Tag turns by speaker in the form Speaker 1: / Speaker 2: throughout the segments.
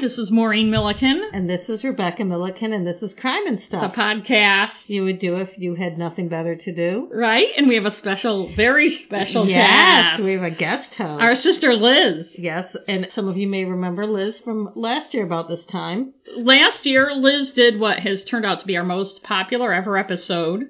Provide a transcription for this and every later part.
Speaker 1: Hi, this is Maureen Milliken,
Speaker 2: And this is Rebecca Milliken, and this is Crime and Stuff.
Speaker 1: the podcast.
Speaker 2: you would do if you had nothing better to do.
Speaker 1: Right? And we have a special, very special
Speaker 2: yes,
Speaker 1: guest.
Speaker 2: we have a guest host.
Speaker 1: Our sister Liz.
Speaker 2: yes, and some of you may remember Liz from last year about this time.
Speaker 1: Last year, Liz did what has turned out to be our most popular ever episode,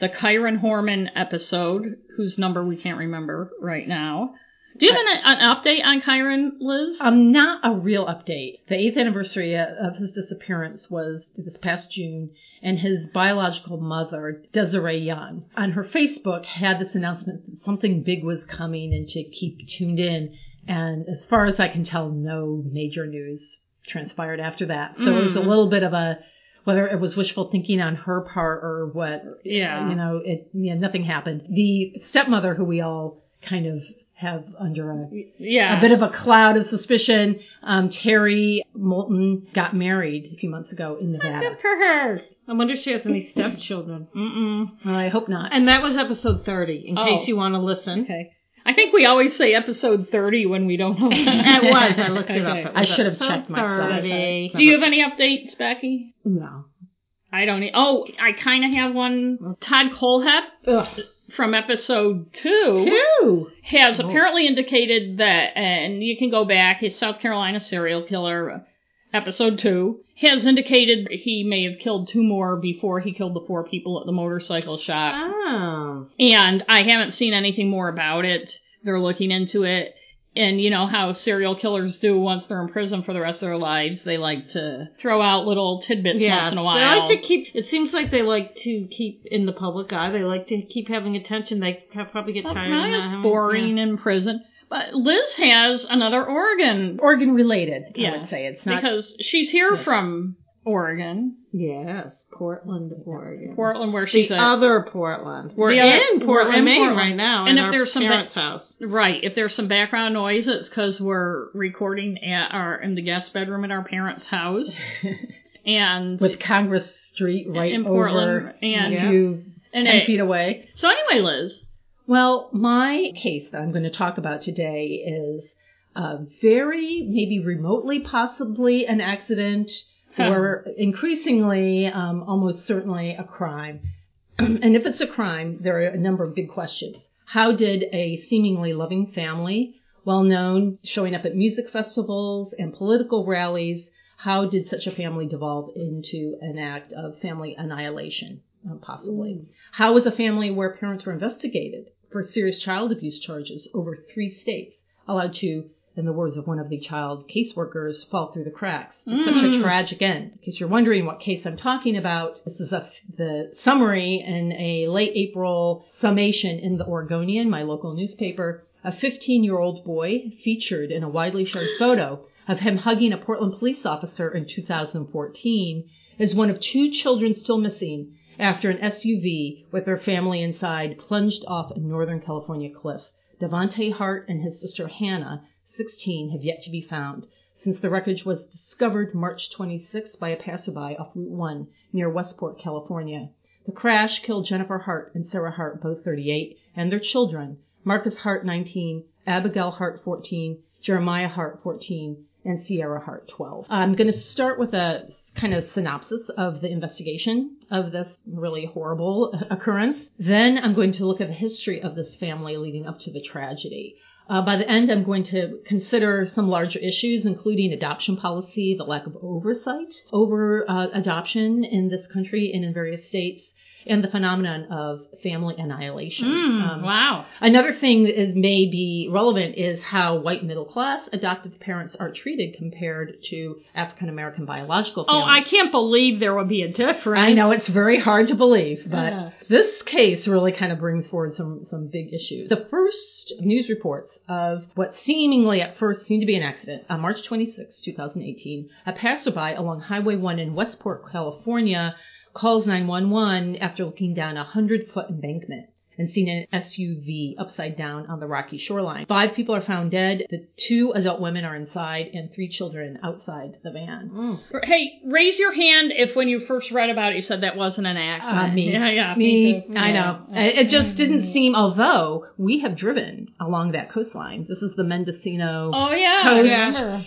Speaker 1: the Kyron Horman episode, whose number we can't remember right now. Do you have an, an update on Kyron, Liz?
Speaker 3: Um, not a real update. The eighth anniversary of his disappearance was this past June, and his biological mother, Desiree Young, on her Facebook had this announcement that something big was coming and to keep tuned in. And as far as I can tell, no major news transpired after that. So it was a
Speaker 1: Mm.
Speaker 3: little bit of a, whether it was wishful thinking on her part or what,
Speaker 1: yeah.
Speaker 3: you know, it, yeah, nothing happened. The stepmother who we all kind of have under a
Speaker 1: yeah.
Speaker 3: a bit of a cloud of suspicion. Um, Terri Moulton got married a few months ago in Nevada.
Speaker 1: Good for her.
Speaker 2: I wonder if she has any stepchildren.
Speaker 1: Mm-mm.
Speaker 3: Well, I hope not.
Speaker 2: And that was episode 30, in
Speaker 1: Oh.
Speaker 2: case you want to listen.
Speaker 1: Okay. I think we always say episode 30 when we don't know.
Speaker 2: It was. I looked it up. It
Speaker 3: I should have checked my
Speaker 2: 30.
Speaker 1: Do you have any updates, Becky?
Speaker 2: No.
Speaker 1: I don't. e- Oh, I kind of have one. Todd Kohlhepp
Speaker 3: Ugh.
Speaker 1: From episode two
Speaker 3: Two.
Speaker 1: has
Speaker 2: Oh.
Speaker 1: apparently indicated that, and you can go back. His South Carolina serial killer, episode two, has indicated he may have killed two more before he killed the four people at the motorcycle shop.
Speaker 2: Oh.
Speaker 1: And I haven't seen anything more about it. They're looking into it. And you know how serial killers do once they're in prison for the rest of their lives. They like to throw out little tidbits
Speaker 2: Yes,
Speaker 1: once in a while they
Speaker 2: like to keep. It seems like they like to keep in the public eye. They like to keep having attention. They probably get
Speaker 1: Well,
Speaker 2: tired of
Speaker 1: is
Speaker 2: not having-
Speaker 1: boring in prison. But Liz has another organ,
Speaker 3: Organ related, I
Speaker 1: Yes,
Speaker 3: would say. It's not.
Speaker 1: because she's here
Speaker 3: Yeah.
Speaker 1: from Oregon,
Speaker 2: Yes, Portland, Oregon.
Speaker 1: Portland, where
Speaker 2: the
Speaker 1: she's at.
Speaker 2: other Portland. We're
Speaker 1: The
Speaker 2: in
Speaker 1: other- we're
Speaker 2: Portland,
Speaker 1: in
Speaker 2: Maine
Speaker 1: Portland.
Speaker 2: right now.
Speaker 1: And
Speaker 2: in
Speaker 1: if there's some ba-
Speaker 2: house.
Speaker 1: Right. If there's some background noise, it's because we're recording at our in the guest bedroom at our parents' house, and
Speaker 3: with Congress Street right
Speaker 1: In
Speaker 3: over
Speaker 1: Portland, and-
Speaker 3: a few
Speaker 1: and
Speaker 3: ten
Speaker 1: it-
Speaker 3: feet away.
Speaker 1: so anyway, Liz.
Speaker 3: Well, my case that I'm going to talk about today is uh, very, maybe remotely, possibly an accident. Or increasingly, um, almost certainly a crime. and if it's a crime, there are a number of big questions. How did a seemingly loving family, well known, showing up at music festivals and political rallies, how did such a family devolve into an act of family annihilation, uh, possibly? How was a family where parents were investigated for serious child abuse charges over three states allowed to, in the words of one of the child caseworkers, fall through the cracks to such a
Speaker 1: Mm.
Speaker 3: tragic end? In case you're wondering what case I'm talking about, this is a, the summary in a late April summation in the Oregonian, my local newspaper. A 15 year old boy featured in a widely shared photo of him hugging a Portland police officer in 2014 is one of two children still missing after an SUV with their family inside plunged off a Northern California cliff. Devonte Hart and his sister Hannah, 16, have yet to be found since the wreckage was discovered March 26 by a passerby off Route 1 near Westport, California. The crash killed Jennifer Hart and Sarah Hart, both 38, and their children, Markis Hart, 19, Abigail Hart, 14, Jeremiah Hart, 14, and Sierra Hart, 12. I'm going to start with a kind of synopsis of the investigation of this really horrible occurrence. Then I'm going to look at the history of this family leading up to the tragedy. Uh, by the end, I'm going to consider some larger issues, including adoption policy, the lack of oversight over uh, adoption in this country and in various states, and the phenomenon of family annihilation.
Speaker 1: Mm,
Speaker 3: Um,
Speaker 1: wow.
Speaker 3: Another thing that may be relevant is how white middle class adoptive parents are treated compared to African American biological parents.
Speaker 1: Oh, I can't believe there would be a difference.
Speaker 3: I know it's very hard to believe, but
Speaker 1: Yeah.
Speaker 3: This case really kind of brings forward some, some big issues. The first news reports of what seemingly at first seemed to be an accident on March 26, 2018, a passerby along Highway 1 in Westport, California calls 911 after looking down a 100 foot embankment. And seen an SUV upside down on the rocky shoreline. Five people are found dead. The two adult women are inside and three children outside the van.
Speaker 2: Mm.
Speaker 1: Hey, raise your hand if when you first read about it you said that wasn't an accident.
Speaker 3: Uh, me.
Speaker 1: Yeah, yeah,
Speaker 3: Me,
Speaker 1: too.
Speaker 3: I know. It it just didn't seem, although we have driven along that coastline. This is the Mendocino
Speaker 1: Oh yeah,
Speaker 3: Coast.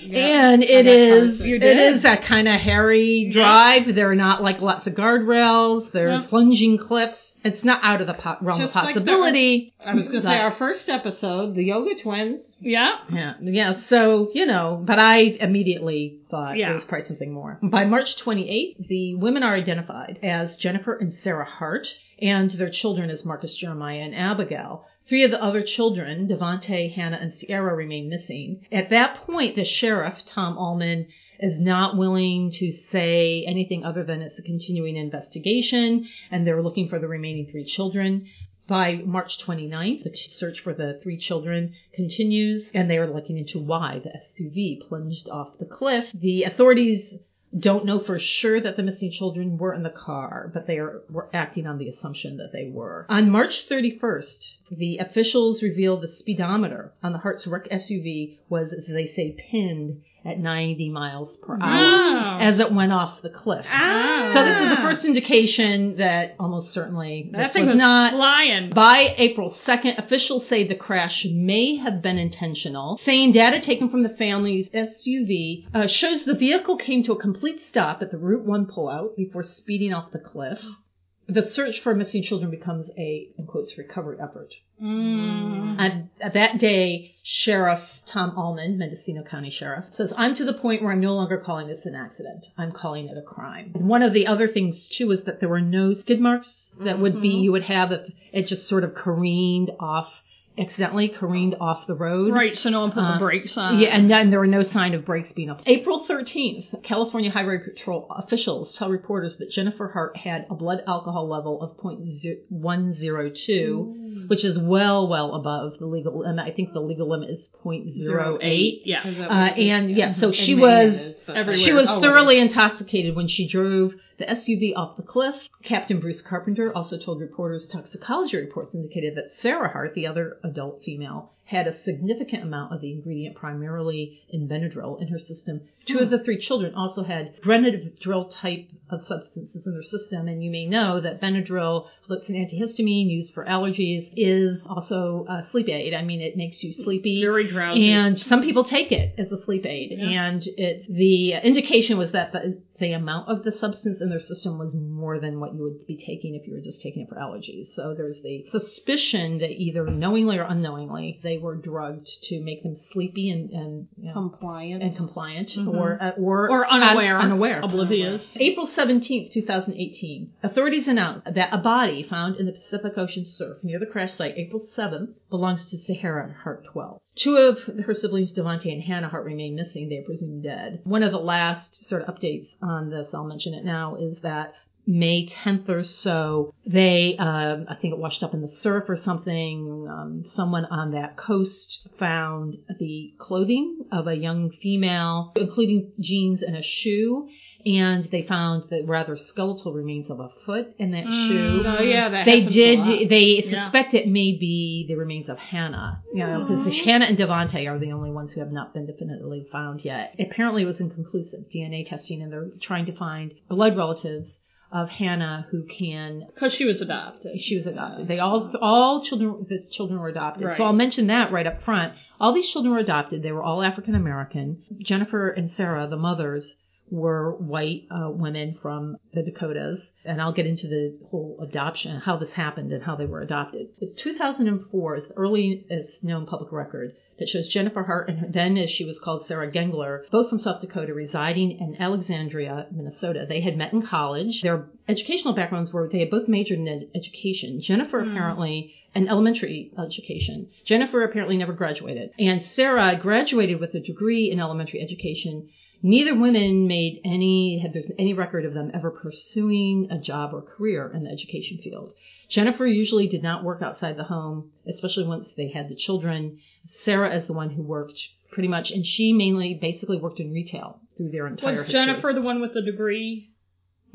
Speaker 1: yeah.
Speaker 3: And
Speaker 2: On
Speaker 3: it
Speaker 2: that
Speaker 3: is,
Speaker 2: coast.
Speaker 1: You
Speaker 3: it
Speaker 1: did.
Speaker 3: is that kind of hairy drive. There are not like lots of guardrails. There's
Speaker 1: Yeah.
Speaker 3: plunging cliffs. It's not out of the po- realm
Speaker 2: Just
Speaker 3: of
Speaker 2: like the-
Speaker 3: possibility.
Speaker 2: I was going to say our first episode, the Yoga Twins.
Speaker 1: Yeah.
Speaker 3: Yeah, yeah. So you know, but I immediately thought
Speaker 1: Yeah.
Speaker 3: it was probably something more. By March 28th, the women are identified as Jennifer and Sarah Hart, and their children as Markis Jeremiah and Abigail. Three of the other children, Devonte, Hannah, and Sierra, remain missing. At that point, the sheriff, Tom Allman, is not willing to say anything other than it's a continuing investigation, and they're looking for the remaining three children. By March 29th, the search for the three children continues, and they are looking into why the SUV plunged off the cliff. The authorities don't know for sure that the missing children were in the car, but they are were acting on the assumption that they were. On March 31st, the officials revealed the speedometer on the Hart's wrecked SUV was, as they say, pinned at 90 miles per hour as it went off the cliff.
Speaker 1: Ah.
Speaker 3: So this is the first indication that almost certainly
Speaker 1: That
Speaker 3: this
Speaker 1: thing
Speaker 3: was,
Speaker 1: was
Speaker 3: not
Speaker 1: flying.
Speaker 3: by April 2nd, officials say the crash may have been intentional, saying data taken from the family's SUV uh, shows the vehicle came to a complete stop at the Route 1 pullout before speeding off the cliff. The search for missing children becomes a, in quotes, recovery effort.
Speaker 1: Mm.
Speaker 3: At that day, Sheriff Tom Allman, Mendocino County Sheriff, says, I'm to the point where I'm no longer calling this an accident. I'm calling it a crime. And one of the other things, too, is that there were no skid marks that would be, you would have if it just sort of careened off, accidentally careened off the road.
Speaker 1: Right, so no one put
Speaker 3: Uh,
Speaker 1: the brakes on.
Speaker 3: Yeah, and then there were no sign of brakes being up. April 13th, California Highway Patrol officials tell reporters that Jennifer Hart had a blood alcohol level of 0.102, which is well, well above the legal limit. I think the legal limit is 0.08.
Speaker 1: Yeah.
Speaker 3: Uh,
Speaker 2: what it is?
Speaker 3: and yeah, so she was
Speaker 2: it is, but-
Speaker 3: she was
Speaker 2: Oh,
Speaker 3: thoroughly intoxicated when she drove the SUV off the cliff. Captain Bruce Carpenter also told reporters toxicology reports indicated that Sarah Hart, the other adult female, had a significant amount of the ingredient, primarily in Benadryl, in her system. Two hmm. of the three children also had Benadryl type of substances in their system, and you may know that Benadryl, that's an antihistamine used for allergies, is also a sleep aid. I mean, it makes you sleepy.
Speaker 1: Very drowsy.
Speaker 3: And some people take it as a sleep aid.
Speaker 1: Yeah.
Speaker 3: And it, the indication was that the, the amount of the substance in their system was more than what you would be taking if you were just taking it for allergies. So there's the suspicion that either knowingly or unknowingly they were drugged to make them sleepy and, and, you know,
Speaker 2: compliant.
Speaker 3: and compliant
Speaker 1: Mhm.
Speaker 3: or, uh, or,
Speaker 1: or unaware.
Speaker 3: unaware.
Speaker 1: Oblivious.
Speaker 3: April 17th, 2018, authorities announced that a body found in the Pacific Ocean surf near the crash site April 7th belongs to Sierra Hart 12. Two of her siblings, Devonte and Hannah Hart, remain missing. They are presumed dead. One of the last sort of updates on this, I'll mention it now, is that May 10th or so, they, um, I think it washed up in the surf or something. Um, someone on that coast found the clothing of a young female, including jeans and a shoe, and they found the rather skeletal remains of a foot in that
Speaker 1: Mm.
Speaker 3: shoe.
Speaker 2: Oh yeah, that
Speaker 3: They
Speaker 2: happens a lot.
Speaker 3: did. They
Speaker 1: Yeah.
Speaker 3: suspect it may be the remains of Hannah, you know, because the Hannah and Devonte are the only ones who have not been definitively found yet. Apparently, it was inconclusive DNA testing, and they're trying to find blood relatives of Hannah who can.
Speaker 1: Because she was adopted.
Speaker 3: She was adopted. They all, all children, the children were adopted.
Speaker 1: Right.
Speaker 3: So I'll mention that right up front. All these children were adopted. They were all African American. Jennifer and Sarah, the mothers, were white uh, women from the Dakotas, and I'll get into the whole adoption, how this happened, and how they were adopted. 2004 is the earliest known public record that shows Jennifer Hart and then, as she was called, Sarah Gengler, both from South Dakota, residing in Alexandria, Minnesota. They had met in college. Their educational backgrounds were they had both majored in ed- education. Jennifer apparently an elementary education. Jennifer apparently never graduated, and Sarah graduated with a degree in elementary education. Neither women made any, had there's any record of them ever pursuing a job or career in the education field. Jennifer usually did not work outside the home, especially once they had the children. Sarah is the one who worked pretty much, and she mainly basically worked in retail through their entire
Speaker 1: Was
Speaker 3: history.
Speaker 1: Jennifer the one with the degree?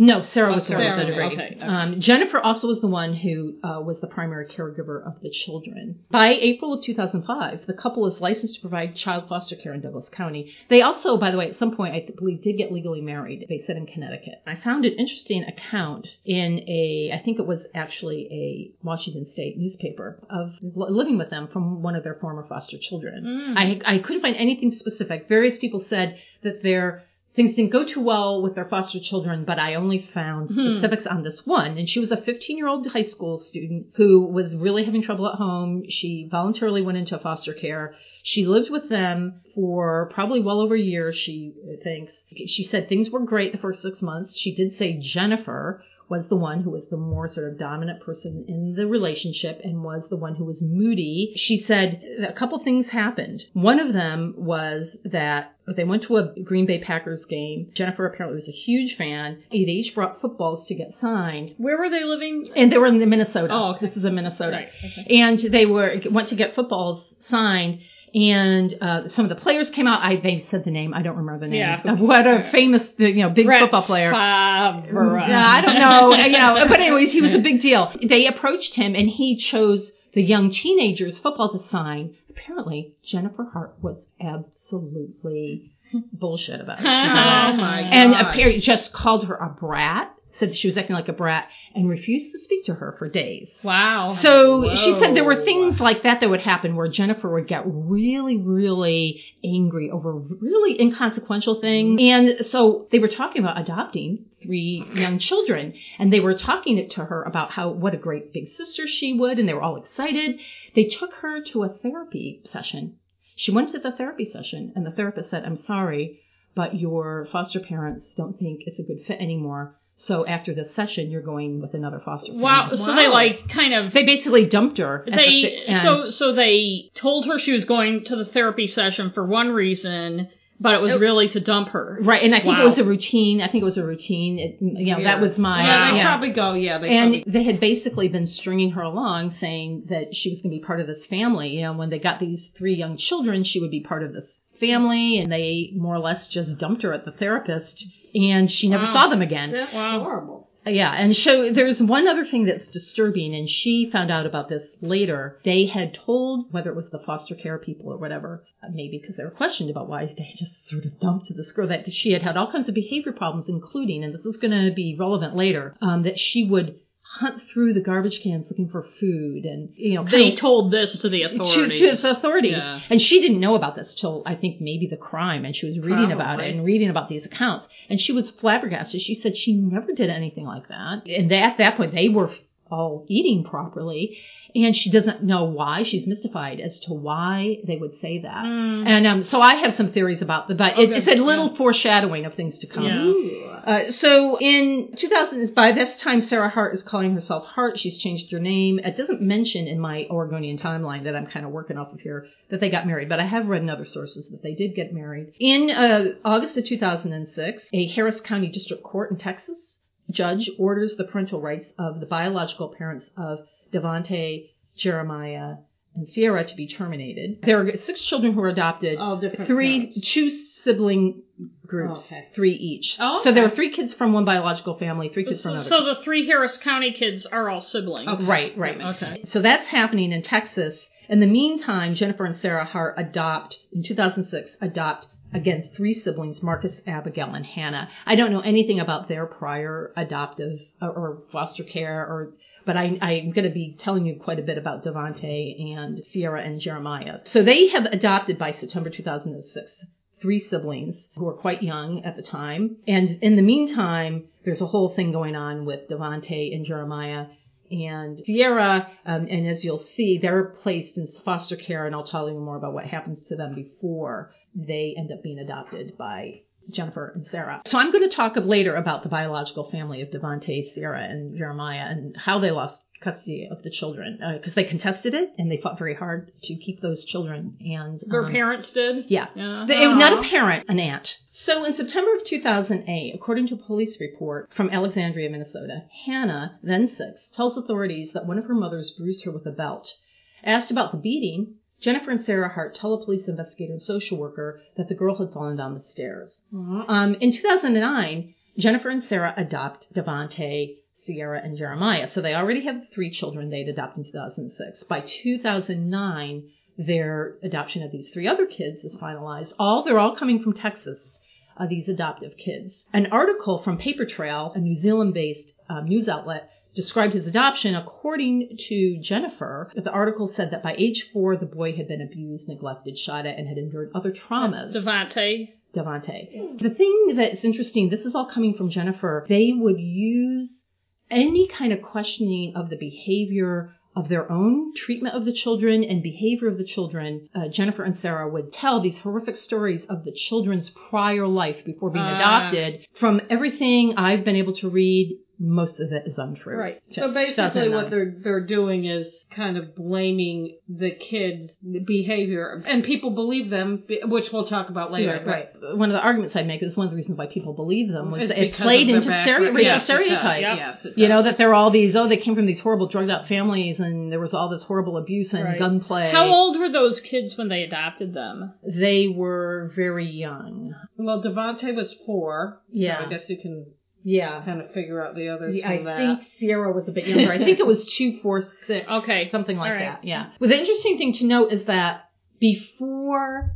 Speaker 3: No, Sarah
Speaker 1: Oh,
Speaker 3: was the
Speaker 1: Sarah
Speaker 3: one who
Speaker 1: was
Speaker 3: did
Speaker 1: it.
Speaker 3: it.
Speaker 1: Okay, okay.
Speaker 3: Um, Jennifer also was the one who uh, was the primary caregiver of the children. By April of 2005, the couple was licensed to provide child foster care in Douglas County. They also, by the way, at some point, I believe, did get legally married. They said in Connecticut. I found an interesting account in a, I think it was actually a Washington State newspaper of living with them from one of their former foster children.
Speaker 1: Mm.
Speaker 3: I, I couldn't find anything specific. Various people said that their things didn't go too well with their foster children, but I only found
Speaker 1: Hmm.
Speaker 3: specifics on this one. And she was a 15 year old high school student who was really having trouble at home. She voluntarily went into foster care. She lived with them for probably well over a year, she thinks. She said things were great the first six months. She did say Jennifer was the one who was the more sort of dominant person in the relationship and was the one who was moody. She said a couple things happened. One of them was that they went to a Green Bay Packers game. Jennifer apparently was a huge fan. They each brought footballs to get signed.
Speaker 1: Where were they living?
Speaker 3: And they were in Minnesota.
Speaker 1: Oh, okay.
Speaker 3: This is in Minnesota.
Speaker 1: Right. Okay.
Speaker 3: And they were went to get footballs signed. And uh, some of the players came out. I they said the name. I don't remember the name.
Speaker 1: Yeah.
Speaker 3: Of what a famous, you know, big
Speaker 1: Brett
Speaker 3: football player.
Speaker 1: Favre.
Speaker 3: Yeah, I don't know. you know, but anyways, he was a big deal. They approached him and he chose the young teenagers football to sign. Apparently, Jennifer Hart was absolutely bullshit about it.
Speaker 2: Oh my
Speaker 3: and
Speaker 2: God.
Speaker 3: apparently just called her a brat, said she was acting like a brat, and refused to speak to her for days.
Speaker 1: Wow.
Speaker 3: So she said there were things like that that would happen where Jennifer would get really, really angry over really inconsequential things. And so they were talking about adopting three young children and they were talking it to her about how what a great big sister she would and they were all excited. They took her to a therapy session. She went to the therapy session and the therapist said, I'm sorry, but your foster parents don't think it's a good fit anymore. So after this session, you're going with another foster family.
Speaker 1: wow. So they like kind of
Speaker 3: They basically dumped her. at the
Speaker 1: they so so they told her she was going to the therapy session for one reason, but it was
Speaker 3: It-
Speaker 1: really to dump her.
Speaker 3: right, and I think it was a routine. I think it was a routine. It, you know,
Speaker 2: Yeah.
Speaker 3: that was my
Speaker 2: Yeah, they
Speaker 3: yeah.
Speaker 2: probably go. Yeah, they
Speaker 3: and
Speaker 2: probably.
Speaker 3: they had basically been stringing her along, saying that she was going to be part of this family. You know, when they got these three young children, she would be part of this family, and they more or less just dumped her at the therapist, and she never
Speaker 1: Wow.
Speaker 3: saw them again.
Speaker 2: That's
Speaker 1: Wow.
Speaker 2: horrible.
Speaker 3: Yeah, and so there's one other thing that's disturbing, and she found out about this later. They had told, whether it was the foster care people or whatever, maybe because they were questioned about why they just sort of dumped this girl, that she had had all kinds of behavior problems, including, and this is going to be relevant later, um, that she would hunt through the garbage cans looking for food, and you know,
Speaker 1: They told this to the
Speaker 3: to,
Speaker 1: authorities.
Speaker 3: to the authorities.
Speaker 1: Yeah.
Speaker 3: And she didn't know about this till I think maybe the crime, and she was reading about it and reading about these accounts. And she was flabbergasted. She said she never did anything like that. And at that point, they were all eating properly. And she doesn't know why. She's mystified as to why they would say that.
Speaker 1: Mm.
Speaker 3: And um, so I have some theories about the, but it,
Speaker 1: Okay,
Speaker 3: it's a little
Speaker 1: yeah.
Speaker 3: foreshadowing of things to come.
Speaker 1: Yeah.
Speaker 3: Uh, so in 2000, by this time, Sarah Hart is calling herself Hart. She's changed her name. It doesn't mention in my Oregonian timeline that I'm kind of working off of here that they got married, but I have read in other sources that they did get married. In uh, August of 2006, a Harris County District Court in Texas judge orders the parental rights of the biological parents of Devonte, Jeremiah, and Sierra to be terminated. There are six children who were adopted
Speaker 2: All different
Speaker 3: three
Speaker 2: parents.
Speaker 3: two sibling groups oh,
Speaker 2: Okay.
Speaker 3: three each
Speaker 2: Oh,
Speaker 3: so there
Speaker 2: are
Speaker 3: three kids from one biological family three kids from another
Speaker 1: so the three Harris County kids are all siblings.
Speaker 2: Okay.
Speaker 3: right right
Speaker 1: Okay.
Speaker 3: so that's happening in texas in the meantime jennifer and sarah hart adopt in 2006 adopt again three siblings markis abigail and hannah i don't know anything about their prior adoptive or, foster care or but I, I'm going to be telling you quite a bit about Devonte and Sierra and Jeremiah. So they have adopted by September 2006 three siblings who were quite young at the time. And in the meantime, there's a whole thing going on with Devonte and Jeremiah and Sierra. Um, and as you'll see, they're placed in foster care, and I'll tell you more about what happens to them before they end up being adopted by Jennifer and Sarah. So I'm going to talk later about the biological family of Devonte, Sarah, and Jeremiah and how they lost custody of the children because they contested it and they fought very hard to keep those children. And
Speaker 1: Their
Speaker 3: um,
Speaker 1: parents did.
Speaker 3: yeah.
Speaker 1: Yeah.
Speaker 3: The- it was not a parent, an aunt. So in September of 2008, according to a police report from Alexandria, Minnesota, Hannah, then six, tells authorities that one of her mothers bruised her with a belt. Asked about the beating, Jennifer and Sarah Hart tell a police investigator and social worker that the girl had fallen down the stairs.
Speaker 2: Uh-huh.
Speaker 3: Um, in 2009, Jennifer and Sarah adopt Devonte, Sierra, and Jeremiah. So they already have three children they'd adopt in 2006. By 2009, their adoption of these three other kids is finalized. All they're all coming from Texas. Uh, these adoptive kids. An article from Paper Trail, a New Zealand-based uh, news outlet, described his adoption. According to Jennifer, the article said that by age four, the boy had been abused, neglected, shot at, and had endured other traumas.
Speaker 1: Devonte.
Speaker 3: Devonte. The thing that's interesting, this is all coming from Jennifer. They would use any kind of questioning of the behavior of their own treatment of the children and behavior of the children. Uh, Jennifer and Sarah would tell these horrific stories of the children's prior life before being
Speaker 1: Ah.
Speaker 3: adopted. From everything I've been able to read, most of it is untrue.
Speaker 2: Right.
Speaker 3: To-
Speaker 2: So basically, what they're they're doing is kind of blaming the kids' behavior, and people believe them, which we'll talk about later.
Speaker 3: Right, right. One of the arguments I make is one of the reasons why people believe them was that it played into stere- racial
Speaker 2: Yes,
Speaker 3: stereotypes.
Speaker 2: Yes,
Speaker 3: You know, that there are all these, oh, they came from these horrible drugged out families and there was all this horrible abuse and
Speaker 1: Right.
Speaker 3: gunplay.
Speaker 1: How old were those kids when they adopted them?
Speaker 3: They were very young.
Speaker 2: Well, Devonte was four.
Speaker 3: Yeah.
Speaker 2: So I guess you can
Speaker 3: Yeah.
Speaker 2: kind of figure out the others
Speaker 3: I
Speaker 2: from that.
Speaker 3: think Sierra was a bit younger. I think it was two, four, six.
Speaker 1: Okay.
Speaker 3: Something like
Speaker 1: right.
Speaker 3: that. Yeah. Well, the interesting thing to note is that before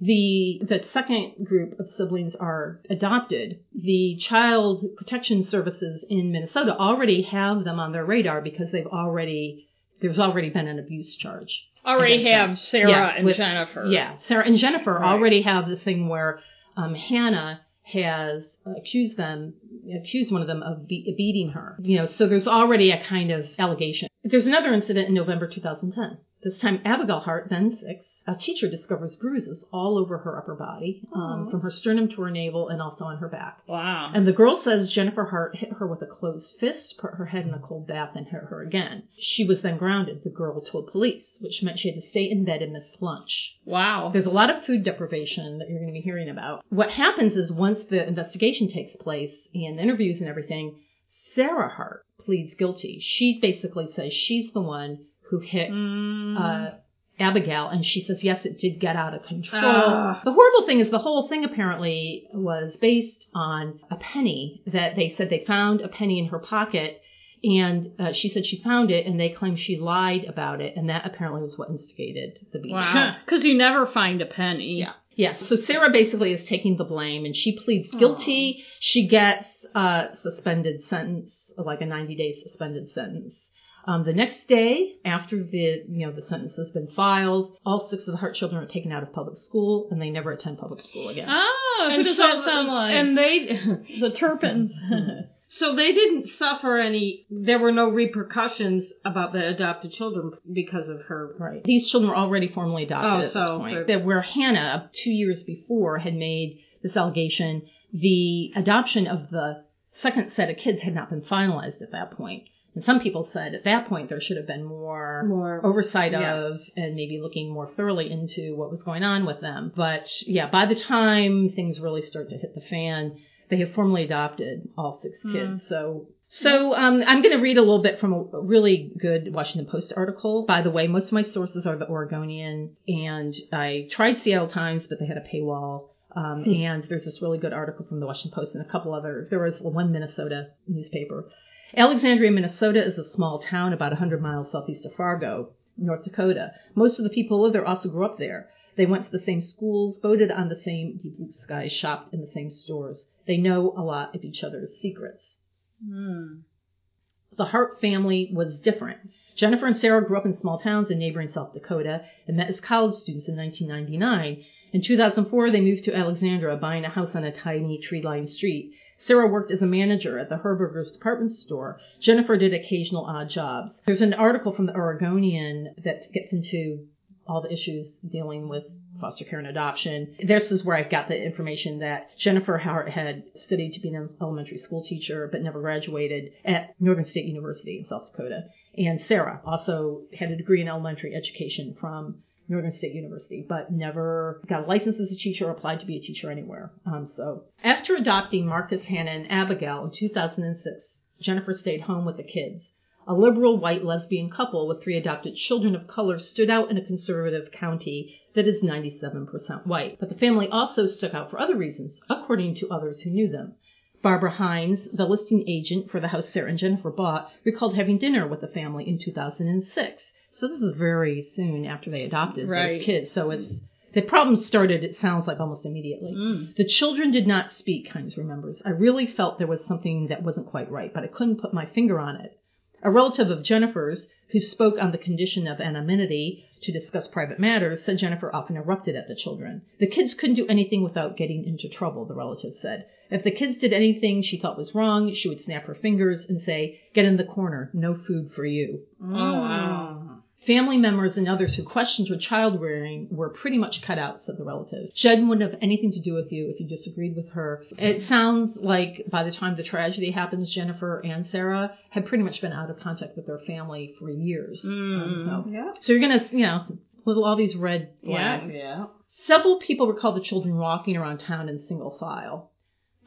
Speaker 3: the the second group of siblings are adopted, the child protection services in Minnesota already have them on their radar because they've already there's already been an abuse charge.
Speaker 1: Already have
Speaker 3: them.
Speaker 1: Sarah
Speaker 3: Yeah,
Speaker 1: and
Speaker 3: with-
Speaker 1: Jennifer.
Speaker 3: Yeah, Sarah and Jennifer
Speaker 1: Right.
Speaker 3: already have the thing where um, Hannah has accused them, accused one of them of be- beating her. You know, so there's already a kind of allegation. There's another incident in November 2010. This time, Abigail Hart, then six, a teacher discovers bruises all over her upper body, um, from her sternum to her navel and also on her back.
Speaker 1: Wow.
Speaker 3: And the girl says Jennifer Hart hit her with a closed fist, put her head in a cold bath, and hit her again. She was then grounded, the girl told police, which meant she had to stay in bed and miss lunch.
Speaker 1: wow.
Speaker 3: There's a lot of food deprivation that you're going to be hearing about. What happens is once the investigation takes place and interviews and everything, Sarah Hart pleads guilty. She basically says she's the one who hit
Speaker 1: Mm.
Speaker 3: uh, Abigail, and she says, yes, it did get out of control.
Speaker 2: Ah.
Speaker 3: The horrible thing is the whole thing apparently was based on a penny that they said they found a penny in her pocket, and uh, she said she found it, and they claim she lied about it, and that apparently was what instigated the beating.
Speaker 1: wow. Because you never find a penny.
Speaker 3: Yeah. Yes. So Sarah basically is taking the blame and she pleads guilty. She gets a suspended sentence, like a 90 day suspended sentence. Um, the next day, after the you know the sentence has been filed, all six of the Hart children are taken out of public school and they never attend public school again.
Speaker 1: Ah, who
Speaker 2: And
Speaker 1: does
Speaker 2: so-
Speaker 1: that sound like?
Speaker 2: And they,
Speaker 1: the Turpins.
Speaker 2: so they didn't suffer any. There were no repercussions about the adopted children because of her.
Speaker 3: Right. These children were already formally adopted
Speaker 2: Oh,
Speaker 3: at
Speaker 2: so
Speaker 3: this point. That where Hannah, two years before, had made this allegation, the adoption of the second set of kids had not been finalized at that point. And some people said at that point there should have been more,
Speaker 2: More-
Speaker 3: oversight
Speaker 2: yes.
Speaker 3: of and maybe looking more thoroughly into what was going on with them. But yeah, by the time things really start to hit the fan, they have formally adopted all six kids. So so um, I'm going to read a little bit from a really good Washington Post article. By the way, most of my sources are the Oregonian, and I tried Seattle Times, but they had a paywall. Um, and there's this really good article from the Washington Post and a couple other. There was one Minnesota newspaper. Alexandria, Minnesota is a small town about 100 miles southeast of Fargo, North Dakota. Most of the people who live there also grew up there. They went to the same schools, voted on the same deep blue skies, shopped in the same stores. They know a lot of each other's secrets
Speaker 1: Hmm.
Speaker 3: the Hart family was different. Jennifer and Sarah grew up in small towns in neighboring South Dakota and met as college students in 1999. In 2004, they moved to Alexandria, buying a house on a tiny tree-lined street. Sarah worked as a manager at the Herberger's department store. Jennifer did occasional odd jobs. There's an article from the Oregonian that gets into all the issues dealing with foster care and adoption. This is where I've got the information that Jennifer Howard had studied to be an elementary school teacher but never graduated at Northern State University in South Dakota. And Sarah also had a degree in elementary education from Northern State University, but never got a license as a teacher or applied to be a teacher anywhere. Um, so after adopting Markis, Hannah, and Abigail in 2006, Jennifer stayed home with the kids. A liberal white lesbian couple with three adopted children of color stood out in a conservative county that is 97% white. But the family also stuck out for other reasons, according to others who knew them. Barbara Hines, the listing agent for the house Sarah and Jennifer bought, recalled having dinner with the family in 2006. So this is very soon after they adopted
Speaker 1: Right.
Speaker 3: those kids. So it's the problem started. It sounds like almost immediately.
Speaker 1: Mm.
Speaker 3: The children did not speak. Hines remembers. I really felt there was something that wasn't quite right, but I couldn't put my finger on it. A relative of Jennifer's, who spoke on the condition of anonymity to discuss private matters, said Jennifer often erupted at the children. The kids couldn't do anything without getting into trouble, the relative said. If the kids did anything she thought was wrong, she would snap her fingers and say, Get in the corner, no food for you.
Speaker 1: Oh, wow.
Speaker 3: Family members and others who questioned her child rearing were pretty much cut out, said the relative. Jen wouldn't have anything to do with you if you disagreed with her. It sounds like by the time the tragedy happens, Jennifer and Sarah had pretty much been out of contact with their family for years.
Speaker 1: Mm.
Speaker 3: Um, so-
Speaker 2: Yeah.
Speaker 3: so you're gonna, you know, with all these red flags.
Speaker 1: Yeah.
Speaker 3: flags.
Speaker 2: Yeah.
Speaker 3: Several people recall the children walking around town in single file.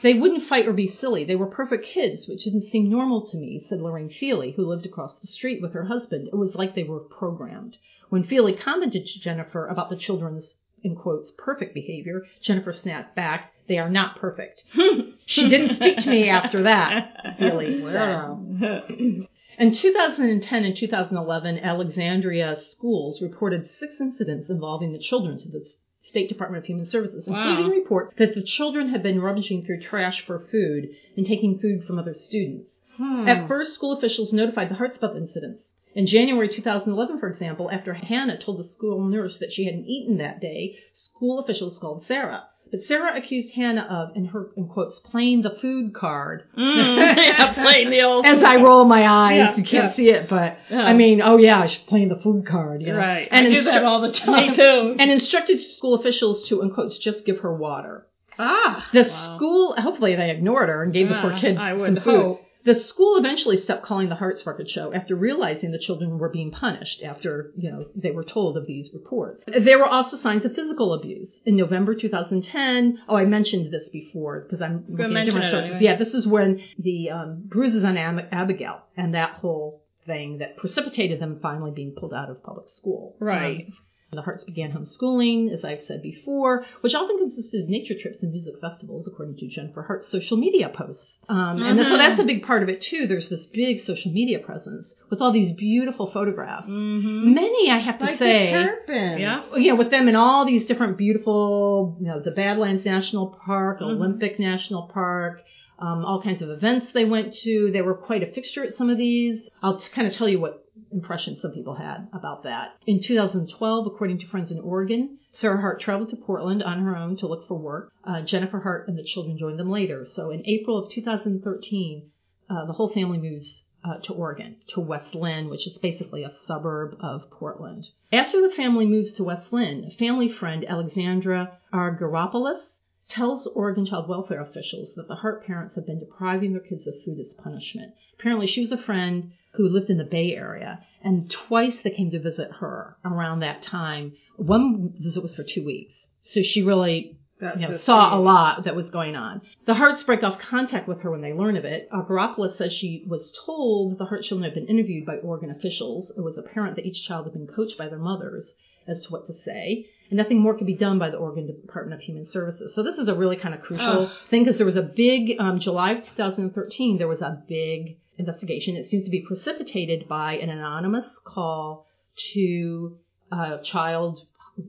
Speaker 3: They wouldn't fight or be silly. They were perfect kids, which didn't seem normal to me, said Lorraine Feely, who lived across the street with her husband. It was like they were programmed. When Feely commented to Jennifer about the children's, in quotes, perfect behavior, Jennifer snapped back, they are not perfect. she didn't speak to me after that, Feely said.
Speaker 2: Wow.
Speaker 3: In 2010 and 2011, Alexandria schools reported six incidents involving the children to the State Department of Human Services,
Speaker 1: Wow.
Speaker 3: including reports that the children had been rummaging through trash for food and taking food from other students.
Speaker 2: Hmm.
Speaker 3: At first, school officials notified the Hartsbeth incidents. In January 2011, for example, after Hannah told the school nurse that she hadn't eaten that day, school officials called Sarah. But Sarah accused Hannah of, in her in quotes, playing the food card.
Speaker 1: Mm. yeah, playing the old.
Speaker 3: As I roll my eyes,
Speaker 1: Yeah,
Speaker 3: you can't
Speaker 1: yeah.
Speaker 3: see it, but
Speaker 1: Yeah.
Speaker 3: I mean, oh yeah, she's playing the food card, you know.
Speaker 1: Right.
Speaker 3: And
Speaker 2: I do that all the time.
Speaker 1: Me too.
Speaker 3: and instructed school officials to, in quotes, just give her water.
Speaker 2: Ah.
Speaker 3: The
Speaker 1: Wow.
Speaker 3: school, hopefully they ignored her and gave the poor kid
Speaker 1: I
Speaker 3: some
Speaker 1: would
Speaker 3: food.
Speaker 2: hope.
Speaker 3: The school eventually stopped calling the Hartsbarker show after realizing the children were being punished after, you know, they were told of these reports. There were also signs of physical abuse. In November 2010, oh, I mentioned this before because I'm looking at different sources.
Speaker 1: anyway.
Speaker 3: Yeah, this is when the um, bruises on Ab- Abigail and that whole thing that precipitated them finally being pulled out of public school.
Speaker 1: Right.
Speaker 3: Um, the Harts began homeschooling, as I've said before, which often consisted of nature trips and music festivals, according to Jennifer Hart's social media posts. Um, And so
Speaker 1: Mhm.
Speaker 3: that's a big part of it too. There's this big social media presence with all these beautiful photographs.
Speaker 1: Mm-hmm.
Speaker 3: Many, I have to
Speaker 2: Like
Speaker 3: say,
Speaker 2: Turpins.
Speaker 1: Yeah.
Speaker 3: with them in all these different beautiful, you know, the Badlands National Park,
Speaker 1: Mhm.
Speaker 3: Olympic National Park, um, all kinds of events they went to. They were quite a fixture at some of these. I'll t- kind of tell you what impression some people had about that. In 2012, according to Friends in Oregon, Sarah Hart traveled to Portland on her own to look for work. Uh, Jennifer Hart and the children joined them later. So in April of 2013, uh, the whole family moves uh, to Oregon, to West Linn, which is basically a suburb of Portland. After the family moves to West Linn, a family friend Alexandra Argyropoulos tells Oregon child welfare officials that the Hart parents have been depriving their kids of food as punishment. Apparently, she was a friend who lived in the Bay Area, and twice they came to visit her around that time. One visit was for two weeks, so she really you know, saw a lot that was going on. The Harts break off contact with her when they learn of it. Uh, Argyropoulos says she was told the Hart children had been interviewed by Oregon officials. It was apparent that each child had been coached by their mothers as to what to say, and nothing more could be done by the Oregon Department of Human Services. So this is a really kind of crucial thing because there was a big, um, July of 2013, there was a big investigation. It seems to be precipitated by an anonymous call to a child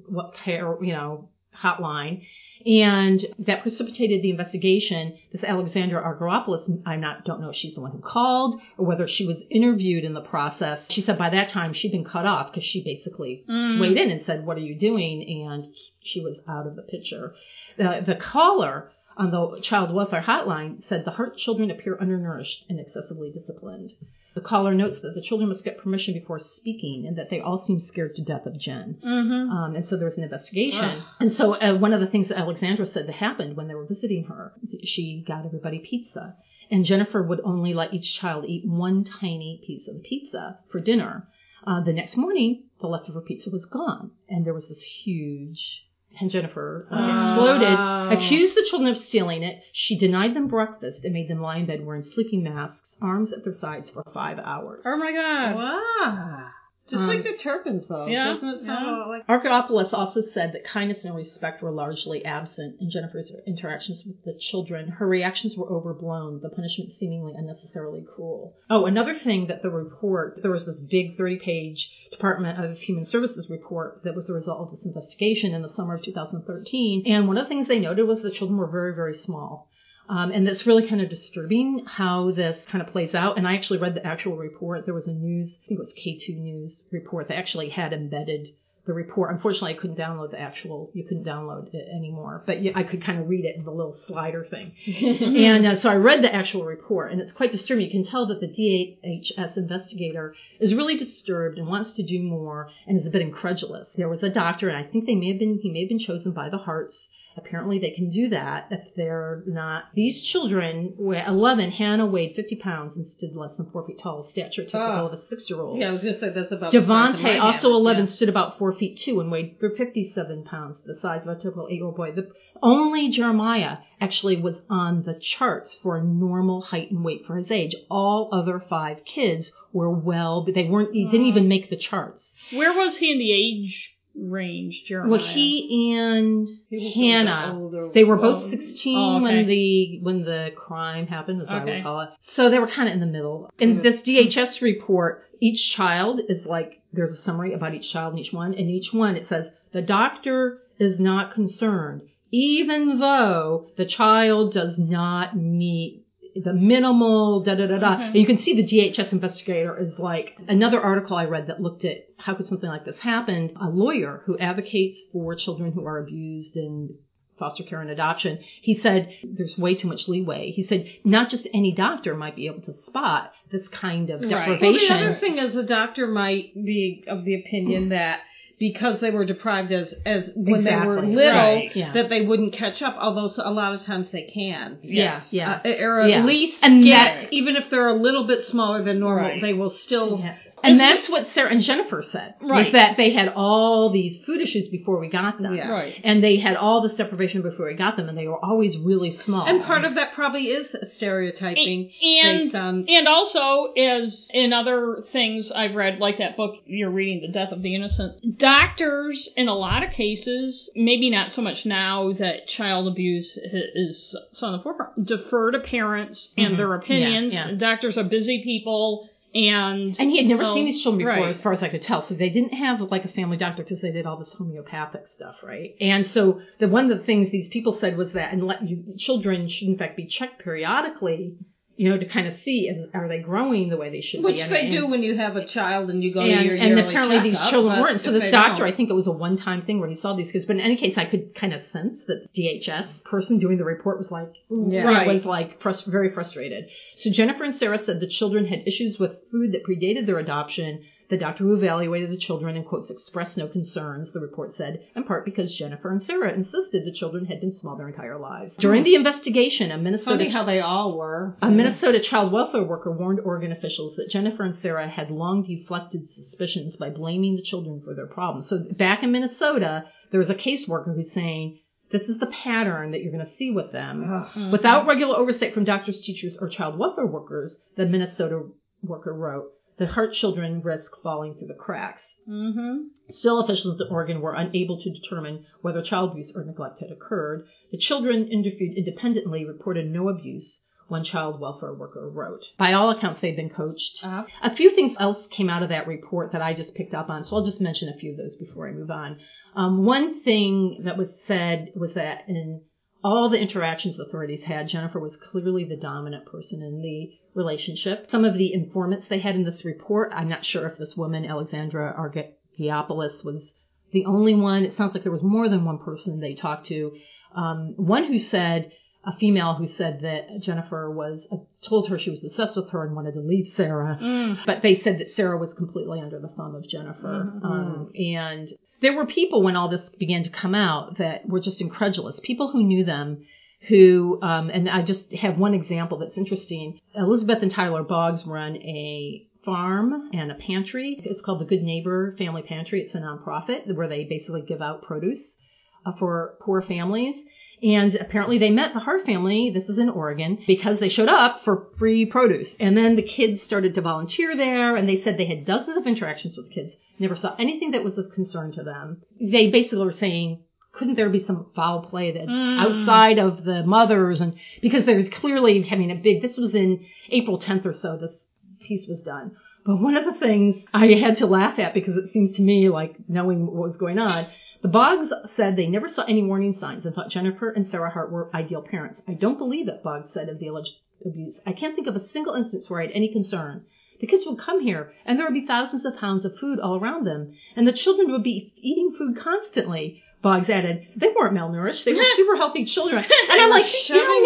Speaker 3: what care, you know, hotline. And that precipitated the investigation. This Alexandra Argyropoulos, I not don't know if she's the one who called or whether she was interviewed in the process. She said by that time she'd been cut off because she basically
Speaker 1: Mm.
Speaker 3: weighed in and said, "What are you doing?" And she was out of the picture. The, the caller on the child welfare hotline said the Hart children appear undernourished and excessively disciplined. The caller notes that the children must get permission before speaking and that they all seem scared to death of Jen.
Speaker 1: Mm-hmm.
Speaker 3: Um, and so there was an investigation.
Speaker 2: Ugh.
Speaker 3: And so uh, one of the things that Alexandra said that happened when they were visiting her, she got everybody pizza. And Jennifer would only let each child eat one tiny piece of the pizza for dinner. Uh, the next morning, the leftover pizza was gone. And there was this huge, and Jennifer uh,
Speaker 2: Oh.
Speaker 3: exploded, accused the children of stealing it. She denied them breakfast and made them lie in bed wearing sleeping masks, arms at their sides for five hours.
Speaker 1: Oh my god.
Speaker 2: Wow. Just
Speaker 3: Um,
Speaker 2: like the Turpins, though.
Speaker 1: Yeah,
Speaker 2: Doesn't it sound
Speaker 1: yeah.
Speaker 2: a lot like
Speaker 3: Argyropoulos also said that kindness and respect were largely absent in Jennifer's interactions with the children. Her reactions were overblown, the punishment seemingly unnecessarily cruel. Oh, another thing that the report, there was this big 30 page Department of Human Services report that was the result of this investigation in the summer of 2013. And one of the things they noted was the children were very, very small. Um, and that's really kind of disturbing how this kind of plays out. And I actually read the actual report. There was a news, I think it was K2 News report that actually had embedded the report. Unfortunately, I couldn't download the actual, you couldn't download it anymore, but yeah, I could kind of read it in the little slider thing. and uh, so I read the actual report, and it's quite disturbing. You can tell that the DHS investigator is really disturbed and wants to do more and is a bit incredulous. There was a doctor, and I think they may have been, he may have been chosen by the Harts. Apparently, they can do that if they're not. These children, were 11, Hannah weighed 50 pounds and stood less than four feet tall, stature typical ah.
Speaker 2: Oh.
Speaker 3: of a six year old.
Speaker 2: Yeah, I was just say that's about. the size of
Speaker 3: Devonte,
Speaker 2: my
Speaker 3: also
Speaker 2: hammer,
Speaker 3: 11,
Speaker 2: yeah.
Speaker 3: stood about four feet two and weighed 57 pounds, the size of a typical eight year old boy. The, only Jeremiah actually was on the charts for a normal height and weight for his age. All other five kids were well, but they weren't, he didn't even make the charts.
Speaker 1: Where was he in the age range, Jeremiah?
Speaker 3: Well, he and
Speaker 2: He
Speaker 3: Hannah, they were both 16
Speaker 1: oh, okay.
Speaker 3: when the when the crime happened, as I would call it. So they were kind of in the middle. In
Speaker 2: Mhm.
Speaker 3: this DHS report, each child is like there's a summary about each child and each one, and each one it says the doctor is not concerned, even though the child does not meet the minimal da da da da.
Speaker 1: Okay.
Speaker 3: And you can see the DHS investigator is like another article I read that looked at how could something like this happen. A lawyer who advocates for children who are abused in foster care and adoption. He said there's way too much leeway. He said not just any doctor might be able to spot this kind of deprivation.
Speaker 1: Right.
Speaker 2: Well, the other thing is, a doctor might be of the opinion that because they were deprived as as when they were little,
Speaker 1: Right.
Speaker 3: Yeah.
Speaker 2: that they wouldn't catch up. Although so- a lot of times they can.
Speaker 3: yeah, yeah.
Speaker 2: Uh, or at
Speaker 3: Yeah.
Speaker 2: least
Speaker 3: And
Speaker 2: get,
Speaker 3: that-
Speaker 2: even if they're a little bit smaller than normal,
Speaker 1: Right.
Speaker 2: they will still.
Speaker 3: Yeah. And that's what Sarah and Jennifer said. Was
Speaker 1: Right.
Speaker 3: that they had all these food issues before we got them.
Speaker 2: Yeah.
Speaker 1: Right.
Speaker 3: And they had all this deprivation before we got them, and they were always really small.
Speaker 2: And part of that probably is stereotyping
Speaker 1: and
Speaker 2: based on.
Speaker 1: and also as in other things I've read, like that book you're reading, The Death of the Innocent, doctors in a lot of cases, maybe not so much now that child abuse is on the forefront, defer to parents and
Speaker 3: Mhm.
Speaker 1: their opinions.
Speaker 3: Yeah, yeah.
Speaker 1: Doctors are busy people, and
Speaker 3: And he had never
Speaker 1: Well,
Speaker 3: seen these children before,
Speaker 1: right.
Speaker 3: as far as I could tell. So they didn't have like a family doctor because they did all this homeopathic stuff, right? And so the one of the things these people said was that, and let you, children should in fact be checked periodically, you know, to kind of see is, are they growing the way they should
Speaker 2: Which
Speaker 3: be. And-
Speaker 2: they
Speaker 3: and-
Speaker 2: do when you have a child and you go to
Speaker 3: and,
Speaker 2: your
Speaker 3: and apparently these children weren't. So this doctor,
Speaker 2: don't-
Speaker 3: I think it was a one-time thing where he saw these kids. But in any case, I could kind of sense that DHS person doing the report was like,
Speaker 2: Yeah.
Speaker 3: right. Was like very frustrated. So Jennifer and Sarah said the children had issues with food that predated their adoption. The doctor who evaluated the children and quotes expressed no concerns, the report said, in part because Jennifer and Sarah insisted the children had been small their entire lives. During the investigation, a Minnesota
Speaker 2: Funny how they all were.
Speaker 3: a Minnesota child welfare worker warned Oregon officials that Jennifer and Sarah had long deflected suspicions by blaming the children for their problems. So back in Minnesota, there was a caseworker who's saying, this is the pattern that you're going to see with them.
Speaker 2: Ugh. Mm-hmm.
Speaker 3: Without regular oversight from doctors, teachers, or child welfare workers, the Minnesota worker wrote, the Hart children risk falling through the cracks.
Speaker 1: hmm
Speaker 3: Still, officials in Oregon were unable to determine whether child abuse or neglect had occurred. The children interviewed independently reported no abuse, one child welfare worker wrote. By all accounts, they've been coached.
Speaker 2: Uh,
Speaker 3: A few things else came out of that report that I just picked up on, so I'll just mention a few of those before I move on. Um, one thing that was said was that in all the interactions authorities had, Jennifer was clearly the dominant person in the relationship. Some of the informants they had in this report, I'm not sure if this woman, Alexandra Argyropoulos, was the only one. It sounds like there was more than one person they talked to. Um, one who said, a female who said that Jennifer was, uh, told her she was obsessed with her and wanted to leave Sarah.
Speaker 1: Mm.
Speaker 3: But they said that Sarah was completely under the thumb of Jennifer.
Speaker 1: Mhm.
Speaker 3: Um, and there were people when all this began to come out that were just incredulous. People who knew them who, um, and I just have one example that's interesting. Elizabeth and Tyler Boggs run a farm and a pantry. It's called the Good Neighbor Family Pantry. It's a nonprofit where they basically give out produce. uh, for poor families. And apparently they met the Hart family, this is in Oregon, because they showed up for free produce. And then the kids started to volunteer there and they said they had dozens of interactions with kids, never saw anything that was of concern to them. They basically were saying, couldn't there be some foul play that
Speaker 1: Mm.
Speaker 3: outside of the mothers and because they're clearly having a big this was in April 10th or so this piece was done. But one of the things I had to laugh at because it seems to me like knowing what was going on, the Boggs said they never saw any warning signs and thought Jennifer and Sarah Hart were ideal parents. I don't believe that Boggs said of the alleged abuse. I can't think of a single instance where I had any concern. The kids would come here and there would be thousands of pounds of food all around them and the children would be eating food constantly. Boggs added, they weren't malnourished. They were super healthy children. And I'm like, you know,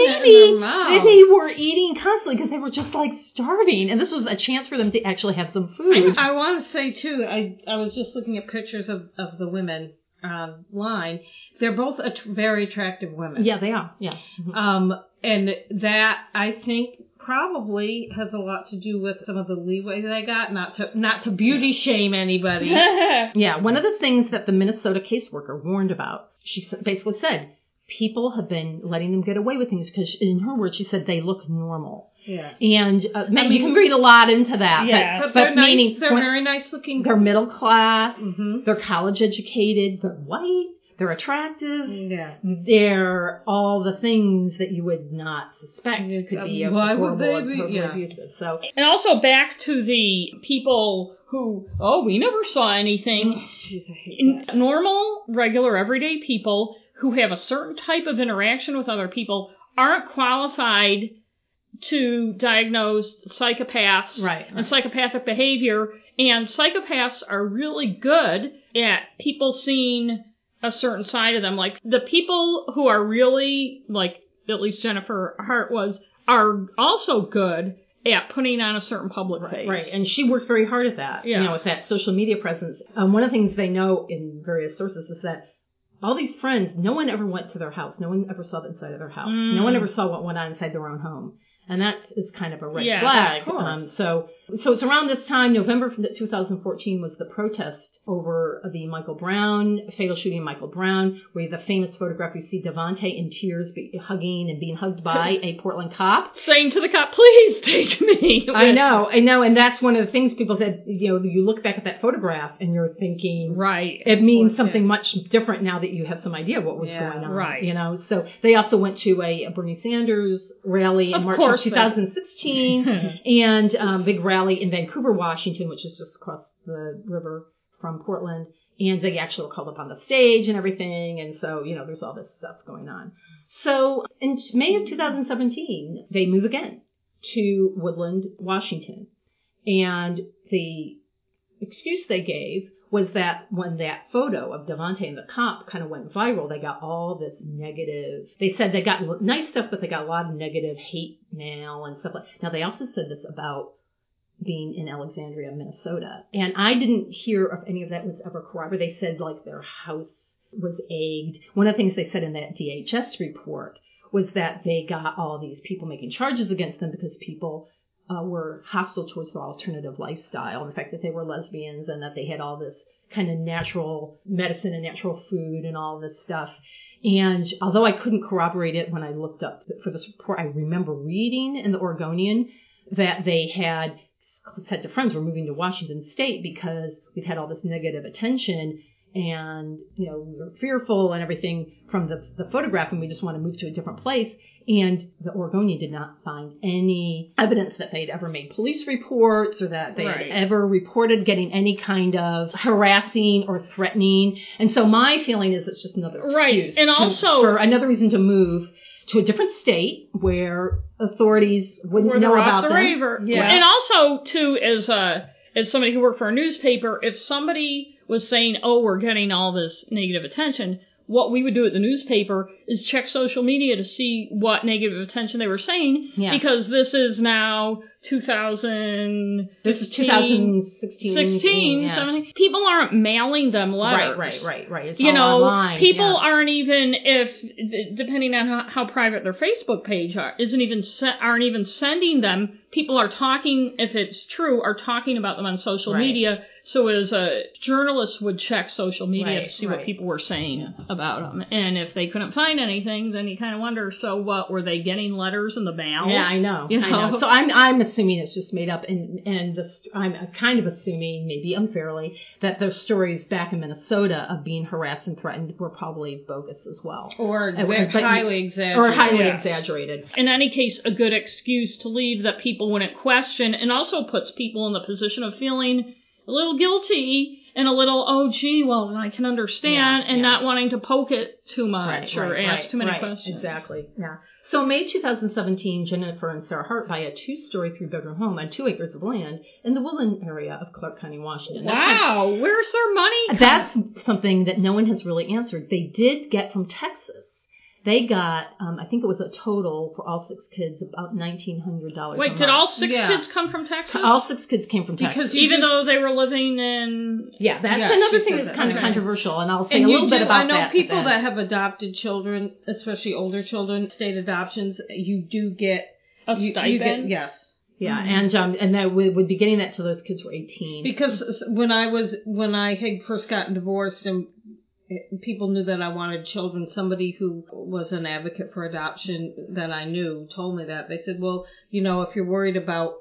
Speaker 3: maybe they, were eating constantly because they were just like starving. And this was a chance for them to actually have some food.
Speaker 2: I want to say too. I I was just looking at pictures of of the women line. They're both very attractive women.
Speaker 3: yeah, they are. Yeah.
Speaker 2: Um, and that I think probably has a lot to do with some of the leeway that I got. Not to not to beauty shame anybody.
Speaker 3: Yeah, one of the things that the Minnesota caseworker warned about, she basically said, people have been letting them get away with things because, in her words, she said they look normal.
Speaker 2: yeah.
Speaker 3: And uh, ma- you
Speaker 2: mean-
Speaker 3: can read a lot into that,
Speaker 1: Yes.
Speaker 3: but,
Speaker 2: But, they're
Speaker 3: but
Speaker 2: nice.
Speaker 3: meaning
Speaker 2: They're
Speaker 3: when-
Speaker 2: very nice looking.
Speaker 3: they're middle class,
Speaker 2: Mhm.
Speaker 3: they're college educated, they're white, they're attractive,
Speaker 2: Yeah.
Speaker 3: they're all the things that you would not suspect
Speaker 2: Yeah,
Speaker 3: could be
Speaker 2: um, why would they be?
Speaker 3: horribly
Speaker 2: Yeah.
Speaker 3: abusive. So
Speaker 1: and also back to the people who, oh, we never saw anything.
Speaker 2: Jeez, I hate that.
Speaker 1: normal, regular, everyday people who have a certain type of interaction with other people aren't qualified to diagnose psychopaths
Speaker 3: Right,
Speaker 1: and psychopathic behavior. And psychopaths are really good at people seeing a certain side of them. Like the people who are really, like at least Jennifer Hart was, are also good at putting on a certain public face.
Speaker 3: Right, and she worked very hard at that.
Speaker 1: Yeah.
Speaker 3: You know, with that social media presence. Um, one of the things they know in various sources is that all these friends, no one ever went to their house. No one ever saw the inside of their house. No one
Speaker 1: Mm.
Speaker 3: ever saw what went on inside their own home. And that is kind of a red
Speaker 1: Yeah,
Speaker 3: flag.
Speaker 2: of course.
Speaker 3: Um, so, so it's around this time, November 2014 was the protest over the Michael Brown, fatal shooting of Michael Brown, where the famous photograph you see Devonte in tears be, hugging and being hugged by a Portland cop.
Speaker 1: Saying to the cop, please take me.
Speaker 3: I know, I know, and that's one of the things people said. You know, you look back at that photograph and you're thinking
Speaker 1: Right.
Speaker 3: it means
Speaker 2: course,
Speaker 3: something
Speaker 2: yeah.
Speaker 3: much different now that you have some idea of what was
Speaker 2: Yeah,
Speaker 3: going on.
Speaker 1: right.
Speaker 3: You know, so they also went to a, Bernie Sanders rally in March
Speaker 1: course
Speaker 3: of 2016, and um, big rally in Vancouver, Washington, which is just across the river from Portland. And they actually were called up on the stage and everything, and so you know, there's all this stuff going on. So in May of 2017, they move again to Woodland, Washington. And the excuse they gave was that when that photo of Devonte and the cop kind of went viral, they got all this negative. They said they got nice stuff, but they got a lot of negative hate mail and stuff like. Now they also said this about being in Alexandria, Minnesota, and I didn't hear of any of that was ever corroborated. They said like their house was egged. One of the things they said in that DHS report was that they got all these people making charges against them because people uh, were hostile towards their alternative lifestyle and the fact that they were lesbians and that they had all this kind of natural medicine and natural food and all this stuff. And although I couldn't corroborate it when I looked up for this report, I remember reading in the Oregonian that they had said to friends, we're moving to Washington State because we've had all this negative attention and, you know, we were fearful and everything from the, the photograph and we just want to move to a different place. And the Oregonian did not find any evidence that they'd ever made police reports or that they
Speaker 1: Right.
Speaker 3: had ever reported getting any kind of harassing or threatening. And so my feeling is it's just another
Speaker 1: Right.
Speaker 3: excuse
Speaker 1: And
Speaker 3: to-
Speaker 1: also-
Speaker 3: for another reason to move to a different state where authorities wouldn't
Speaker 1: Where
Speaker 3: know about
Speaker 1: the
Speaker 3: them.
Speaker 1: raver.
Speaker 3: Yeah.
Speaker 1: And also, too, as a as somebody who worked for a newspaper, if somebody was saying, "Oh, we're getting all this negative attention," what we would do at the newspaper is check social media to see what negative attention they were saying,
Speaker 3: Yeah.
Speaker 1: because this is now 2000.
Speaker 3: This is 2016.
Speaker 1: 16,
Speaker 3: yeah.
Speaker 1: 17. People aren't mailing them letters.
Speaker 3: Right, right, right, right. It's
Speaker 1: you
Speaker 3: all
Speaker 1: know,
Speaker 3: online.
Speaker 1: people
Speaker 3: yeah.
Speaker 1: aren't even if depending on how, how private their Facebook page are, isn't even aren't even sending them. People are talking, if it's true, are talking about them on social
Speaker 3: Right.
Speaker 1: media. So as a journalist would check social media
Speaker 3: Right,
Speaker 1: to see
Speaker 3: right.
Speaker 1: what people were saying about them, and if they couldn't find anything, then you kind of wonder. So what were they getting letters in the mail?
Speaker 3: Yeah, I know.
Speaker 1: You
Speaker 3: I know.
Speaker 1: know?
Speaker 3: So I'm I'm assuming it's just made up, and and the I'm kind of assuming, maybe unfairly, that those stories back in Minnesota of being harassed and threatened were probably bogus as well,
Speaker 2: Or
Speaker 3: Uh, but-
Speaker 2: highly exaggerated.
Speaker 3: or highly
Speaker 1: Yes.
Speaker 3: exaggerated.
Speaker 1: in any case, a good excuse to leave that people wouldn't question, and also puts people in the position of feeling a little guilty and a little, oh, gee, well, I can understand,
Speaker 3: Yeah,
Speaker 1: and
Speaker 3: yeah.
Speaker 1: not wanting to poke it too much
Speaker 3: Right,
Speaker 1: or
Speaker 3: right,
Speaker 1: ask
Speaker 3: right,
Speaker 1: too many questions.
Speaker 3: Exactly. Yeah. So in May 2017, Jennifer and Sarah Hart buy a two-story, three-bedroom home on two acres of land in the Woodland area of Clark County, Washington. That's kind of-
Speaker 1: Wow, where's their money?
Speaker 3: That's something that no one has really answered. They did get from Texas. They got, um, I think it was a total for all six kids about nineteen hundred dollars.
Speaker 1: Wait, did all six
Speaker 2: Yeah.
Speaker 1: kids come from Texas?
Speaker 3: all six kids came from Texas?
Speaker 2: you
Speaker 1: even
Speaker 2: do-
Speaker 1: though they were living in.
Speaker 3: yeah, that's
Speaker 2: Yeah,
Speaker 3: another
Speaker 2: she
Speaker 3: thing
Speaker 2: said
Speaker 3: that's
Speaker 2: that.
Speaker 3: kind of
Speaker 1: Okay.
Speaker 3: controversial, and I'll say
Speaker 2: And
Speaker 3: a
Speaker 2: you
Speaker 3: little bit
Speaker 2: do-
Speaker 3: about
Speaker 2: I know
Speaker 3: that.
Speaker 2: people
Speaker 3: at
Speaker 2: that have adopted children, especially older children, state adoptions. You do get
Speaker 1: A
Speaker 2: you,
Speaker 1: stipend?
Speaker 2: You get, yes,
Speaker 3: yeah, and um, and that we would be getting that till those kids were eighteen.
Speaker 2: because s- when I was when I had first gotten divorced and people knew that I wanted children, somebody who was an advocate for adoption that I knew told me that. They said, "Well, you know, if you're worried about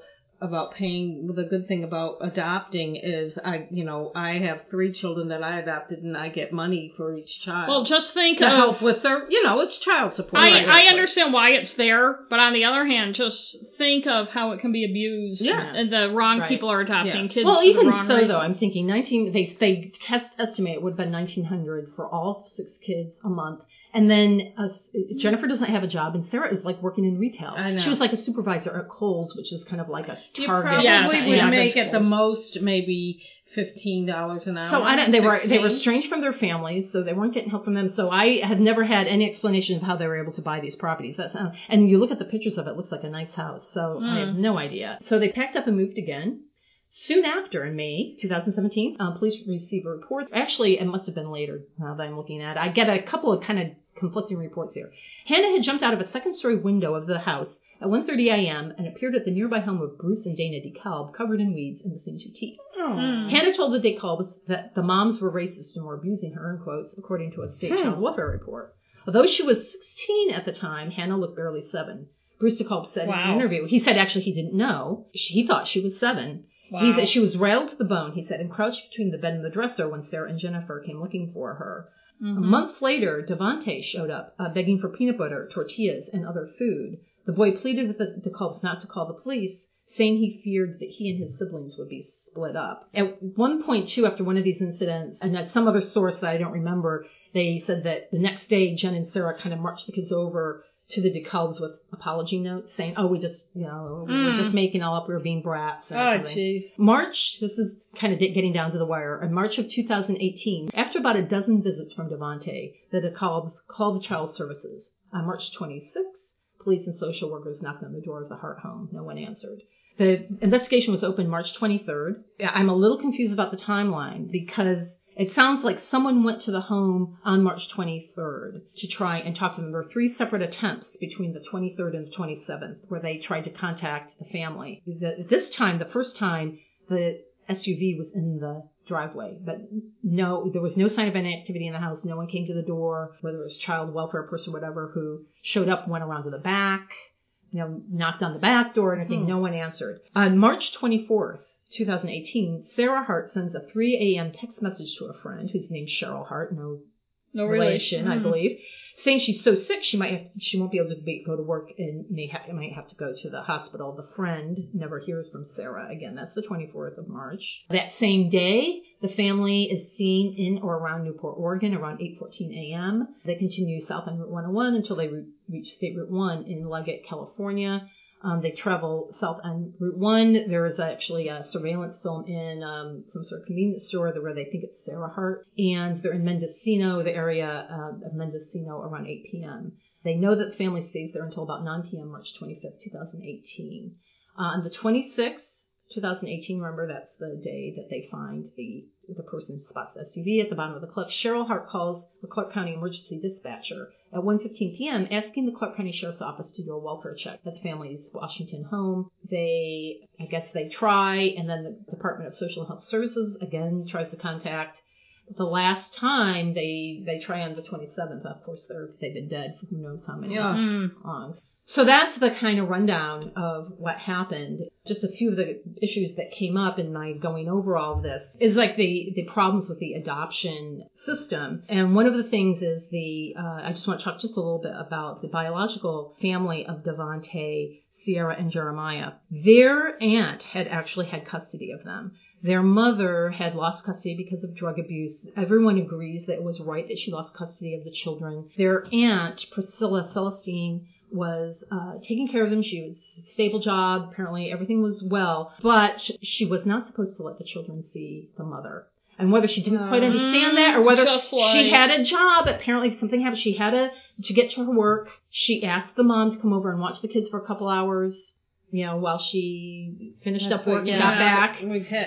Speaker 2: about paying, the good thing about adopting is I, you know, I have three children that I adopted and I get money for each child."
Speaker 1: Well, just think
Speaker 2: to
Speaker 1: of.
Speaker 2: help with their, you know, it's child support.
Speaker 1: I,
Speaker 2: Right,
Speaker 1: I understand why it's there, but on the other hand, just think of how it can be abused.
Speaker 2: Yes.
Speaker 1: And the wrong
Speaker 3: Right.
Speaker 1: people are adopting
Speaker 2: Yes.
Speaker 1: kids.
Speaker 3: well,
Speaker 1: for the
Speaker 3: even
Speaker 1: wrong
Speaker 3: so,
Speaker 1: reasons.
Speaker 3: though, I'm thinking 19. They they test estimate it would have been 1900 for all six kids a month, and then uh, Jennifer doesn't have a job, and Sarah is like working in retail.
Speaker 2: I know.
Speaker 3: She was like a supervisor at Kohl's, which is kind of like a
Speaker 2: You
Speaker 3: Target.
Speaker 2: probably
Speaker 1: Yes,
Speaker 2: would
Speaker 1: yeah.
Speaker 2: make at the most maybe fifteen dollars an hour.
Speaker 3: So I don't. They were they were estranged from their families, so they weren't getting help from them. So I had never had any explanation of how they were able to buy these properties. That's uh, and you look at the pictures of it, it looks like a nice house. So I have no idea. So they packed up and moved again. Soon after, in May 2017, um, police received a report. Actually, it must have been later. Now that I'm looking at, it. I get a couple of kind of conflicting reports here. Hannah had jumped out of a second-story window of the house at 1:30 a.m. and appeared at the nearby home of Bruce and Dana DeKalb, covered in weeds and missing two teeth.
Speaker 1: Hmm.
Speaker 3: Hannah told the DeKalbs that the moms were racist and were abusing her, in quotes, according to a state
Speaker 1: Hmm.
Speaker 3: child welfare report. Although she was 16 at the time, Hannah looked barely seven. Bruce DeKalb said in an interview, he said actually he didn't know. She- He thought she was seven.
Speaker 1: Wow.
Speaker 3: He said she was rattled to the bone, he said, and crouched between the bed and the dresser when Sarah and Jennifer came looking for her.
Speaker 1: Mhm.
Speaker 3: Months later, Devonte showed up, uh, begging for peanut butter, tortillas, and other food. The boy pleaded with the DeKalbs not to call the police, saying he feared that he and his siblings would be split up. At one point, too, after one of these incidents, and at some other source that I don't remember, they said that the next day, Jen and Sarah kind of marched the kids over to the DeKalbs with apology notes saying, oh, we just, you know, we were
Speaker 1: Mm.
Speaker 3: just making all up, We are being brats. and
Speaker 1: Oh, jeez.
Speaker 3: March, this is kind of getting down to the wire. In March of 2018, after about a dozen visits from Devonte, the DeKalbs called the child services. On March 26th, police and social workers knocked on the door of the Hart home. No one answered. The investigation was opened March 23rd. I'm a little confused about the timeline because it sounds like someone went to the home on March 23rd to try and talk to them. There were three separate attempts between the 23rd and the 27th where they tried to contact the family. The, this time, the first time, the SUV was in the driveway, but no, there was no sign of any activity in the house. No one came to the door, whether it was child welfare person whatever, who showed up, went around to the back, you know, knocked on the back door and everything.
Speaker 2: Hmm.
Speaker 3: No one answered. On March 24th, 2018, Sarah Hart sends a 3 a.m. text message to a friend who's named Cheryl Hart, no
Speaker 1: No
Speaker 3: relation, I
Speaker 1: Mhm.
Speaker 3: believe, saying she's so sick she might have, she won't be able to be, go to work and may ha- might have to go to the hospital. The friend never hears from Sarah again. That's the 24th of March. That same day, the family is seen in or around Newport, Oregon, around 8:14 a.m. They continue south on Route 101 until they re- reach State Route 1 in Leggett, California. Um, they travel south on Route 1. There is actually a surveillance film in um, some sort of convenience store where they think it's Sarah Hart. And they're in Mendocino, the area um, of Mendocino, around 8 p.m. They know that the family stays there until about 9 p.m., March 25th, 2018. On the 26th, 2018, remember that's the day that they find the the person who spots the SUV at the bottom of the cliff. Cheryl Hart calls the Clark County Emergency Dispatcher at 1:15 p.m. asking the Clark County Sheriff's Office to do a welfare check at the family's Washington home. They, I guess, they try, and then the Department of Social and Health Services again tries to contact. The last time they they try on the 27th, of course they're they've been dead for who knows how many
Speaker 2: Yeah.
Speaker 1: Mm.
Speaker 3: So that's the kind of rundown of what happened. Just a few of the issues that came up in my going over all of this is like the, the problems with the adoption system. And one of the things is the, uh, I just want to talk just a little bit about the biological family of Devante, Sierra, and Jeremiah. Their aunt had actually had custody of them. Their mother had lost custody because of drug abuse. Everyone agrees that it was right that she lost custody of the children. Their aunt, Priscilla Celestine, was uh, taking care of them. She was a stable job. Apparently, everything was well, but she was not supposed to let the children see the mother. And whether she didn't quite understand that, or whether
Speaker 1: Just
Speaker 3: she had a job, apparently something happened. She had a to get to her work. She asked the mom to come over and watch the kids for a couple hours. You know, while she finished
Speaker 2: That's
Speaker 3: up work and got back.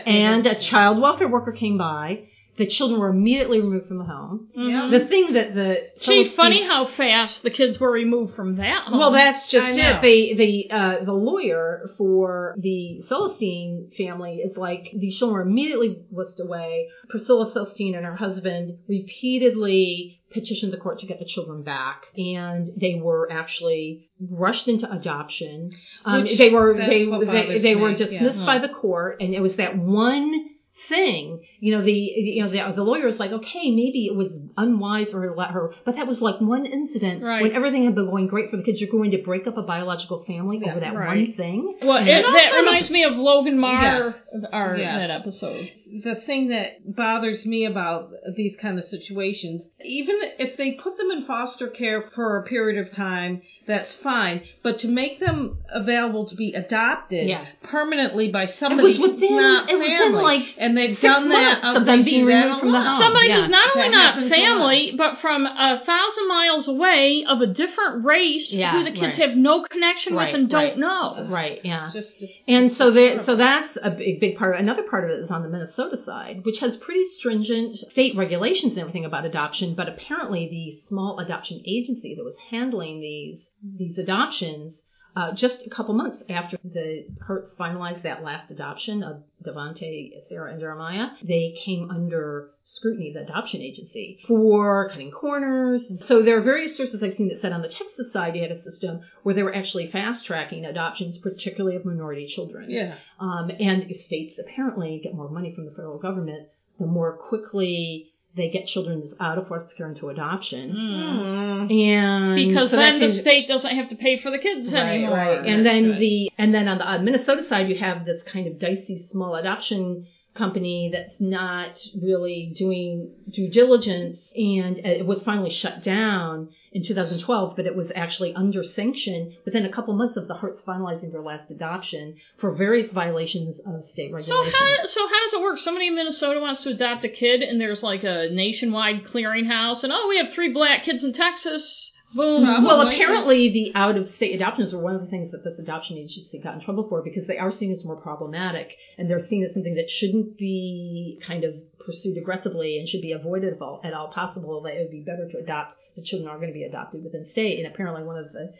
Speaker 3: And a child welfare worker came by. The children were immediately removed from the home.
Speaker 1: Mhm.
Speaker 3: The thing that the
Speaker 1: Gee, funny how fast the kids were removed from that home.
Speaker 3: well, that's just
Speaker 2: I
Speaker 3: it.
Speaker 2: know.
Speaker 3: The the uh, the lawyer for the Celestine family is like the children were immediately whisked away. Priscilla Celestine and her husband repeatedly petitioned the court to get the children back, and they were actually rushed into adoption. Um,
Speaker 2: Which-
Speaker 3: they were
Speaker 2: that's
Speaker 3: they
Speaker 2: what
Speaker 3: they,
Speaker 2: bothers
Speaker 3: they were
Speaker 2: me,
Speaker 3: dismissed
Speaker 1: yeah.
Speaker 3: by the court, and it was that one thing. You know, the you know the, the lawyer was like, okay, maybe it was unwise for her to let her, but that was like one incident
Speaker 1: Right.
Speaker 3: when everything had been going great for the kids. You're going to break up a biological family
Speaker 2: Yeah,
Speaker 3: over that
Speaker 1: right.
Speaker 3: one thing.
Speaker 1: well,
Speaker 3: And
Speaker 1: it,
Speaker 2: also-
Speaker 1: that reminds me of Logan Marr,
Speaker 2: Yes.
Speaker 1: our
Speaker 2: Yes.
Speaker 1: that episode.
Speaker 2: the thing that bothers me about these kind of situations, even if they put them in foster care for a period of time, that's fine. But to make them available to be adopted
Speaker 3: Yeah.
Speaker 2: permanently by somebody
Speaker 3: It was
Speaker 2: who's
Speaker 3: within-
Speaker 2: not
Speaker 3: it was in,
Speaker 2: family,
Speaker 3: like,
Speaker 2: and they've done that
Speaker 3: months of them being removed from the home.
Speaker 1: Somebody
Speaker 3: yeah.
Speaker 1: who's not only not family, but from a thousand miles away of a different race
Speaker 3: Yeah,
Speaker 1: who the kids
Speaker 3: right.
Speaker 1: have no connection
Speaker 3: Right,
Speaker 1: with and don't know.
Speaker 3: Right, yeah.
Speaker 2: Just- just-
Speaker 3: And
Speaker 2: it's
Speaker 3: so
Speaker 2: just
Speaker 3: there,
Speaker 2: horrible.
Speaker 3: so that's a big, big part. Another part of it is on the Minnesota side, which has pretty stringent state regulations and everything about adoption. But apparently, the small adoption agency that was handling these these adoptions, uh, just a couple months after the Harts finalized that last adoption of Devonte, Sierra, and Jeremiah, they came under scrutiny, the adoption agency, for cutting corners. So there are various sources I've seen that said on the Texas side, you had a system where they were actually fast tracking adoptions, particularly of minority children.
Speaker 2: yeah.
Speaker 3: Um, and states apparently get more money from the federal government the more quickly they get children out of foster care into adoption.
Speaker 2: Mm.
Speaker 3: And
Speaker 1: Because
Speaker 3: so
Speaker 1: then the state doesn't have to pay for the kids
Speaker 3: Right,
Speaker 1: anymore.
Speaker 3: right. And then
Speaker 2: right.
Speaker 3: the and then on the uh, Minnesota side, you have this kind of dicey small adoption company that's not really doing due diligence, and it was finally shut down in 2012. But it was actually under sanction within a couple months of the Harts finalizing their last adoption for various violations of state regulations.
Speaker 1: So how so how does it work? Somebody in Minnesota wants to adopt a kid, and there's like a nationwide clearinghouse, and oh, we have three black kids in Texas. Boom. Mm-hmm.
Speaker 2: Probably.
Speaker 3: Well, apparently the out-of-state adoptions are one of the things that this adoption agency got in trouble for because they are seen as more problematic and they're seen as something that shouldn't be kind of pursued aggressively and should be avoided at all, at all possible. That it would be better to adopt the children are going to be adopted within state. And apparently one of the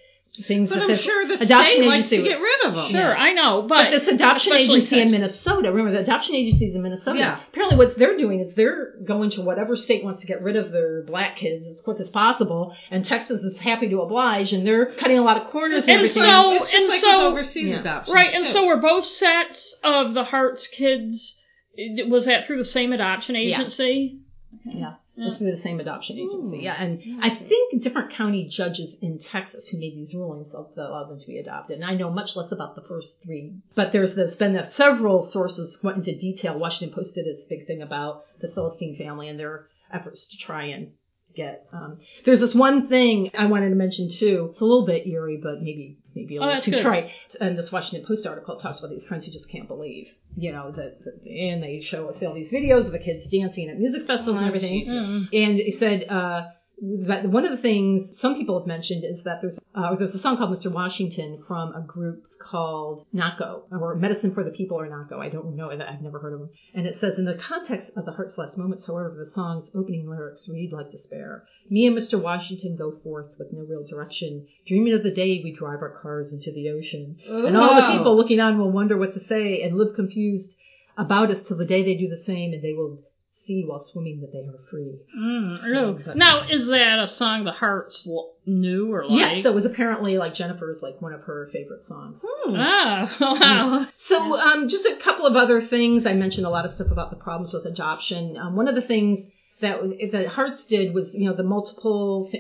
Speaker 3: things
Speaker 2: But
Speaker 3: that
Speaker 2: I'm
Speaker 3: this
Speaker 2: sure the
Speaker 3: adoption agency
Speaker 2: to get rid of them.
Speaker 1: Sure, I know,
Speaker 3: but,
Speaker 1: but,
Speaker 3: this adoption agency in Minnesota, remember the adoption agencies in Minnesota.
Speaker 2: Yeah.
Speaker 3: Apparently, what they're doing is they're going to whatever state wants to get rid of their black kids as quick as possible, and Texas is happy to oblige, and they're cutting a lot of corners and,
Speaker 1: And
Speaker 3: everything.
Speaker 1: so- and
Speaker 2: like
Speaker 1: so-
Speaker 2: overseas
Speaker 3: Yeah.
Speaker 2: adoptions,
Speaker 1: Right, and
Speaker 2: too.
Speaker 1: so were both sets of the Harts kids. Was that through the same adoption agency?
Speaker 3: yeah.
Speaker 1: Yeah.
Speaker 3: It's through the same adoption agency, yeah, and I think different county judges in Texas who made these rulings that allowed them to be adopted. And I know much less about the first three, but there's this been a, several sources went into detail. Washington Post did this big thing about the Celestine family and their efforts to try and get. Um, there's this one thing I wanted to mention too. It's a little bit eerie, but maybe maybe a
Speaker 1: Oh,
Speaker 3: little too
Speaker 1: good.
Speaker 3: trite. And this Washington Post article talks about these friends who just can't believe, you know, that, that and they show us all these videos of the kids dancing at music festivals and
Speaker 2: Oh,
Speaker 3: everything.
Speaker 2: Jesus.
Speaker 1: Mm.
Speaker 3: And he said, uh, But one of the things some people have mentioned is that there's uh, there's a song called Mr. Washington from a group called Nahko or Medicine for the People or Nahko. I don't know that I've never heard of them. And it says in the context of the Hart's Last Moments, however, the song's opening lyrics read like despair. Me and Mr. Washington go forth with no real direction, dreaming of the day we drive our cars into the ocean. And all the people looking on will wonder what to say and live confused about us till the day they do the same and they will while swimming that they are free.
Speaker 1: Mm, ew. Now, is that a song the Harts l- knew or like?
Speaker 3: Yes, it was apparently like Jennifer's like one of her favorite songs.
Speaker 1: Ah, wow.
Speaker 3: So, um, just a couple of other things. I mentioned a lot of stuff about the problems with adoption. Um, one of the things that that Harts did was, you know, the multiple, uh,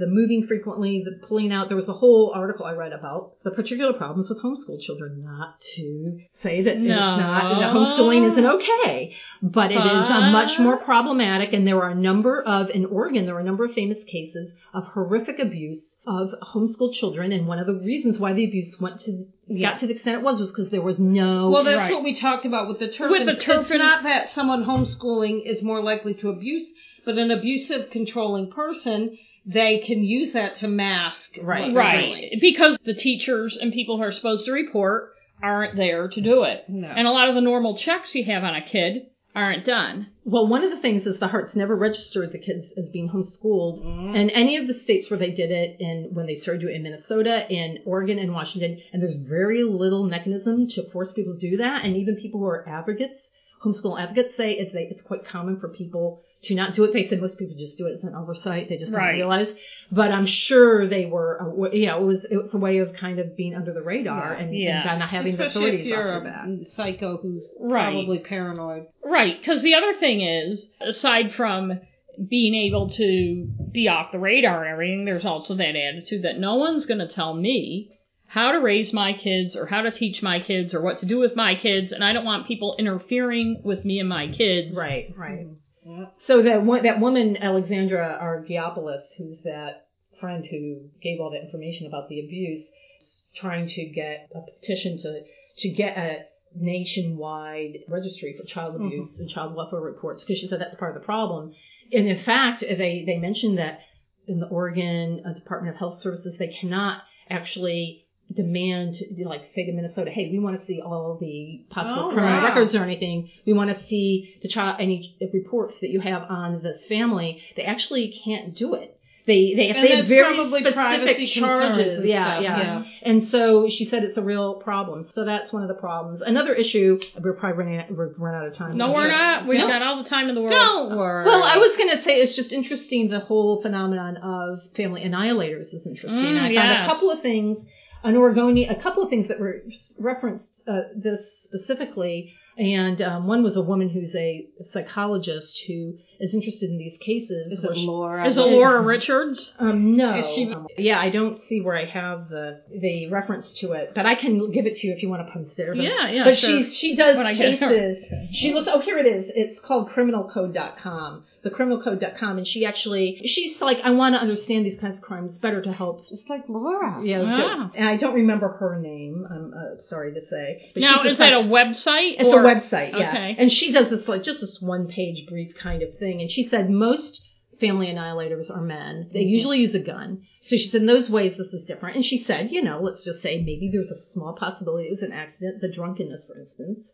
Speaker 3: the moving frequently, the pulling out. There was a whole article I read about the particular problems with homeschool children. Not to say that
Speaker 1: No.
Speaker 3: it's not that homeschooling isn't okay, but it is a much more problematic. And there are a number of in Oregon, there are a number of famous cases of horrific abuse of homeschool children. And one of the reasons why the abuse went to got to the extent it was was because there was no
Speaker 2: Well, that's
Speaker 1: Right.
Speaker 2: what we talked about with the turpins.
Speaker 1: With the
Speaker 2: It's not that someone homeschooling is more likely to abuse, but an abusive, controlling person, they can use that to mask.
Speaker 3: Right.
Speaker 1: Right.
Speaker 2: doing.
Speaker 1: Because the teachers and people who are supposed to report aren't there to do it.
Speaker 2: No.
Speaker 1: And a lot of the normal checks you have on a kid aren't done.
Speaker 3: Well, one of the things is the Harts never registered the kids as being homeschooled.
Speaker 2: Mm-hmm.
Speaker 3: And any of the states where they did it, and when they started doing it in Minnesota, in Oregon, and Washington, and there's very little mechanism to force people to do that. And even people who are advocates, homeschool advocates, say it's they, it's quite common for people to not do it. They said most people just do it as an oversight; they just don't
Speaker 1: Right.
Speaker 3: realize. But I'm sure they were, uh, you know, it was it was a way of kind of being under the radar and,
Speaker 1: Yeah.
Speaker 3: and not having the
Speaker 2: Especially if
Speaker 3: authorities
Speaker 2: you're
Speaker 3: off your back.
Speaker 2: a psycho who's
Speaker 1: Right.
Speaker 2: probably paranoid.
Speaker 1: Right, because the other thing is, aside from being able to be off the radar and everything, there's also that attitude that no one's going to tell me how to raise my kids or how to teach my kids or what to do with my kids, and I don't want people interfering with me and my kids.
Speaker 3: Right, right.
Speaker 2: Yeah.
Speaker 3: So that one, that woman, Alexandra Argyropoulos, who's that friend who gave all that information about the abuse, is trying to get a petition to to get a nationwide registry for child abuse and child welfare reports because she said that's part of the problem. And in fact, they they mentioned that in the Oregon uh, Department of Health Services, they cannot actually demand, like, say to Minnesota, hey, we want to see all the possible
Speaker 2: Oh,
Speaker 3: criminal
Speaker 2: wow.
Speaker 3: records or anything. We want to see the child, any reports that you have on this family. They actually can't do it. They they,
Speaker 2: And
Speaker 3: they have very specific
Speaker 2: privacy
Speaker 3: charges. Yeah, yeah,
Speaker 2: yeah.
Speaker 3: And so she said it's a real problem. So that's one of the problems. Another issue. We're probably running out, we're run out of time.
Speaker 1: No, we're not. We've
Speaker 3: No.
Speaker 1: got all the time in the world.
Speaker 2: Don't worry.
Speaker 3: Well, I was going to say it's just interesting. The whole phenomenon of family annihilators is interesting.
Speaker 1: Mm,
Speaker 3: I found
Speaker 1: yes.
Speaker 3: a couple of things, an Oregonian, a couple of things that were referenced uh, this specifically. And um, one was a woman who's a psychologist who is interested in these cases.
Speaker 2: Is it
Speaker 3: she-
Speaker 2: Laura?
Speaker 1: Is it Laura Richards?
Speaker 3: um, no.
Speaker 2: Is she-
Speaker 3: Um, yeah, I don't see where I have the the reference to it, but I can give it to you if you want to post it. But,
Speaker 1: Yeah, yeah,
Speaker 3: But
Speaker 1: sure.
Speaker 3: she she does
Speaker 1: When I get her.
Speaker 3: cases. She looks. Oh, here it is. It's called criminalcode.com. The criminalcode.com, and she actually she's like, I want to understand these kinds of crimes better to help.
Speaker 2: Just like Laura.
Speaker 3: Yeah,
Speaker 1: Ah.
Speaker 3: and I don't remember her name. I'm uh, sorry to say. But
Speaker 1: Now, is that a website?
Speaker 3: it's
Speaker 1: or-
Speaker 3: a website, yeah.
Speaker 1: Okay.
Speaker 3: And she does this like just this one page brief kind of thing. And she said most family annihilators are men. They mm-hmm. usually use a gun. So she said in those ways this is different. And she said, you know, let's just say maybe there's a small possibility it was an accident, the drunkenness, for instance.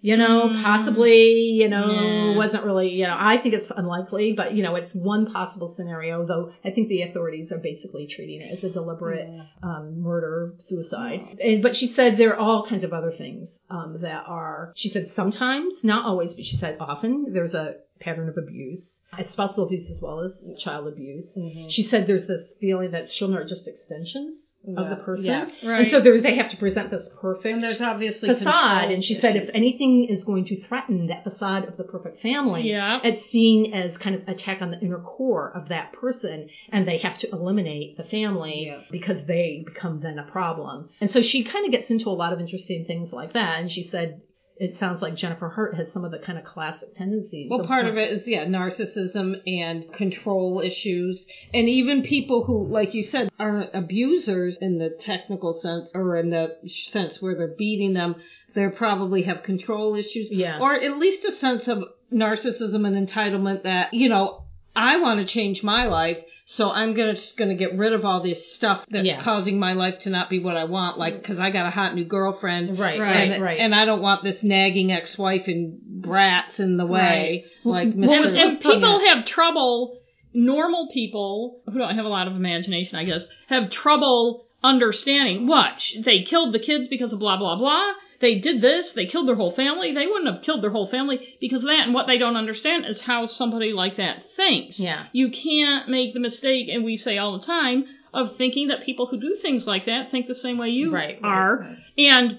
Speaker 3: You know,
Speaker 1: Mm.
Speaker 3: possibly, you know,
Speaker 1: Yeah.
Speaker 3: wasn't really, you know, I think it's unlikely, but you know, it's one possible scenario, though I think the authorities are basically treating it as a deliberate um, murder, suicide. And, but she said there are all kinds of other things um, that are. She said sometimes, not always, but she said often there's a pattern of abuse, spousal abuse as well as child abuse. Mm-hmm. She said there's this feeling that children are just extensions of the person,
Speaker 2: Yeah.
Speaker 1: Right.
Speaker 3: and so they're- have to present this perfect
Speaker 2: And there's obviously
Speaker 3: facade. And she said if anything is going to threaten that facade of the perfect family,
Speaker 1: Yeah.
Speaker 3: it's seen as kind of attack on the inner core of that person, and they have to eliminate the family
Speaker 2: Yeah.
Speaker 3: because they become then a problem. And so she kind of gets into a lot of interesting things like that. And she said it sounds like Jennifer Hart has some of the kind of classic tendencies.
Speaker 2: Well, part of it is, yeah, narcissism and control issues. And even people who, like you said, aren't abusers in the technical sense or in the sense where they're beating them, they probably have control issues.
Speaker 3: Yeah.
Speaker 2: Or at least a sense of narcissism and entitlement that, you know, I want to change my life, so I'm gonna just gonna get rid of all this stuff that's
Speaker 3: Yeah.
Speaker 2: causing my life to not be what I want, like because I got a hot new girlfriend,
Speaker 3: Right,
Speaker 1: Right,
Speaker 2: and,
Speaker 3: right.
Speaker 2: and I don't want this nagging ex-wife and brats in the way, like
Speaker 3: Well,
Speaker 1: and, and people have trouble normal people who don't have a lot of imagination i guess have trouble understanding what they killed the kids because of blah blah blah they did this they killed their whole family they wouldn't have killed their whole family because of that and what they don't understand is how somebody like that thinks
Speaker 3: Yeah.
Speaker 1: you can't make the mistake and we say all the time of thinking that people who do things like that think the same way you
Speaker 3: Right, right,
Speaker 1: are
Speaker 3: right.
Speaker 1: and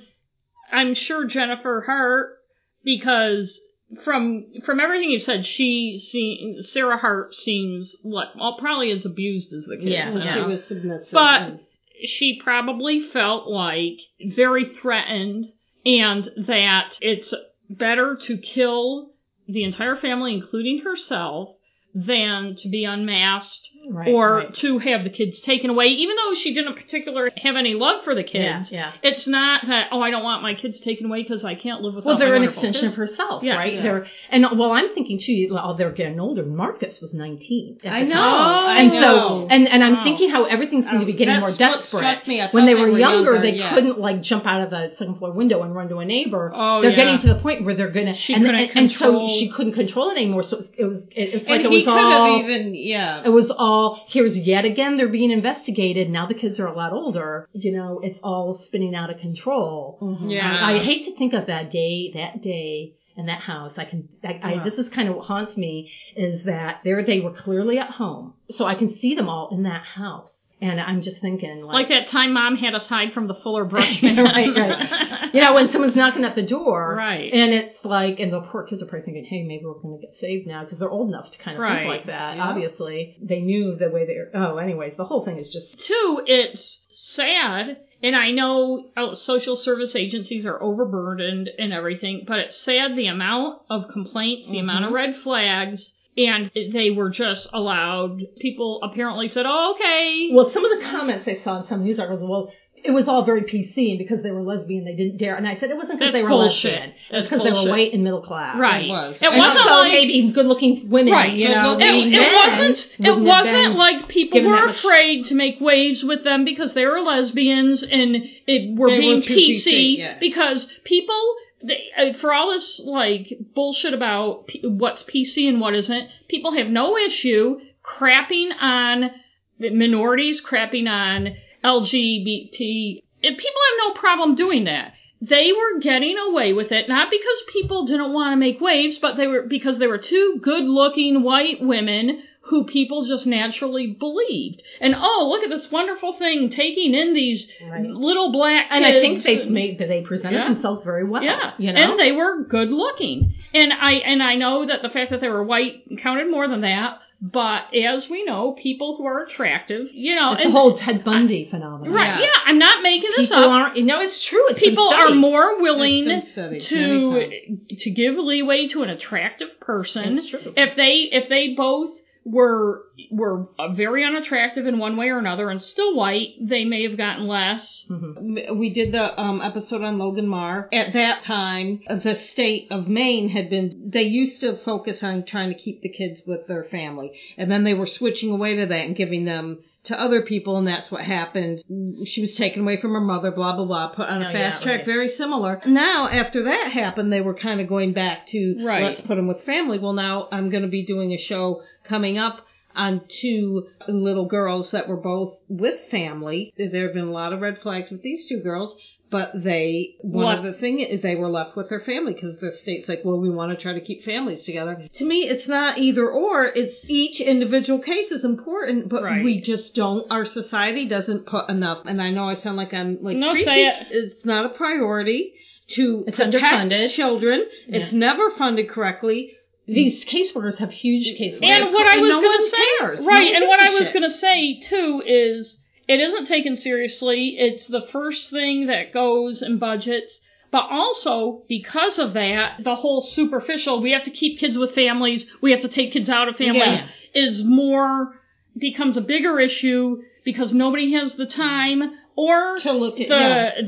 Speaker 1: I'm sure Jennifer Hart, because from from everything you said, she see Sarah Hart seems what well probably as abused as the kids.
Speaker 3: Yeah,
Speaker 1: you
Speaker 3: yeah.
Speaker 2: she was submissive.
Speaker 1: But she probably felt like very threatened and that it's better to kill the entire family, including herself, than to be unmasked
Speaker 3: Right,
Speaker 1: or
Speaker 3: right.
Speaker 1: to have the kids taken away, even though she didn't particularly have any love for the kids.
Speaker 3: Yeah, yeah.
Speaker 1: It's not that oh I don't want my kids taken away because I can't live without.
Speaker 3: Well, they're an extension
Speaker 1: kids.
Speaker 3: of herself, right?
Speaker 1: yeah.
Speaker 3: They're and well, I'm thinking too. Well, they're getting older. Markis was 19. at
Speaker 2: I know,
Speaker 3: time.
Speaker 2: I
Speaker 3: and
Speaker 2: know.
Speaker 3: so and and I'm
Speaker 1: Wow.
Speaker 3: thinking how everything seemed to be getting more desperate.
Speaker 2: struck me. I
Speaker 3: when they
Speaker 2: they
Speaker 3: were
Speaker 2: were
Speaker 3: younger,
Speaker 2: younger,
Speaker 3: they
Speaker 2: yes.
Speaker 3: couldn't like jump out of the second floor window and run to a neighbor.
Speaker 1: Oh,
Speaker 3: they're
Speaker 1: yeah.
Speaker 3: getting to the point where they're gonna
Speaker 1: She
Speaker 3: and,
Speaker 1: couldn't
Speaker 3: and, and so she couldn't control it anymore. So it was it was, it was like
Speaker 2: and
Speaker 3: it was all
Speaker 2: even, yeah.
Speaker 3: it was all here's yet again they're being investigated. Now the kids are a lot older. You know, it's all spinning out of control. Mm-hmm.
Speaker 1: Yeah.
Speaker 3: I, I hate to think of that day, that day, and that house. I can. I, I, this is kind of what haunts me is that there they were clearly at home, so I can see them all in that house, and I'm just thinking like,
Speaker 1: Like that time mom had us hide from the Fuller Brush
Speaker 3: Right,
Speaker 1: man.
Speaker 3: right. you know, when someone's knocking at the door,
Speaker 1: Right.
Speaker 3: And it's like, and the poor kids are probably thinking, hey, maybe we're going to get saved now because they're old enough to kind of
Speaker 1: Right.
Speaker 3: think like that.
Speaker 2: Yeah.
Speaker 3: Obviously, they knew the way they're. Oh, anyways, the whole thing is just.
Speaker 1: Two, it's sad, and I know uh, social service agencies are overburdened and everything, but it's sad the amount of complaints, the amount of red flags, and they were just allowed. People apparently said, "Oh, okay."
Speaker 3: Well, some of the comments I saw in some news articles, well, it was all very PC, and because they were lesbian, they didn't dare. And I said it wasn't because they were
Speaker 1: bullshit.
Speaker 3: lesbian. It's because they were white and middle class.
Speaker 1: right.
Speaker 2: It was.
Speaker 1: It
Speaker 3: And
Speaker 1: wasn't
Speaker 3: also
Speaker 1: like
Speaker 3: maybe good-looking women,
Speaker 1: Right.
Speaker 3: you know.
Speaker 2: Good-looking-
Speaker 1: It, it
Speaker 3: men
Speaker 1: wasn't. It wasn't like people were
Speaker 3: that much-
Speaker 1: afraid to make waves with them because they were lesbians and it were
Speaker 2: They
Speaker 1: being
Speaker 2: too
Speaker 1: PC.
Speaker 2: PC, yes.
Speaker 1: Because people, they, uh, for all this like bullshit about P- what's PC and what isn't, people have no issue crapping on minorities, crapping on LGBT. and People have no problem doing that. They were getting away with it, not because people didn't want to make waves, but they were because they were two good-looking white women who people just naturally believed. And oh, look at this wonderful thing taking in these
Speaker 3: Right.
Speaker 1: little black
Speaker 3: And I think they made they presented
Speaker 1: Yeah.
Speaker 3: themselves very well.
Speaker 1: yeah,
Speaker 3: you know.
Speaker 1: and they were good looking. And I and I know that the fact that they were white counted more than that. But as we know, people who are attractive, you know,
Speaker 3: it's the whole Ted Bundy phenomenon.
Speaker 1: right?
Speaker 2: Yeah.
Speaker 1: Yeah, I'm not making this
Speaker 3: People
Speaker 1: up.
Speaker 3: aren't. No, it's true. It's been
Speaker 1: People are more willing
Speaker 2: It's been studied
Speaker 1: to to give leeway to an attractive person
Speaker 3: It's true.
Speaker 1: if they if they both were were uh, very unattractive in one way or another and still white, they may have gotten less.
Speaker 3: Mhm.
Speaker 2: we did the um, episode on Logan Marr. At that time, the state of Maine had been, they used to focus on trying to keep the kids with their family. And then they were switching away to that and giving them to other people, and that's what happened. She was taken away from her mother, blah, blah, blah, put on a
Speaker 3: Oh,
Speaker 2: fast
Speaker 3: yeah,
Speaker 2: track,
Speaker 3: right.
Speaker 2: very similar. Now, after that happened, they were kind of going back to,
Speaker 1: Right.
Speaker 2: let's put them with family. Well, now I'm going to be doing a show coming up on two little girls that were both with family. There have been a lot of red flags with these two girls, but they one
Speaker 1: What-
Speaker 2: of the thing is they were left with their family because the state's like, well, we want to try to keep families together. To me, it's not either or. It's each individual case is important, but
Speaker 1: Right.
Speaker 2: we just don't. Our society doesn't put enough. And I know I sound like I'm like
Speaker 1: No, say it.
Speaker 2: It's not a priority to
Speaker 3: It's
Speaker 2: protect
Speaker 3: underfunded.
Speaker 2: children. It's never funded correctly.
Speaker 3: These caseworkers have huge caseworkers.
Speaker 1: And what I was
Speaker 2: no
Speaker 1: going to say,
Speaker 2: cares.
Speaker 1: Right?
Speaker 2: one
Speaker 1: and what I was going to say too is it isn't taken seriously. It's the first thing that goes in budgets. But also, because of that, the whole superficial, we have to keep kids with families, we have to take kids out of families, is more, becomes a bigger issue because nobody has the time or
Speaker 2: To look at
Speaker 1: the,
Speaker 2: yeah.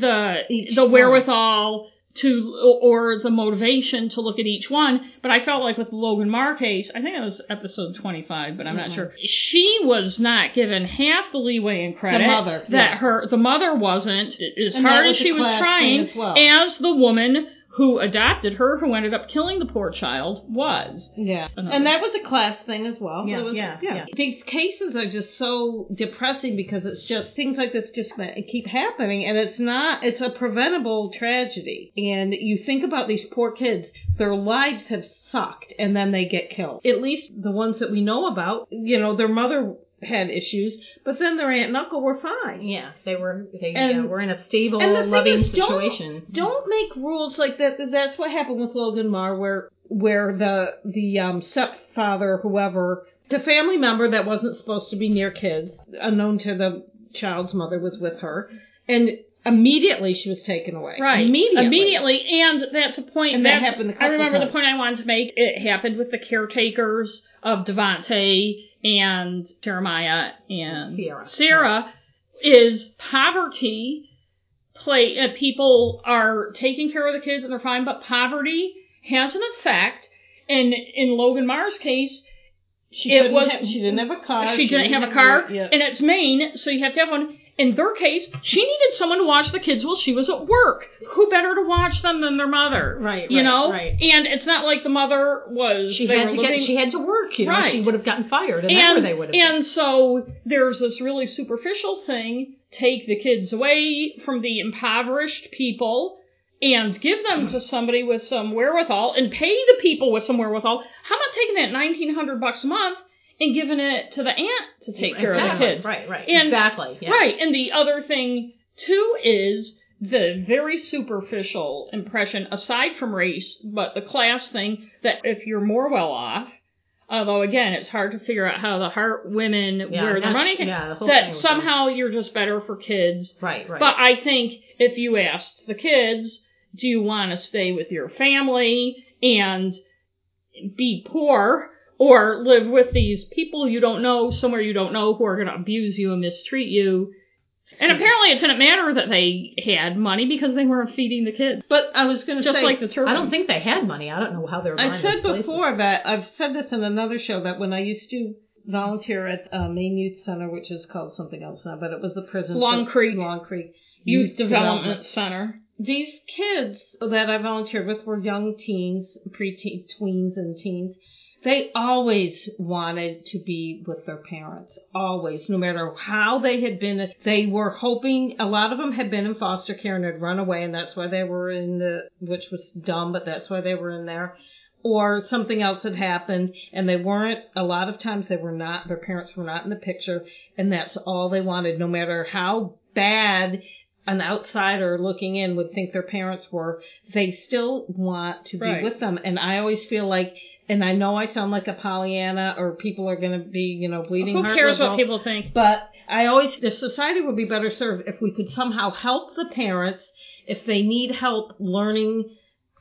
Speaker 1: the, the
Speaker 2: one.
Speaker 1: wherewithal to or the motivation to look at each one. But I felt like with the Logan Marr case, I think it was episode 25, but I'm not
Speaker 2: Mhm.
Speaker 1: sure. She was not given half the leeway and credit
Speaker 2: mother,
Speaker 1: that
Speaker 2: yeah.
Speaker 1: her the mother wasn't as
Speaker 2: And
Speaker 1: hard as she was trying
Speaker 2: as well.
Speaker 1: as the woman who adopted her, who ended up killing the poor child, was.
Speaker 2: Yeah,
Speaker 1: Uh-huh.
Speaker 2: and that was a class thing as well.
Speaker 3: Yeah,
Speaker 2: It was,
Speaker 3: yeah, yeah.
Speaker 2: These cases are just so depressing because it's just things like this just keep happening, and it's not. It's a preventable tragedy. And you think about these poor kids; their lives have sucked, and then they get killed. At least the ones that we know about, you know, their mother had issues, but then their aunt and uncle were fine.
Speaker 3: Yeah, they were they
Speaker 2: And-
Speaker 3: yeah, were in a stable,
Speaker 2: And the thing
Speaker 3: loving
Speaker 2: is, don't-
Speaker 3: situation.
Speaker 2: Don't make rules like that. That's what happened with Logan Marr, where where the the um, stepfather, whoever, the family member that wasn't supposed to be near kids, unknown to the child's mother, was with her, and immediately she was taken away.
Speaker 1: Right.
Speaker 2: Immediately.
Speaker 1: Immediately. And that's a point
Speaker 2: And that happened
Speaker 1: I remember the point I wanted to make. It happened with the caretakers of Devonte and Jeremiah and
Speaker 3: Sierra.
Speaker 1: Sarah is poverty play uh, people are taking care of the kids and they're fine, but poverty has an effect. And in Logan Marr's case,
Speaker 2: She
Speaker 1: it was-
Speaker 2: have- she didn't have a car.
Speaker 1: she didn't have a car,
Speaker 2: Yeah.
Speaker 1: and it's Maine, so you have to have one. In their case, she needed someone to watch the kids while she was at work. Who better to watch them than their mother?
Speaker 3: Right,
Speaker 1: You
Speaker 3: right,
Speaker 1: know?
Speaker 3: right.
Speaker 1: And it's not like the mother was.
Speaker 3: She had to
Speaker 1: living-
Speaker 3: get she had to work, you know,
Speaker 1: Right.
Speaker 3: she would have gotten fired and, that's
Speaker 1: and,
Speaker 3: where they would have been.
Speaker 1: and so there's this really superficial thing take the kids away from the impoverished people and give them to somebody with some wherewithal and pay the people with some wherewithal. How about taking that 1900 bucks a month and giving it to the aunt to take care of the kids?
Speaker 3: Right, right.
Speaker 1: And-
Speaker 3: exactly. Yeah.
Speaker 1: Right. And the other thing too is the very superficial impression, aside from race, but the class thing that if you're more well off, although again it's hard to figure out how the Hart women
Speaker 3: Yeah,
Speaker 1: where their money
Speaker 3: yeah, the
Speaker 1: that somehow you're just better for kids.
Speaker 3: Right, right.
Speaker 1: But I think if you asked the kids, do you want to stay with your family and be poor or live with these people you don't know, somewhere you don't know, who are going to abuse you and mistreat you? And apparently it didn't matter that they had money because they weren't feeding the kids.
Speaker 2: But I was going to
Speaker 1: Just
Speaker 2: say,
Speaker 1: like the Turpins.
Speaker 3: I don't think they had money. I don't know how they were
Speaker 2: I said before that I've said this in another show that when I used to volunteer at uh, Maine Youth Center, which is called something else now, but it was the prison.
Speaker 1: Long Creek.
Speaker 2: Long Creek
Speaker 1: Youth Development Center.
Speaker 2: These kids that I volunteered with were young teens, pre tweens and teens. They always wanted to be with their parents. Always. No matter how they had been, they were hoping, a lot of them had been in foster care and had run away and that's why they were in the, which was dumb, but that's why they were in there. Or something else had happened and they weren't, a lot of times they were not, their parents were not in the picture and that's all they wanted, no matter how bad an outsider looking in would think their parents were, they still want to be
Speaker 1: Right.
Speaker 2: with them. And I always feel like, and I know I sound like a Pollyanna or people are going to be, you know, bleeding
Speaker 1: Who cares what people think?
Speaker 2: But I always, the society would be better served if we could somehow help the parents if they need help learning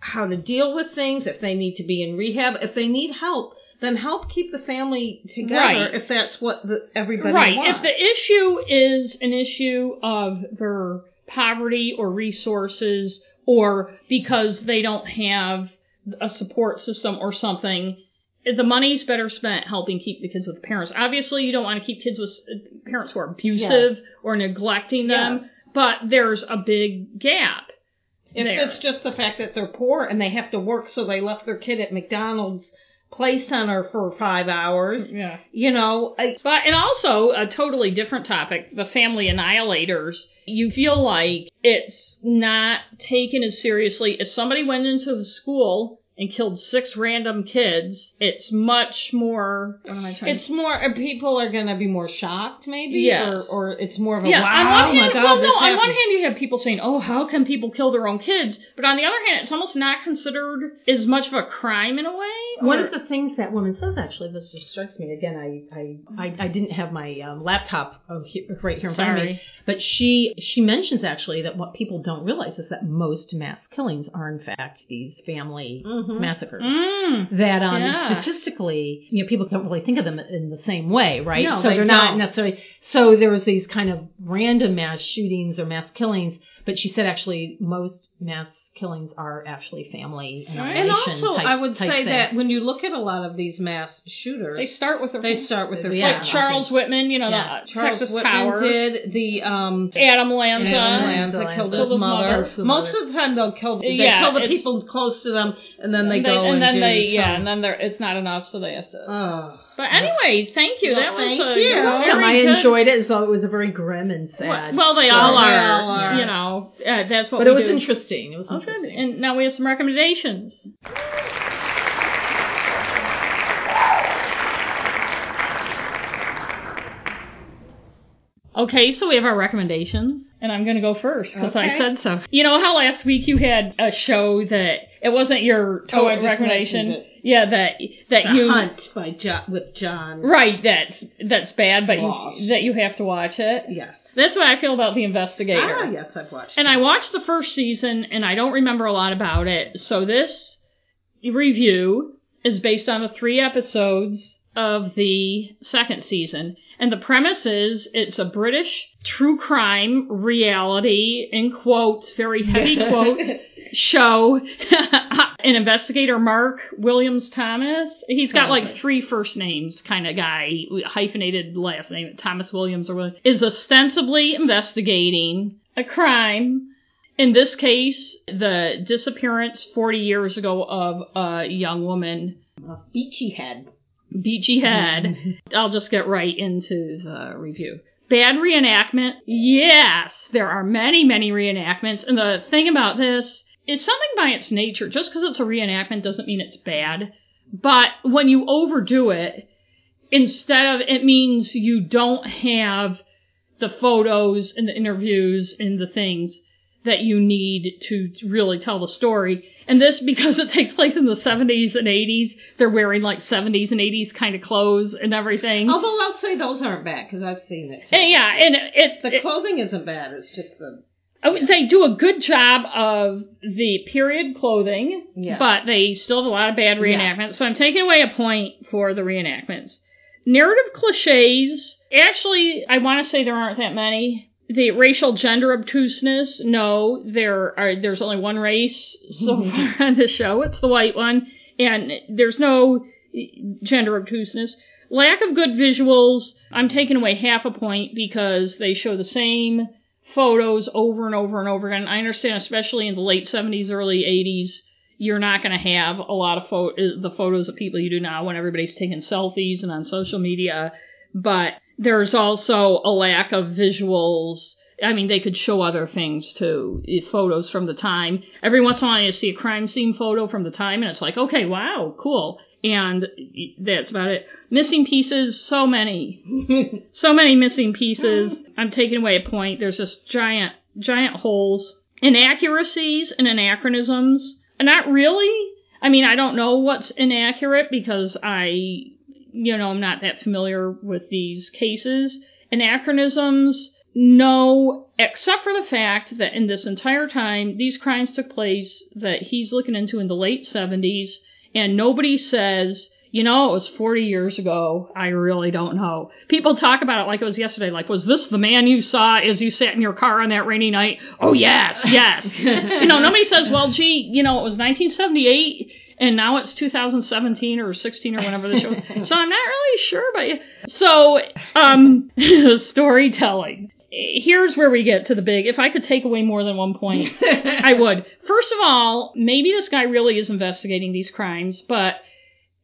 Speaker 2: how to deal with things, if they need to be in rehab, if they need help, then help keep the family together
Speaker 1: Right.
Speaker 2: if that's what the, everybody
Speaker 1: right.
Speaker 2: wants.
Speaker 1: If the issue is an issue of their poverty or resources or because they don't have a support system or something, the money's better spent helping keep the kids with the parents. Obviously, you don't want to keep kids with parents who are abusive
Speaker 2: Yes.
Speaker 1: or neglecting them,
Speaker 2: Yes.
Speaker 1: but there's a big gap.
Speaker 2: If
Speaker 1: there.
Speaker 2: it's just the fact that they're poor and they have to work, so they left their kid at McDonald's play center for five hours,
Speaker 1: Yeah.
Speaker 2: you know,
Speaker 1: But and also a totally different topic, the family annihilators. You feel like it's not taken as seriously if somebody went into the school and killed six random kids. It's much more. What am I trying?
Speaker 2: it's more uh, people are gonna be more shocked, maybe,
Speaker 1: Yes.
Speaker 2: or or it's more of a
Speaker 1: yeah,
Speaker 2: wow,
Speaker 1: on
Speaker 2: oh
Speaker 1: one
Speaker 2: my
Speaker 1: hand,
Speaker 2: god,
Speaker 1: well, no,
Speaker 2: this
Speaker 1: on one hand you have people saying, "Oh, how can people kill their own kids?" But on the other hand, it's almost not considered as much of a crime in a way,
Speaker 3: One
Speaker 1: Or-
Speaker 3: of the things that woman says, actually, this just strikes me again. I I, I, I didn't have my um, laptop oh, right here in front of me, but she she mentions actually that what people don't realize is that most mass killings are in fact these family
Speaker 2: Mhm.
Speaker 3: massacres.
Speaker 1: Mm.
Speaker 3: That um,
Speaker 1: Yeah.
Speaker 3: statistically, you know, people don't really think of them in the same way, right?
Speaker 2: No,
Speaker 3: so
Speaker 2: they
Speaker 3: are not
Speaker 2: don't.
Speaker 3: necessarily. So there was these kind of random mass shootings or mass killings, but she said actually most mass killings are actually family and
Speaker 1: Right.
Speaker 2: And also,
Speaker 3: type-
Speaker 2: I would
Speaker 3: type
Speaker 2: say that when you look at a lot of these mass shooters,
Speaker 1: They start with their
Speaker 2: they start with their
Speaker 3: Yeah.
Speaker 1: like Charles Whitman, you know,
Speaker 3: Yeah.
Speaker 1: the
Speaker 2: Charles
Speaker 1: Texas
Speaker 2: Whitman
Speaker 1: Tower.
Speaker 2: did the um.
Speaker 1: Adam Lanza.
Speaker 2: Adam
Speaker 3: Lanza.
Speaker 2: Lanza killed his
Speaker 1: his
Speaker 2: mother.
Speaker 3: mother.
Speaker 2: Most of the time, they'll kill. They
Speaker 1: Yeah,
Speaker 2: kill the people close to them, and then they
Speaker 1: and
Speaker 2: go
Speaker 1: and,
Speaker 2: and,
Speaker 1: then
Speaker 2: do
Speaker 1: they yeah, and then they're it's not enough, so they have to.
Speaker 2: Oh.
Speaker 1: but anyway, thank you.
Speaker 2: Well,
Speaker 1: that was
Speaker 2: thank
Speaker 1: a
Speaker 2: you.
Speaker 1: very
Speaker 3: Yeah, I
Speaker 1: good-
Speaker 3: enjoyed it, so it was a very grim and
Speaker 1: Well,
Speaker 3: sad.
Speaker 1: well, they
Speaker 3: story.
Speaker 1: all
Speaker 2: They
Speaker 1: are.
Speaker 2: all are.
Speaker 1: You know, uh, that's what.
Speaker 3: but
Speaker 1: we
Speaker 3: it was
Speaker 1: do.
Speaker 3: interesting. It was
Speaker 1: Oh, good.
Speaker 3: interesting.
Speaker 1: And now we have some recommendations. Okay, so we have our recommendations, and I'm going to go first because I said so. You know how last week you had a show that it wasn't your
Speaker 2: Oh,
Speaker 1: total
Speaker 2: I
Speaker 1: recommendation?
Speaker 2: mentioned
Speaker 1: Yeah, that that
Speaker 2: The
Speaker 1: you
Speaker 2: Hunt by jo- with John.
Speaker 1: right. That's that's bad, but you, that you have to watch it.
Speaker 2: Yes.
Speaker 1: That's what I feel about the investigator.
Speaker 2: Ah, yes, I've watched.
Speaker 1: And
Speaker 2: it.
Speaker 1: I watched the first season and I don't remember a lot about it. So this review is based on the three episodes of the second season. And the premise is it's a British true crime reality, in quotes, very heavy quotes, show. An investigator, Mark Williams Thomas. He's got like three first names kind of guy, hyphenated last name, Thomas Williams or Williams, is ostensibly investigating a crime in this case, the disappearance 40 years ago of a young woman,
Speaker 2: A beachy head.
Speaker 1: Beachy Head. I'll just get right into the review. Bad reenactment? Yes, there are many, many reenactments. And the thing about this is something by its nature, just because it's a reenactment doesn't mean it's bad. But when you overdo it, instead of, it means you don't have the photos and the interviews and the things that you need to really tell the story. And this, because it takes place in the 70s and 80s, they're wearing like 70s and 80s kind of clothes and everything.
Speaker 2: Although I'll say those aren't bad because I've seen it. Too.
Speaker 1: And yeah, and it,
Speaker 2: The
Speaker 1: it,
Speaker 2: clothing isn't bad. It's just the
Speaker 1: oh, they do a good job of the period clothing,
Speaker 2: Yeah.
Speaker 1: but they still have a lot of bad reenactments. So I'm taking away a point for the reenactments. Narrative cliches. Actually, I want to say there aren't that many. The racial gender obtuseness. No, there are. There's only one race so far on the show. It's the white one, and there's no gender obtuseness. Lack of good visuals. I'm taking away half a point because they show the same photos over and over and over again. I understand, especially in the late 70s, early 80s, you're not going to have a lot of pho- uh, the photos of people you do now when everybody's taking selfies and on social media. But there's also a lack of visuals. I mean, they could show other things too, photos from the time. Every once in a while, you see a crime scene photo from the time, and it's like, okay, wow, cool. And that's about it. Missing pieces, so many so many missing pieces. I'm taking away a point. There's just giant, giant holes. Inaccuracies and anachronisms. Not really. I mean, I don't know what's inaccurate because I, you know, I'm not that familiar with these cases. Anachronisms, no, except for the fact that in this entire time, these crimes took place that he's looking into in the late 70s, and nobody says, you know, it was 40 years ago. I really don't know. People talk about it like it was yesterday. Like, was this the man you saw as you sat in your car on that rainy night? Oh, yes, yes. you know, nobody says, well, gee, you know, it was 1978 and now it's 2017 or 16 or whenever the show. So I'm not really sure but. So, um, storytelling. Here's where we get to the big. If I could take away more than one point, I would. First of all, maybe this guy really is investigating these crimes, but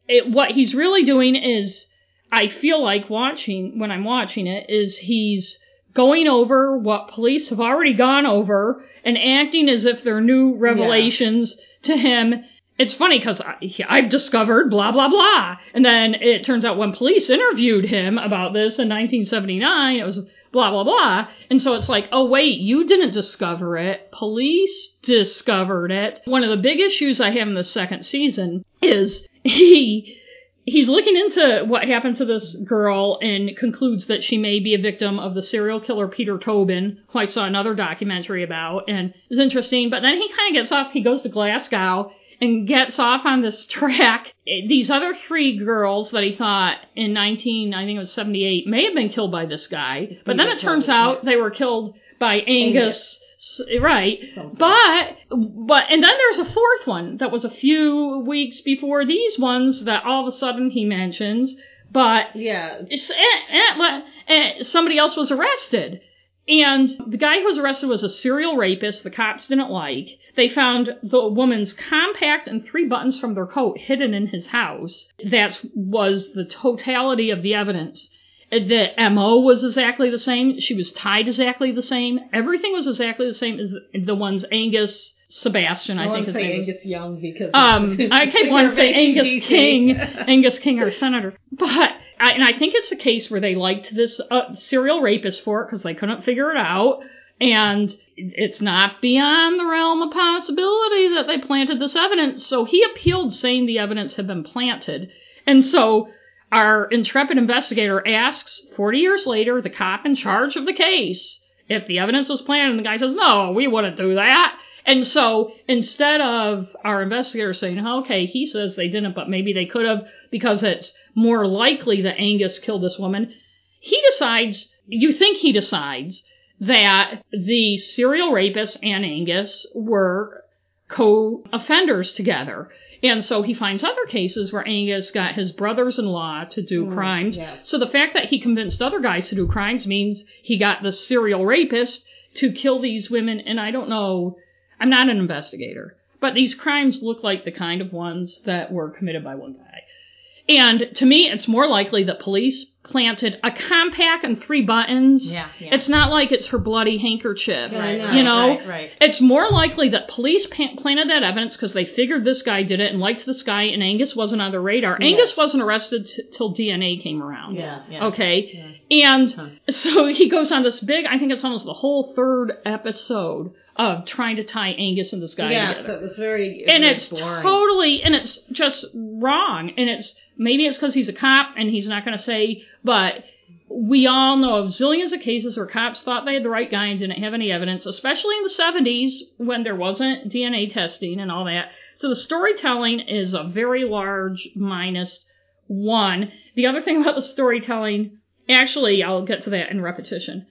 Speaker 1: it, what he's really doing is, I feel like watching, when I'm watching it, is he's going over what police have already gone over and acting as if they're new revelations to him. It's funny because I've discovered blah, blah, blah. And then it turns out when police interviewed him about this in 1979, it was blah, blah, blah. And so it's like, oh, wait, you didn't discover it. Police discovered it. One of the big issues I have in the second season is he he's looking into what happened to this girl and concludes that she may be a victim of the serial killer Peter Tobin, who I saw another documentary about, and it's interesting. But then he kind of gets off. He goes to Glasgow and gets off on this track. These other three girls that he thought in 19, I think it was 78, may have been killed by this guy. But then it turns out they were killed by Angus. S- Right, but but and then there's a fourth one that was a few weeks before these ones that all of a sudden he mentions, but
Speaker 2: Yeah.
Speaker 1: it's- eh, but, eh, somebody else was arrested. And the guy who was arrested was a serial rapist the cops didn't like. They found the woman's compact and three buttons from their coat hidden in his house. That was the totality of the evidence. The MO was exactly the same. She was tied exactly the same. Everything was exactly the same as the, ones Angus Sebastian, I,
Speaker 2: I,
Speaker 1: think
Speaker 2: want
Speaker 1: his
Speaker 2: to say
Speaker 1: name.
Speaker 2: Angus Young because
Speaker 1: Um, I keep wanting to say Angus. King, Angus King, our senator. But I, and I think it's a case where they liked this uh, serial rapist for it because they couldn't figure it out, and it's not beyond the realm of possibility that they planted this evidence. So he appealed, saying the evidence had been planted, and so. Our intrepid investigator asks, 40 years later, the cop in charge of the case, if the evidence was planted, and the guy says, no, we wouldn't do that. And so instead of our investigator saying, oh, okay, he says they didn't, but maybe they could have because it's more likely that Angus killed this woman, he decides, you think he decides, that the serial rapist and Angus were co-offenders together. And so he finds other cases where Angus got his brothers-in-law to do mm, crimes.
Speaker 2: yeah.
Speaker 1: So the fact that he convinced other guys to do crimes means he got the serial rapist to kill these women. And I don't know, I'm not an investigator, but these crimes look like the kind of ones that were committed by one guy. And to me, it's more likely that police planted a compact and three buttons.
Speaker 3: Yeah, yeah.
Speaker 1: It's not like it's her bloody handkerchief.
Speaker 3: Right,
Speaker 1: You know,
Speaker 3: right, right.
Speaker 1: it's more likely that police pa- planted that evidence because they figured this guy did it and liked this guy, and Angus wasn't on the radar. Angus wasn't arrested t- till DNA came around.
Speaker 3: Yeah, yeah.
Speaker 1: Okay. And so he goes on this big, I think it's almost the whole third episode of trying to tie Angus and this guy
Speaker 2: Yeah, so it was very
Speaker 1: and
Speaker 2: very
Speaker 1: it's totally, and it's just wrong. And it's, maybe it's because he's a cop and he's not going to say, but we all know of zillions of cases where cops thought they had the right guy and didn't have any evidence, especially in the 70s when there wasn't DNA testing and all that. So the storytelling is a very large minus one. The other thing about the storytelling, actually, I'll get to that in repetition.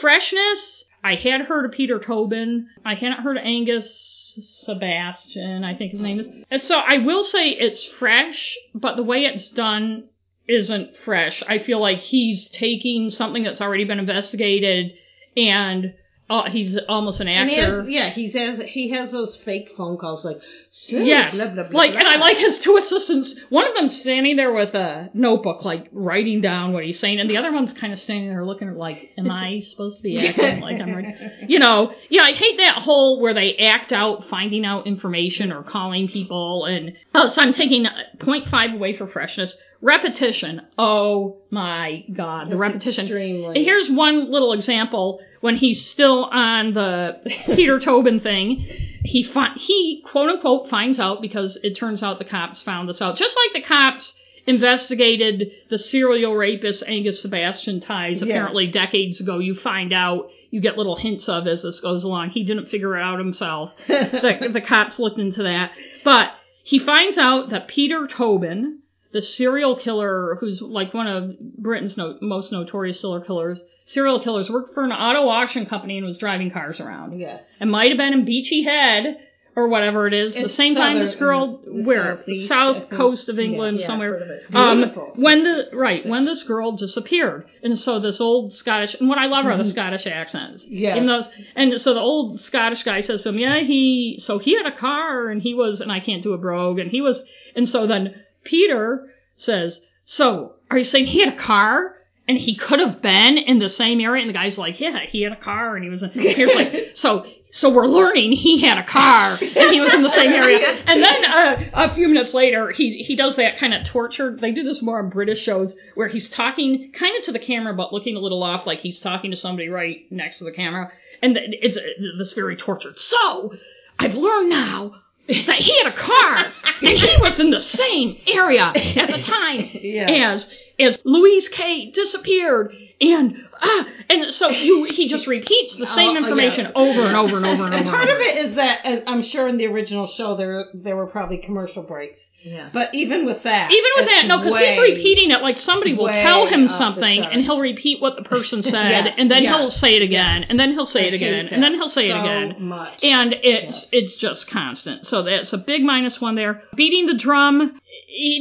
Speaker 1: Freshness, I had heard of Peter Tobin. I hadn't heard of Angus Sebastian, I think his name is. And so I will say it's fresh, but the way it's done isn't fresh. I feel like he's taking something that's already been investigated and uh, he's almost an
Speaker 2: And he
Speaker 1: actor.
Speaker 2: has, yeah, he's has he has those fake phone calls like "Sure,
Speaker 1: Yes,
Speaker 2: blah, blah, blah,
Speaker 1: like,
Speaker 2: blah."
Speaker 1: and I like his two assistants. One of them's standing there with a notebook, like writing down what he's saying, and the other one's kind of standing there looking like, "Am I supposed to be acting like I'm ready?" You know, yeah, I hate that whole where they act out finding out information or calling people, and oh, so I'm taking 0.5 away for freshness. Repetition. Oh my god, the repetition.
Speaker 2: extremely-
Speaker 1: Here's one little example when he's still on the Peter Tobin thing. He fi- he quote unquote finds out because it turns out the cops found this out. Just like the cops investigated the serial rapist Angus Sebastian ties
Speaker 2: Yeah.
Speaker 1: apparently decades ago. You find out, you get little hints of as this goes along. He didn't figure it out himself. the, the cops looked into that. But he finds out that Peter Tobin, the serial killer who's like one of Britain's no- most notorious serial killers, serial killers worked for an auto auction company and was driving cars around.
Speaker 2: yes.
Speaker 1: It might have been in Beachy Head or whatever it is. the same time this girl,
Speaker 2: the
Speaker 1: where
Speaker 2: southeast,
Speaker 1: south coast of England,
Speaker 2: Yeah, yeah,
Speaker 1: somewhere.
Speaker 2: I've heard of it.
Speaker 1: Um,
Speaker 2: Beautiful.
Speaker 1: when the right when this girl disappeared, and so this old Scottish, and what I love are the Scottish accents.
Speaker 2: Mm-hmm. Yes.
Speaker 1: Even those, and so the old Scottish guy says to him, "Yeah, he so he had a car, and he was, and I can't do a brogue, and he was, and so then Peter says, so are you saying he had a car?" And he could have been in the same area, and the guy's like, "Yeah, he had a car, and he was." In, here's like, so, so we're learning he had a car, and he was in the same area. And then uh, a few minutes later, he he does that kind of torture. They do this more on British shows where he's talking kind of to the camera, but looking a little off, like he's talking to somebody right next to the camera, and it's uh, this very tortured. So I've learned now that he had a car, and he was in the same area at the time
Speaker 2: Yeah.
Speaker 1: as as Louise Kay disappeared, and ah, and so you, he just repeats the same
Speaker 2: Oh, yeah.
Speaker 1: information over and over and over and over.
Speaker 2: And part
Speaker 1: and
Speaker 2: of it is that, and I'm sure in the original show there there were probably commercial breaks.
Speaker 3: Yeah.
Speaker 2: But even with that,
Speaker 1: Even with that, no, because he's repeating it like somebody will tell him something, and he'll repeat what the person said,
Speaker 2: Yes,
Speaker 1: and then
Speaker 2: yes,
Speaker 1: he'll say it again,
Speaker 2: yes.
Speaker 1: and then he'll say
Speaker 2: I
Speaker 1: it again, and then he'll say it
Speaker 2: so
Speaker 1: again.
Speaker 2: Much.
Speaker 1: And it's
Speaker 2: Yes.
Speaker 1: it's just constant. So that's a big minus one there. Beating the drum,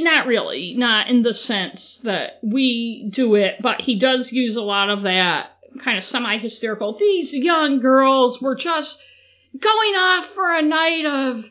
Speaker 1: not really, not in the sense that we do it, but he does use a lot of that kind of semi hysterical. These young girls were just going off for a night of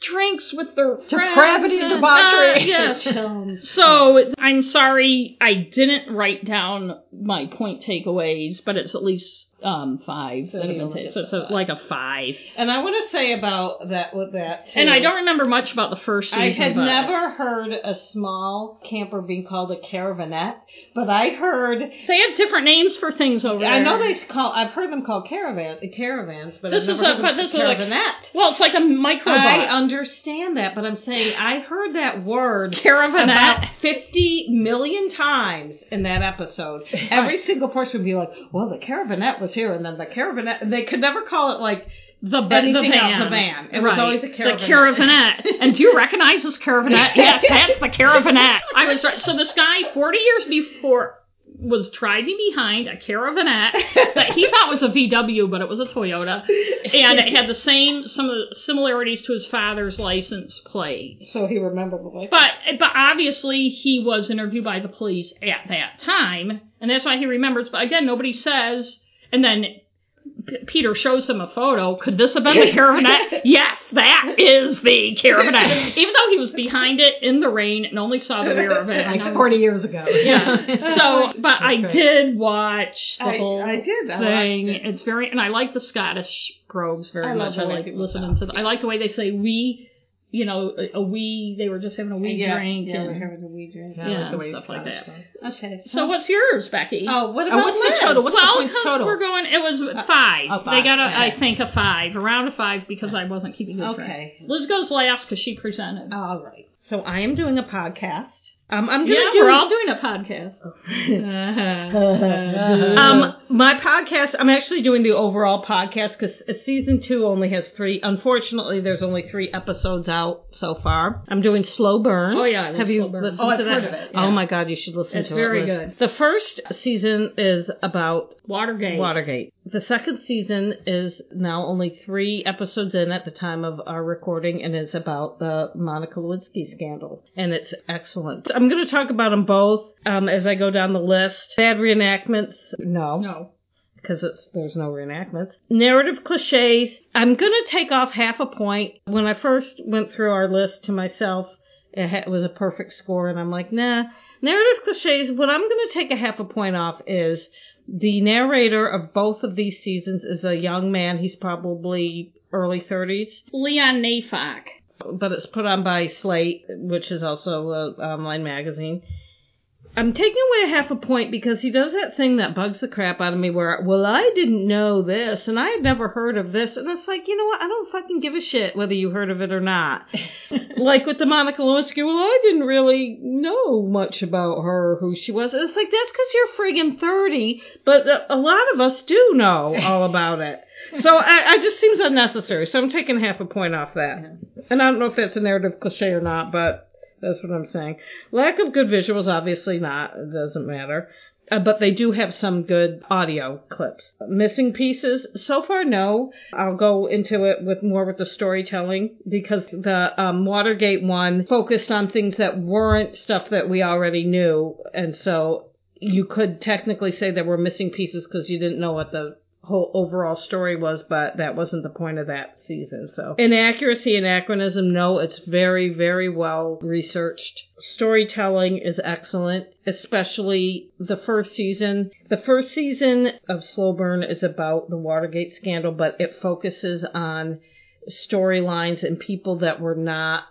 Speaker 1: drinks with their friends.
Speaker 3: Depravity,
Speaker 1: and,
Speaker 3: debauchery.
Speaker 1: uh, yes. So I'm sorry I didn't write down my point takeaways, but it's at least um, five
Speaker 2: So
Speaker 1: that have been taken. So it's like a five.
Speaker 2: And I want to say about that with that too.
Speaker 1: And I don't remember much about the first season.
Speaker 2: I had never heard a small camper being called a caravanette, but I heard.
Speaker 1: They have different names for things over there.
Speaker 2: I know they call. I've heard them called caravan caravans, but
Speaker 1: This
Speaker 2: I've
Speaker 1: is a-
Speaker 2: heard
Speaker 1: but this is like-
Speaker 2: caravanette.
Speaker 1: Well, it's like a micro.
Speaker 2: I understand that, but I'm saying I heard that word
Speaker 1: Caravanette.
Speaker 2: about 50 million times in that episode. Every single person would be like, well, the caravanette was here, and then the caravanette, they could never call it like
Speaker 1: the, ba-
Speaker 2: anything
Speaker 1: the van.
Speaker 2: the van. It was always a
Speaker 1: The
Speaker 2: caravanette.
Speaker 1: caravanette. and do you recognize this caravanette? Yes, that's the caravanette. I was right. So this guy, 40 years before, was driving behind a caravanette that he thought was a VW, but it was a Toyota, and it had the same some of the similarities to his father's license plate.
Speaker 2: So he remembered the life.
Speaker 1: But but obviously he was interviewed by the police at that time, and that's why he remembers. But again, nobody says. And then P- Peter shows him a photo. Could this have been the caravanette? yes, that is the caravanette. Even though he was behind it in the rain and only saw the rear of it.
Speaker 3: like
Speaker 1: was-
Speaker 3: 40 years ago.
Speaker 1: yeah. So, but I did watch the
Speaker 2: I,
Speaker 1: whole
Speaker 2: I did. I
Speaker 1: thing.
Speaker 2: watched it.
Speaker 1: It's very, and I like the Scottish brogues very
Speaker 2: I
Speaker 1: much. I like listening to. The, I like the way they say we. You know, a, a wee. They were just having a wee
Speaker 2: yeah,
Speaker 1: drink.
Speaker 2: Yeah,
Speaker 1: and,
Speaker 2: we're having a wee drink.
Speaker 3: Yeah,
Speaker 1: Yeah,
Speaker 3: like
Speaker 1: stuff like that.
Speaker 3: stuff.
Speaker 2: Okay.
Speaker 1: So what's yours, Becky?
Speaker 2: Oh, what
Speaker 3: Uh,
Speaker 2: about
Speaker 3: what's the
Speaker 2: Liz?
Speaker 3: total? What's the
Speaker 1: well,
Speaker 3: points
Speaker 1: 'cause
Speaker 3: total?
Speaker 1: we're going. It was five.
Speaker 3: oh, five,
Speaker 1: They got, a, I
Speaker 3: okay.
Speaker 1: think, a five, around a five, because I wasn't keeping good track.
Speaker 2: Okay.
Speaker 1: Liz goes last because she presented.
Speaker 2: All right. So I am doing a podcast. Um, I'm gonna
Speaker 1: yeah,
Speaker 2: do.
Speaker 1: we're all doing a podcast.
Speaker 2: um, my podcast. I'm actually doing the overall podcast because season two only has three. Unfortunately, there's only three episodes out so far. I'm doing Slow Burn.
Speaker 1: Oh, yeah,
Speaker 2: have you listened
Speaker 3: Oh, I've
Speaker 2: to that?
Speaker 3: heard of it,
Speaker 2: Oh my God, you should listen
Speaker 1: It's
Speaker 2: to
Speaker 1: very
Speaker 2: it. Liz.
Speaker 1: good.
Speaker 2: The first season is about
Speaker 1: Watergate.
Speaker 2: Watergate. The second season is now only three episodes in at the time of our recording and is about the Monica Lewinsky scandal. And it's excellent. I'm going to talk about them both um, as I go down the list. Bad reenactments? No.
Speaker 1: No.
Speaker 2: Because it's there's no reenactments. Narrative cliches. I'm going to take off half a point. When I first went through our list to myself, it, it was a perfect score, and I'm like, nah. Narrative cliches. What I'm going to take a half a point off is the narrator of both of these seasons is a young man. He's probably early 30s,
Speaker 1: Leon Neyfakh.
Speaker 2: but it's put on by Slate, which is also an online magazine. I'm taking away a half a point because he does that thing that bugs the crap out of me where, well, I didn't know this and I had never heard of this. And it's like, you know what? I don't fucking give a shit whether you heard of it or not. like with the Monica Lewinsky, well, I didn't really know much about her, who she was. It's like, that's because you're friggin' 30, but a a lot of us do know all about it. So I, I just seems unnecessary. So I'm taking half a point off that. And I don't know if that's a narrative cliche or not, but that's what I'm saying. Lack of good visuals, obviously not. It doesn't matter. Uh, but they do have some good audio clips. Missing pieces, so far, no. I'll go into it with more with the storytelling because the um, Watergate one focused on things that weren't stuff that we already knew, and so you could technically say there were missing pieces because you didn't know what the whole overall story was, but that wasn't the point of that season. So inaccuracy, and anachronism, no, it's very, very well researched. Storytelling is excellent, especially the first season. The first season of Slow Burn is about the Watergate scandal, but it focuses on storylines and people that were not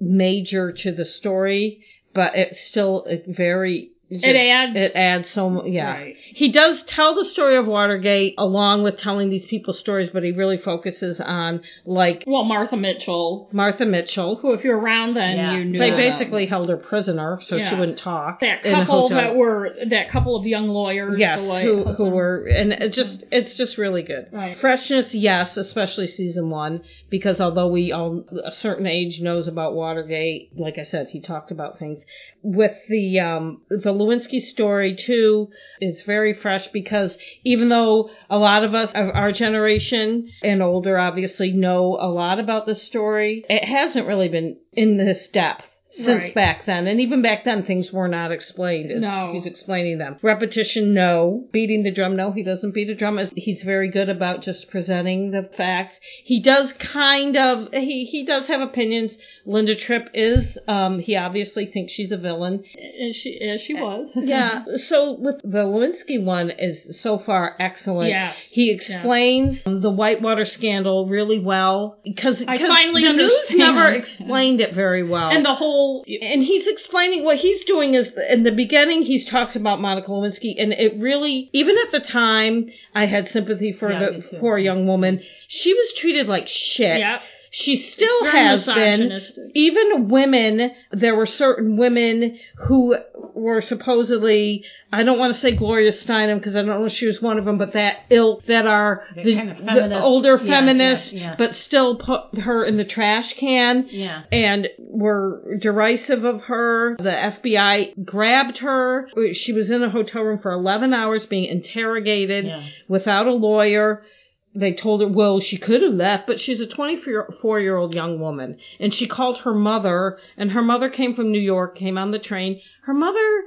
Speaker 2: major to the story, but it's still a very just-
Speaker 1: It adds-
Speaker 2: It adds so mu- yeah.
Speaker 1: Right.
Speaker 2: He does tell the story of Watergate along with telling these people's stories, but he really focuses on like
Speaker 1: Well, Martha Mitchell,
Speaker 2: Martha Mitchell,
Speaker 1: who if you're around then
Speaker 3: Yeah.
Speaker 1: you knew
Speaker 2: they
Speaker 1: about.
Speaker 2: basically held her prisoner so she wouldn't talk.
Speaker 1: that
Speaker 2: in a
Speaker 1: couple
Speaker 2: hotel.
Speaker 1: that were that couple of young lawyers.
Speaker 2: Yes,
Speaker 1: the white
Speaker 2: who who were and it just it's just really good.
Speaker 1: Right.
Speaker 2: Freshness, yes, especially season one, because although we all a certain age knows about Watergate, like I said, he talked about things. With the um the Lewinsky story too is very fresh because even though a lot of us of our generation and older obviously know a lot about the story, it hasn't really been in this depth. Since
Speaker 1: Right.
Speaker 2: back then, and even back then, things were not explained. as
Speaker 1: No.
Speaker 2: he's explaining them. Repetition, no. Beating the drum, no. He doesn't beat a drum. He's very good about just presenting the facts. He does kind of. He he does have opinions. Linda Tripp is. Um, he obviously thinks she's a villain.
Speaker 1: As she as she was.
Speaker 2: Yeah. So with the Lewinsky one is so far excellent.
Speaker 1: Yes.
Speaker 2: He explains the Whitewater scandal really well because
Speaker 1: I finally
Speaker 2: the news never explained it very well.
Speaker 1: And the whole
Speaker 2: and he's explaining what he's doing is in the beginning he's talks about Monica Lewinsky and it really even at the time I had sympathy for
Speaker 3: Yeah,
Speaker 2: the poor young woman. She was treated like shit.
Speaker 1: yeah.
Speaker 2: She still has been. Even women, there were certain women who were supposedly, I don't want to say Gloria Steinem because I don't know if she was one of them, but that ilk that are
Speaker 3: The kind of
Speaker 2: the older
Speaker 3: yeah,
Speaker 2: feminists,
Speaker 3: yeah, yeah.
Speaker 2: but still put her in the trash can
Speaker 3: Yeah.
Speaker 2: and were derisive of her. The FBI grabbed her. She was in a hotel room for 11 hours being interrogated without a lawyer. They told her, well, she could have left, but she's a 24 year old young woman. And she called her mother, and her mother came from New York, came on the train. Her mother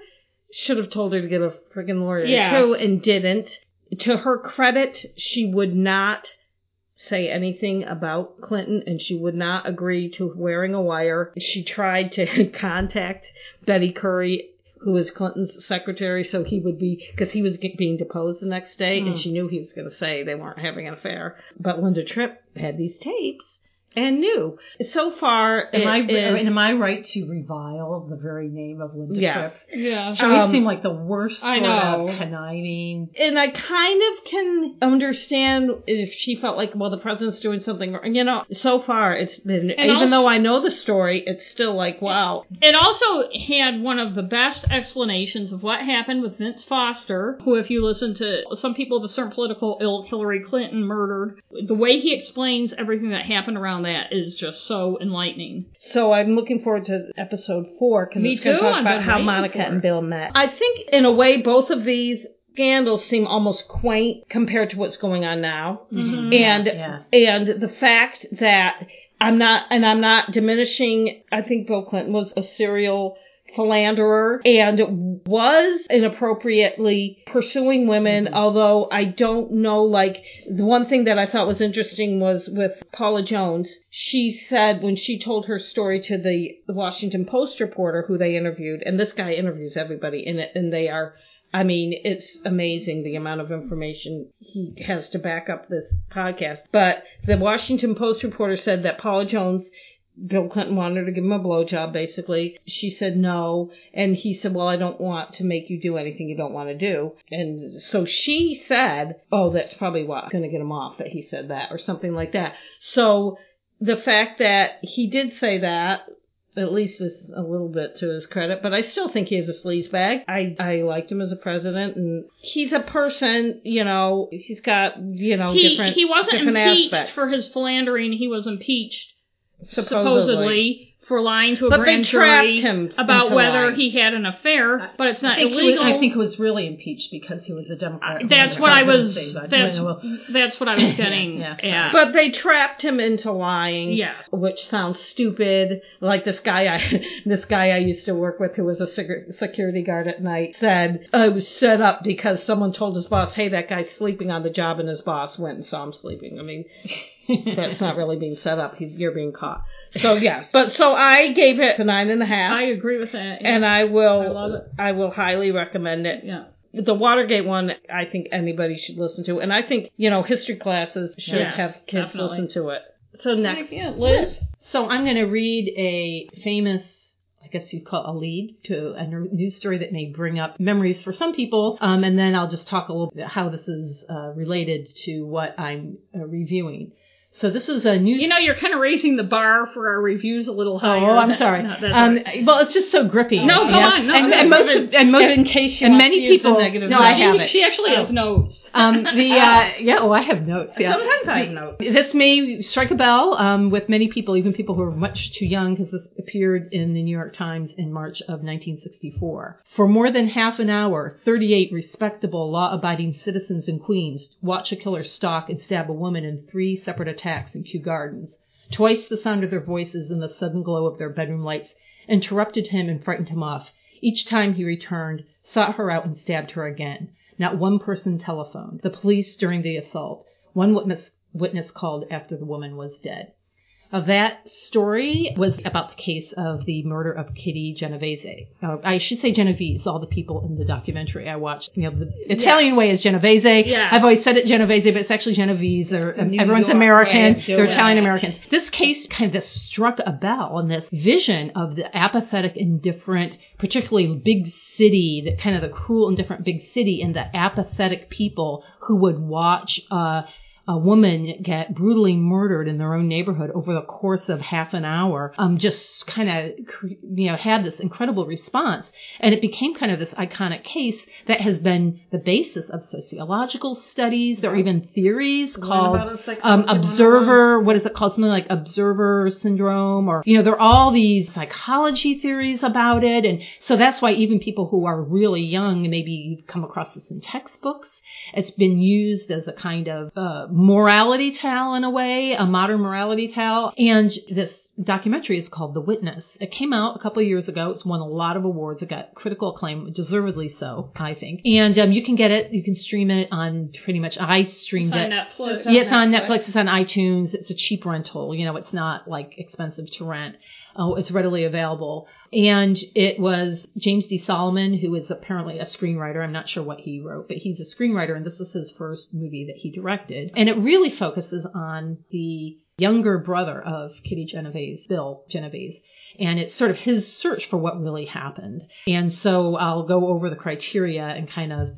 Speaker 2: should have told her to get a friggin' lawyer
Speaker 1: Yes.
Speaker 2: too, and didn't. To her credit, she would not say anything about Clinton and she would not agree to wearing a wire. She tried to contact Betty Currie, who was Clinton's secretary, so he would be, because he was get- being deposed the next day and mm. she knew he was going to say they weren't having an affair. But Linda Tripp had these tapes and new. So far,
Speaker 3: Am
Speaker 2: it
Speaker 3: I
Speaker 2: is-
Speaker 3: am I right to revile the very name of Linda
Speaker 2: Yes.
Speaker 3: Tripp?
Speaker 1: Yeah.
Speaker 3: She always
Speaker 2: Um,
Speaker 3: seemed like the worst
Speaker 1: I
Speaker 3: sort
Speaker 1: know.
Speaker 3: of conniving.
Speaker 2: and I kind of can understand if she felt like, well, the president's doing something wrong. You know, so far it's been,
Speaker 1: And
Speaker 2: even
Speaker 1: also-
Speaker 2: though I know the story, it's still like, wow.
Speaker 1: It also had one of the best explanations of what happened with Vince Foster, who, if you listen to some people of a certain political ilk, Hillary Clinton murdered, the way he explains everything that happened around that is just so enlightening.
Speaker 2: So I'm looking forward to episode four because
Speaker 1: Me
Speaker 2: it's going to talk
Speaker 1: I've
Speaker 2: about how Monica and. Bill met. I think, in a way, both of these scandals seem almost quaint compared to what's going on now.
Speaker 1: Mm-hmm.
Speaker 2: and
Speaker 3: Yeah.
Speaker 2: and the fact that I'm not and I'm not diminishing I think Bill Clinton was a serial philanderer and was inappropriately pursuing women mm-hmm. although I don't know like the one thing that I thought was interesting was with Paula Jones she said when she told her story to the Washington Post reporter who they interviewed and this guy interviews everybody in it and they are I mean, it's amazing the amount of information he has to back up this podcast. But the Washington Post reporter said that Paula Jones, Bill Clinton wanted her to give him a blowjob, basically. She said no. And he said, well, I don't want to make you do anything you don't want to do. And so she said, oh, that's probably what's going to get him off that he said that or something like that. So the fact that he did say that at least is a little bit to his credit, but I still think he is a sleaze bag. I, I liked him as a president and he's a person, you know, he's got, you know,
Speaker 1: He,
Speaker 2: different,
Speaker 1: he wasn't
Speaker 2: different
Speaker 1: impeached
Speaker 2: aspects.
Speaker 1: for his philandering, he was impeached
Speaker 2: supposedly.
Speaker 1: supposedly for lying to a
Speaker 2: But they
Speaker 1: grand
Speaker 2: trapped
Speaker 1: jury
Speaker 2: him
Speaker 1: about whether
Speaker 2: lying.
Speaker 1: he had an affair, but it's not
Speaker 3: think, he was,
Speaker 1: illegal.
Speaker 3: I think he was really impeached because he was a Democrat. who
Speaker 1: that's what I was. That's that's what I was getting
Speaker 3: Yeah.
Speaker 1: at.
Speaker 2: But they trapped him into lying.
Speaker 1: Yes.
Speaker 2: Which sounds stupid. Like this guy I, this guy I used to work with who was a security guard at night said, I was set up because someone told his boss, hey, that guy's sleeping on the job and his boss went and saw him sleeping. I mean, that's not really being set up. You're being caught. So yes. But so I gave it a nine and a half.
Speaker 1: I agree with that. yeah.
Speaker 2: and I will,
Speaker 1: I love it.
Speaker 2: I will highly recommend it
Speaker 1: yeah.
Speaker 2: the Watergate one, I think anybody should listen to, and I think you know history classes should
Speaker 1: Yes,
Speaker 2: have kids
Speaker 1: definitely.
Speaker 2: listen to it. So next,
Speaker 1: Liz.
Speaker 3: So I'm going to read a famous, I guess you call a lead to a news story that may bring up memories for some people. Um, and then I'll just talk a little bit how this is uh, related to what I'm uh, reviewing. So this is a news.
Speaker 1: You know, you're kind of raising the bar for our reviews a little higher.
Speaker 3: Oh, I'm sorry. No, um, right. Well, it's just so grippy.
Speaker 1: No, go yeah? on. No,
Speaker 3: and, and most, and most,
Speaker 2: in case you
Speaker 3: and many people.
Speaker 2: no,
Speaker 3: I have it.
Speaker 1: She actually has oh. notes.
Speaker 3: Um, the uh, yeah, oh, I have notes. Yeah.
Speaker 2: Sometimes I have notes.
Speaker 3: This may strike a bell um, with many people, even people who are much too young, because this appeared in the New York Times in March of 1964. For more than half an hour, 38 respectable, law-abiding citizens in Queens watch a killer stalk and stab a woman in three separate attacks in Kew Gardens. Twice the sound of their voices and the sudden glow of their bedroom lights interrupted him and frightened him off. Each time he returned, sought her out and stabbed her again. Not one person telephoned. The police during the assault. One witness, witness called after the woman was dead. That story was about the case of the murder of Kitty Genovese. Uh, I should say Genovese, all the people in the documentary I watched. You know, the Italian yes. way is Genovese.
Speaker 1: Yeah.
Speaker 3: I've always said it Genovese, but it's actually Genovese. They're, everyone's American. They're Italian Americans. This case kind of struck a bell on this vision of the apathetic, indifferent, particularly big city, the kind of the cruel, indifferent big city, and the apathetic people who would watch, uh, a woman get brutally murdered in their own neighborhood over the course of half an hour, um, just kind of, you know, had this incredible response. And it became kind of this iconic case that has been the basis of sociological studies. There are even theories called um, observer, what is it called? Something like observer syndrome or, you know, there are all these psychology theories about it. And so that's why even people who are really young, maybe you've come across this in textbooks. It's been used as a kind of, uh, morality tale in a way, a modern morality tale. And this documentary is called The Witness. It came out a couple of years ago. It's won a lot of awards. It got critical acclaim, deservedly so, I think. And um, you can get it. You can stream it on pretty much. I streamed
Speaker 1: it's
Speaker 3: it.
Speaker 1: Netflix.
Speaker 3: yeah, it's on Netflix. Netflix. It's on iTunes. It's a cheap rental. You know, it's not like expensive to rent. Oh, it's readily available. And it was James D. Solomon, who is apparently a screenwriter. I'm not sure what he wrote, but he's a screenwriter, and this is his first movie that he directed. And it really focuses on the younger brother of Kitty Genovese, Bill Genovese. And it's sort of his search for what really happened. And so I'll go over the criteria and kind of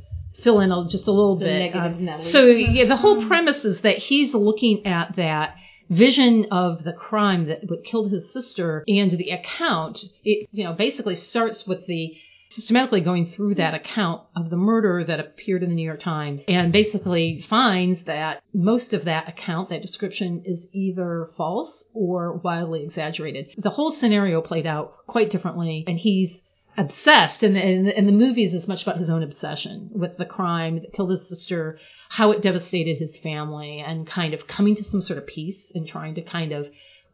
Speaker 3: fill in a, just a little
Speaker 2: the
Speaker 3: bit.
Speaker 2: Um,
Speaker 3: so yeah, the whole premise is that he's looking at that vision of the crime that killed his sister and the account, it, you know, basically starts with the systematically going through that account of the murder that appeared in the New York Times and basically finds that most of that account, that description is either false or wildly exaggerated. The whole scenario played out quite differently and he's obsessed and, and, and the movie is as much about his own obsession with the crime that killed his sister how it devastated his family and kind of coming to some sort of peace and trying to kind of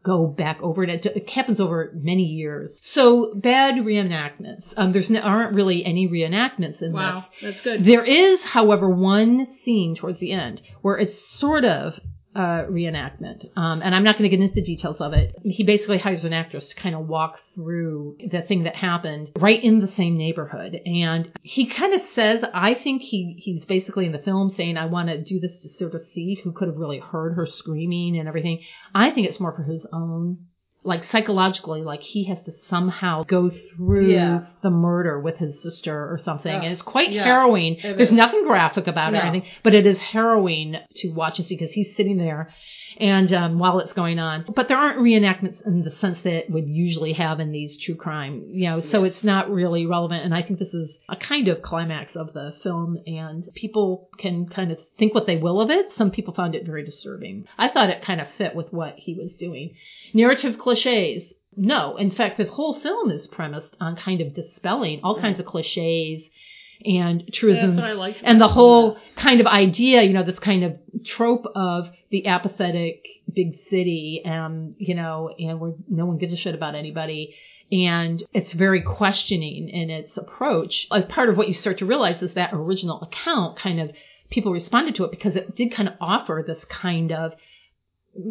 Speaker 3: go back over it. It happens over many years. So bad reenactments. Um, there's no, aren't really any reenactments in
Speaker 1: wow,
Speaker 3: this.
Speaker 1: Wow, that's good.
Speaker 3: There is, however, one scene towards the end where it's sort of uh, reenactment. Um, and I'm not going to get into the details of it. He basically hires an actress to kind of walk through the thing that happened right in the same neighborhood. And he kind of says, I think he, he's basically in the film saying, I want to do this to sort of see who could have really heard her screaming and everything. I think it's more for his own like psychologically, like he has to somehow go through
Speaker 2: yeah.
Speaker 3: the murder with his sister or something.
Speaker 2: Yeah.
Speaker 3: And it's quite
Speaker 2: yeah.
Speaker 3: harrowing.
Speaker 2: It
Speaker 3: There's
Speaker 2: is.
Speaker 3: nothing graphic about
Speaker 2: no.
Speaker 3: it or anything, but it is harrowing to watch and see because he's sitting there and um, while it's going on. But there aren't reenactments in the sense that it would usually have in these true crime, you know, so it's not really relevant. And I think this is a kind of climax of the film and people can kind of think what they will of it. Some people found it very disturbing. I thought it kind of fit with what he was doing. Narrative cliches. No, in fact, the whole film is premised on kind of dispelling all kinds of cliches and truisms and the whole kind of idea, you know, this kind of trope of the apathetic big city and, you know, and where no one gives a shit about anybody. And it's very questioning in its approach. As part of what you start to realize is that original account kind of people responded to it because it did kind of offer this kind of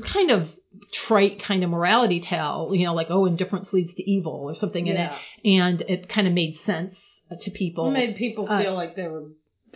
Speaker 3: kind of trite kind of morality tale, you know, like, oh, indifference leads to evil or something
Speaker 2: yeah.
Speaker 3: in it. And it kind of made sense to people.
Speaker 2: It made people
Speaker 3: Uh,
Speaker 2: feel like they were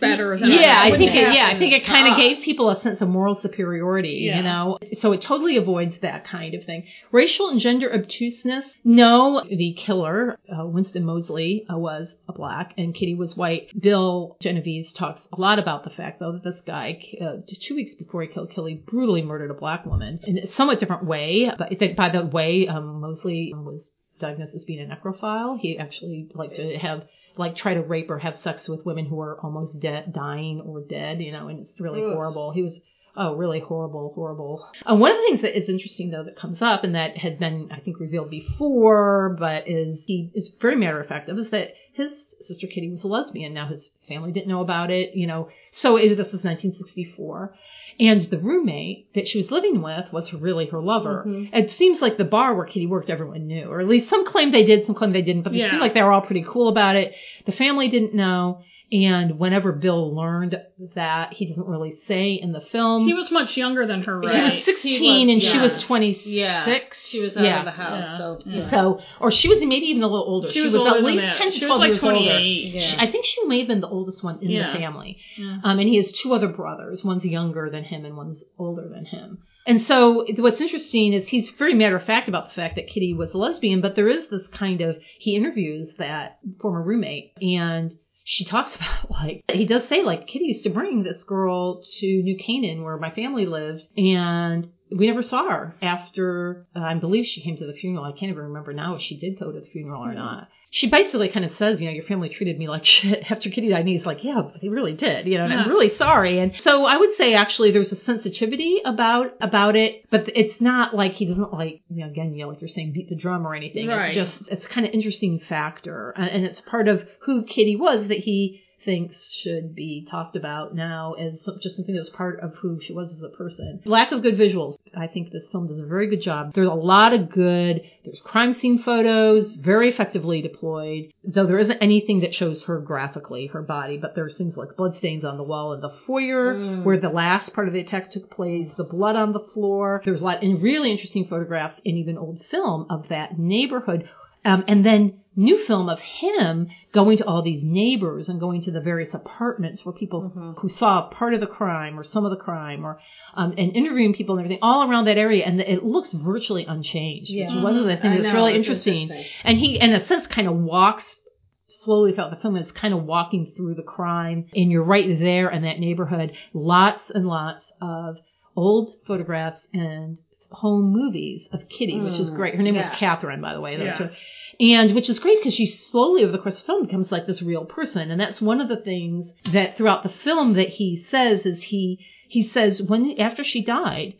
Speaker 1: better than
Speaker 3: yeah, I think it, yeah, I think it kind of gave people a sense of moral superiority,
Speaker 1: Yeah.
Speaker 3: you know. So it totally avoids that kind of thing. Racial and gender obtuseness. No, the killer, uh, Winston Moseley, uh, was a black and Kitty was white. Bill Genovese talks a lot about the fact though that this guy, uh, two weeks before he killed Kelly, brutally murdered a black woman in a somewhat different way. But I think by the way, um, Moseley was diagnosed as being a necrophile. He actually liked to have like try to rape or have sex with women who are almost dead, dying or dead, you know, and it's really
Speaker 2: Ugh.
Speaker 3: horrible. He was oh really horrible, horrible. Uh, one of the things that is interesting though that comes up and that had been I think revealed before, but is he is very matter of fact of is that his sister Kitty was a lesbian. Now his family didn't know about it, you know. So it, this was 1964. And the roommate that she was living with was really her lover.
Speaker 2: Mhm.
Speaker 3: It seems like the bar where Kitty worked, everyone knew, or at least some claimed they did, some claimed they didn't, but it
Speaker 1: Yeah.
Speaker 3: seemed like they were all pretty cool about it. The family didn't know. And whenever Bill learned that, he doesn't really say in the film.
Speaker 1: He was much younger than her, right?
Speaker 3: He was 16
Speaker 2: He was,
Speaker 3: and she was 26.
Speaker 2: Yeah. She was out
Speaker 3: Yeah.
Speaker 2: of the house,
Speaker 1: Yeah.
Speaker 2: so
Speaker 1: Yeah.
Speaker 2: yeah.
Speaker 3: So, or she was maybe even a little older.
Speaker 1: She was older
Speaker 3: at least 10 to
Speaker 1: She was
Speaker 3: 12
Speaker 1: like
Speaker 3: years older.
Speaker 2: Yeah.
Speaker 3: She- I think she may have been the oldest one in
Speaker 1: Yeah.
Speaker 3: the family.
Speaker 1: Yeah.
Speaker 3: Um, and he has two other brothers. One's younger than him and one's older than him. And so what's interesting is he's very matter of fact about the fact that Kitty was a lesbian, but there is this kind of, he interviews that former roommate and she talks about like, he does say like, Kitty used to bring this girl to New Canaan where my family lived and we never saw her after, uh, I believe she came to the funeral. I can't even remember now if she did go to the funeral or not. She basically kind of says, you know, your family treated me like shit after Kitty died. And he's like, yeah, they really did, you know, and I'm really sorry. And so I would say actually there's a sensitivity about, about it, but it's not like he doesn't like, you know, again, you know, like you're saying beat the drum or anything.
Speaker 1: Right.
Speaker 3: It's just, it's kind of interesting factor. And, and it's part of who Kitty was that he thinks should be talked about now as some, just something that was part of who she was as a person. Lack of good visuals. I think this film does a very good job. There's a lot of good, there's crime scene photos, very effectively deployed, though there isn't anything that shows her graphically, her body, but there's things like bloodstains on the wall in the foyer
Speaker 2: Mm.
Speaker 3: where the last part of the attack took place, the blood on the floor. There's a lot, and really interesting photographs and even old film of that neighborhood. Um, and then new film of him going to all these neighbors and going to the various apartments where people
Speaker 2: Mhm.
Speaker 3: who saw part of the crime or some of the crime or um, and interviewing people and everything all around that area and it looks virtually unchanged which
Speaker 2: Yeah.
Speaker 3: is one of the things that's really interesting.
Speaker 2: interesting.
Speaker 3: and he in a sense kind of walks slowly throughout the film it's kind of walking through the crime and you're right there in that neighborhood lots and lots of old photographs and home movies of Kitty, which is
Speaker 2: Mm,
Speaker 3: great. Her name was. Catherine, by the way. That's
Speaker 1: Yeah.
Speaker 3: her. And which is great because she slowly over the course of the film becomes like this real person. And that's one of the things that throughout the film that he says is he, he says when, after she died,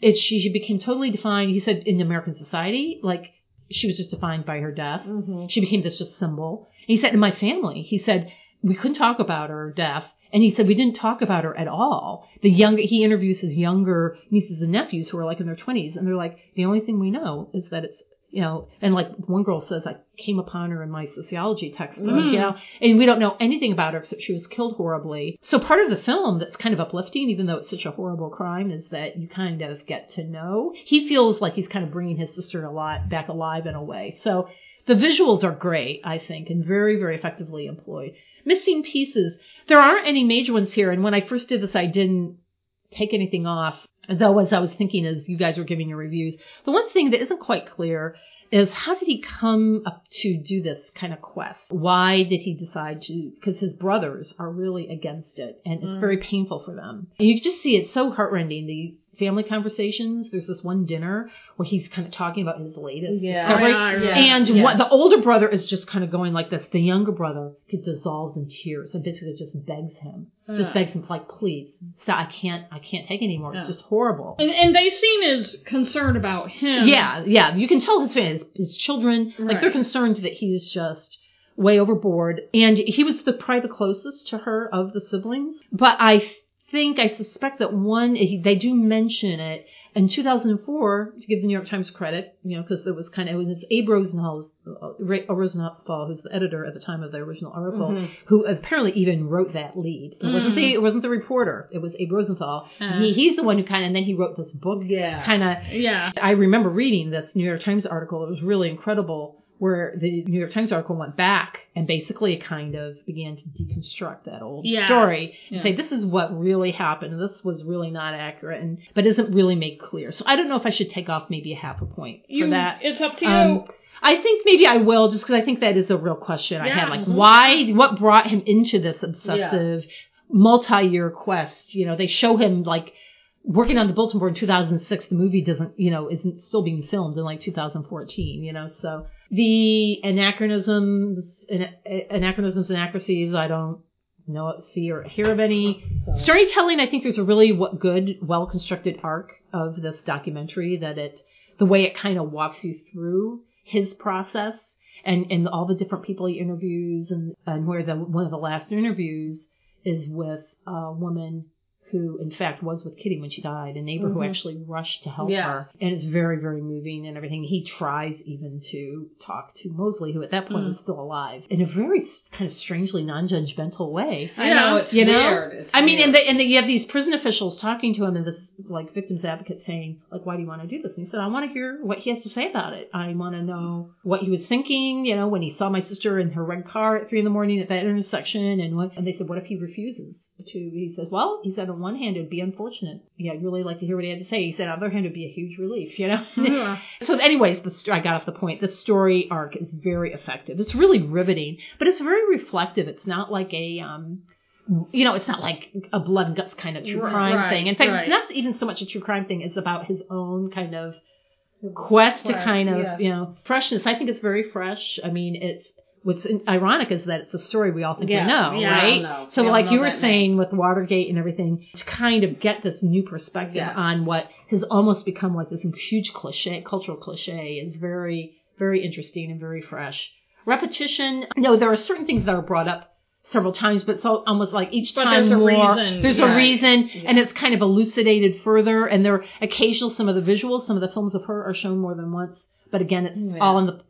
Speaker 3: it, she, she became totally defined. He said in American society, like she was just defined by her death.
Speaker 2: Mhm.
Speaker 3: She became this just symbol. And he said in my family, he said we couldn't talk about her death. And he said we didn't talk about her at all. The younger he interviews his younger nieces and nephews who are like in their twenties, and they're like, the only thing we know is that it's you know, and like one girl says, I came upon her in my sociology textbook,
Speaker 1: Mm.
Speaker 3: you know, and we don't know anything about her except she was killed horribly. So part of the film that's kind of uplifting, even though it's such a horrible crime, is that you kind of get to know. He feels like he's kind of bringing his sister a lot back alive in a way. So the visuals are great, I think, and very, very effectively employed. Missing pieces. There aren't any major ones here, and when I first did this, I didn't take anything off. Though, as I was thinking, as you guys were giving your reviews, the one thing that isn't quite clear is how did he come up to do this kind of quest? Why did he decide to? Because his brothers are really against it, and it's
Speaker 2: Mm.
Speaker 3: very painful for them. And you just see it's so heartrending. The family conversations. There's this one dinner where he's kind of talking about his latest
Speaker 2: Yeah.
Speaker 3: discovery. And
Speaker 2: Yes.
Speaker 3: what the older brother is just kind of going like this. The younger brother could dissolves in tears and basically just begs him, just begs him like, please, stop. I can't, I can't take it anymore. It's just horrible.
Speaker 1: And, and they seem as concerned about him.
Speaker 3: Yeah, yeah. You can tell his fans, his children, like they're concerned that he's just way overboard. And he was the probably the closest to her of the siblings. But I think, I suspect that one, they do mention it. In 2004, to give the New York Times credit, you know, because there was kind of, it was Abe Rosenthal's, Ray Rosenthal, who's the editor at the time of the original article,
Speaker 2: Mhm.
Speaker 3: who apparently even wrote that lead. It wasn't the, it wasn't the reporter. It was Abe Rosenthal.
Speaker 1: Uh.
Speaker 3: he, he's the one who kind of, and then he wrote this book,
Speaker 2: Yeah.
Speaker 3: kind of
Speaker 1: Yeah.
Speaker 3: I remember reading this New York Times article. It was really incredible where the New York Times article went back and basically kind of began to deconstruct that old
Speaker 1: Yes.
Speaker 3: story and
Speaker 1: Yeah.
Speaker 3: say this is what really happened. This was really not accurate, and but isn't really made clear. So I don't know if I should take off maybe a half a point
Speaker 1: You,
Speaker 3: for that.
Speaker 1: It's up to you.
Speaker 3: Um, I think maybe I will, just because I think that is a real question I
Speaker 1: Yeah.
Speaker 3: had. Like,
Speaker 1: Mhm.
Speaker 3: why? What brought him into this obsessive, multi-year quest? You know, they show him like working on the bulletin board in 2006. The movie doesn't, you know, isn't still being filmed in like 2014. You know, so the anachronisms, ana- anachronisms, inaccuracies. I don't know, see or hear of any.
Speaker 2: So-
Speaker 3: Storytelling, I think there's a really what good, well constructed arc of this documentary that it, the way it kind of walks you through his process and, and all the different people he interviews and, and where the, one of the last interviews is with a woman who in fact was with Kitty when she died, a neighbor who
Speaker 2: Mhm.
Speaker 3: actually rushed to help
Speaker 2: Yes.
Speaker 3: her. And it's very, very moving and everything. He tries even to talk to Moseley, who at that point
Speaker 1: Mm.
Speaker 3: was still alive, in a very kind of strangely non-judgmental way.
Speaker 2: I know it's
Speaker 3: You know?
Speaker 2: weird. It's
Speaker 3: I mean,
Speaker 2: weird.
Speaker 3: and, the, and the, you have these prison officials talking to him and this like victims advocate saying, like, why do you want to do this? And he said, I want to hear what he has to say about it. I want to know what he was thinking, you know, when he saw my sister in her red car at three in the morning at that intersection. And what, and they said, what if he refuses to? He says, well, he said, on one hand, it'd be unfortunate. Yeah, I'd really like to hear what he had to say. He said, on the other hand, it'd be a huge relief, you know?
Speaker 1: Yeah.
Speaker 3: So, anyways, the st- I got off the point. The story arc is very effective. It's really riveting, but it's very reflective. It's not like a, um, you know, it's not like a blood and guts kind of true
Speaker 1: Right,
Speaker 3: crime
Speaker 1: right,
Speaker 3: thing. In fact,
Speaker 1: right.
Speaker 3: it's not even so much a true crime thing. It's about his own kind of quest to kind of,
Speaker 2: yeah.
Speaker 3: you know, freshness. I think it's very fresh. I mean, it's what's ironic is that it's a story we all think
Speaker 2: Yeah,
Speaker 3: we know,
Speaker 1: yeah,
Speaker 3: right?
Speaker 2: no,
Speaker 3: so,
Speaker 2: we
Speaker 3: like you were
Speaker 2: now.
Speaker 3: saying with Watergate and everything, to kind of get this new perspective
Speaker 2: Yes.
Speaker 3: on what has almost become like this huge cliche, cultural cliche, is very, very interesting and very fresh. Repetition. No, there are certain things that are brought up several times, but all, almost like each
Speaker 1: But
Speaker 3: time
Speaker 1: there's a
Speaker 3: more.
Speaker 1: reason,
Speaker 3: There's
Speaker 1: yeah.
Speaker 3: a reason,
Speaker 2: Yeah.
Speaker 3: and it's kind of elucidated further. And there are occasional some of the visuals, some of the films of her are shown more than once. But again, it's
Speaker 2: Yeah.
Speaker 3: all in the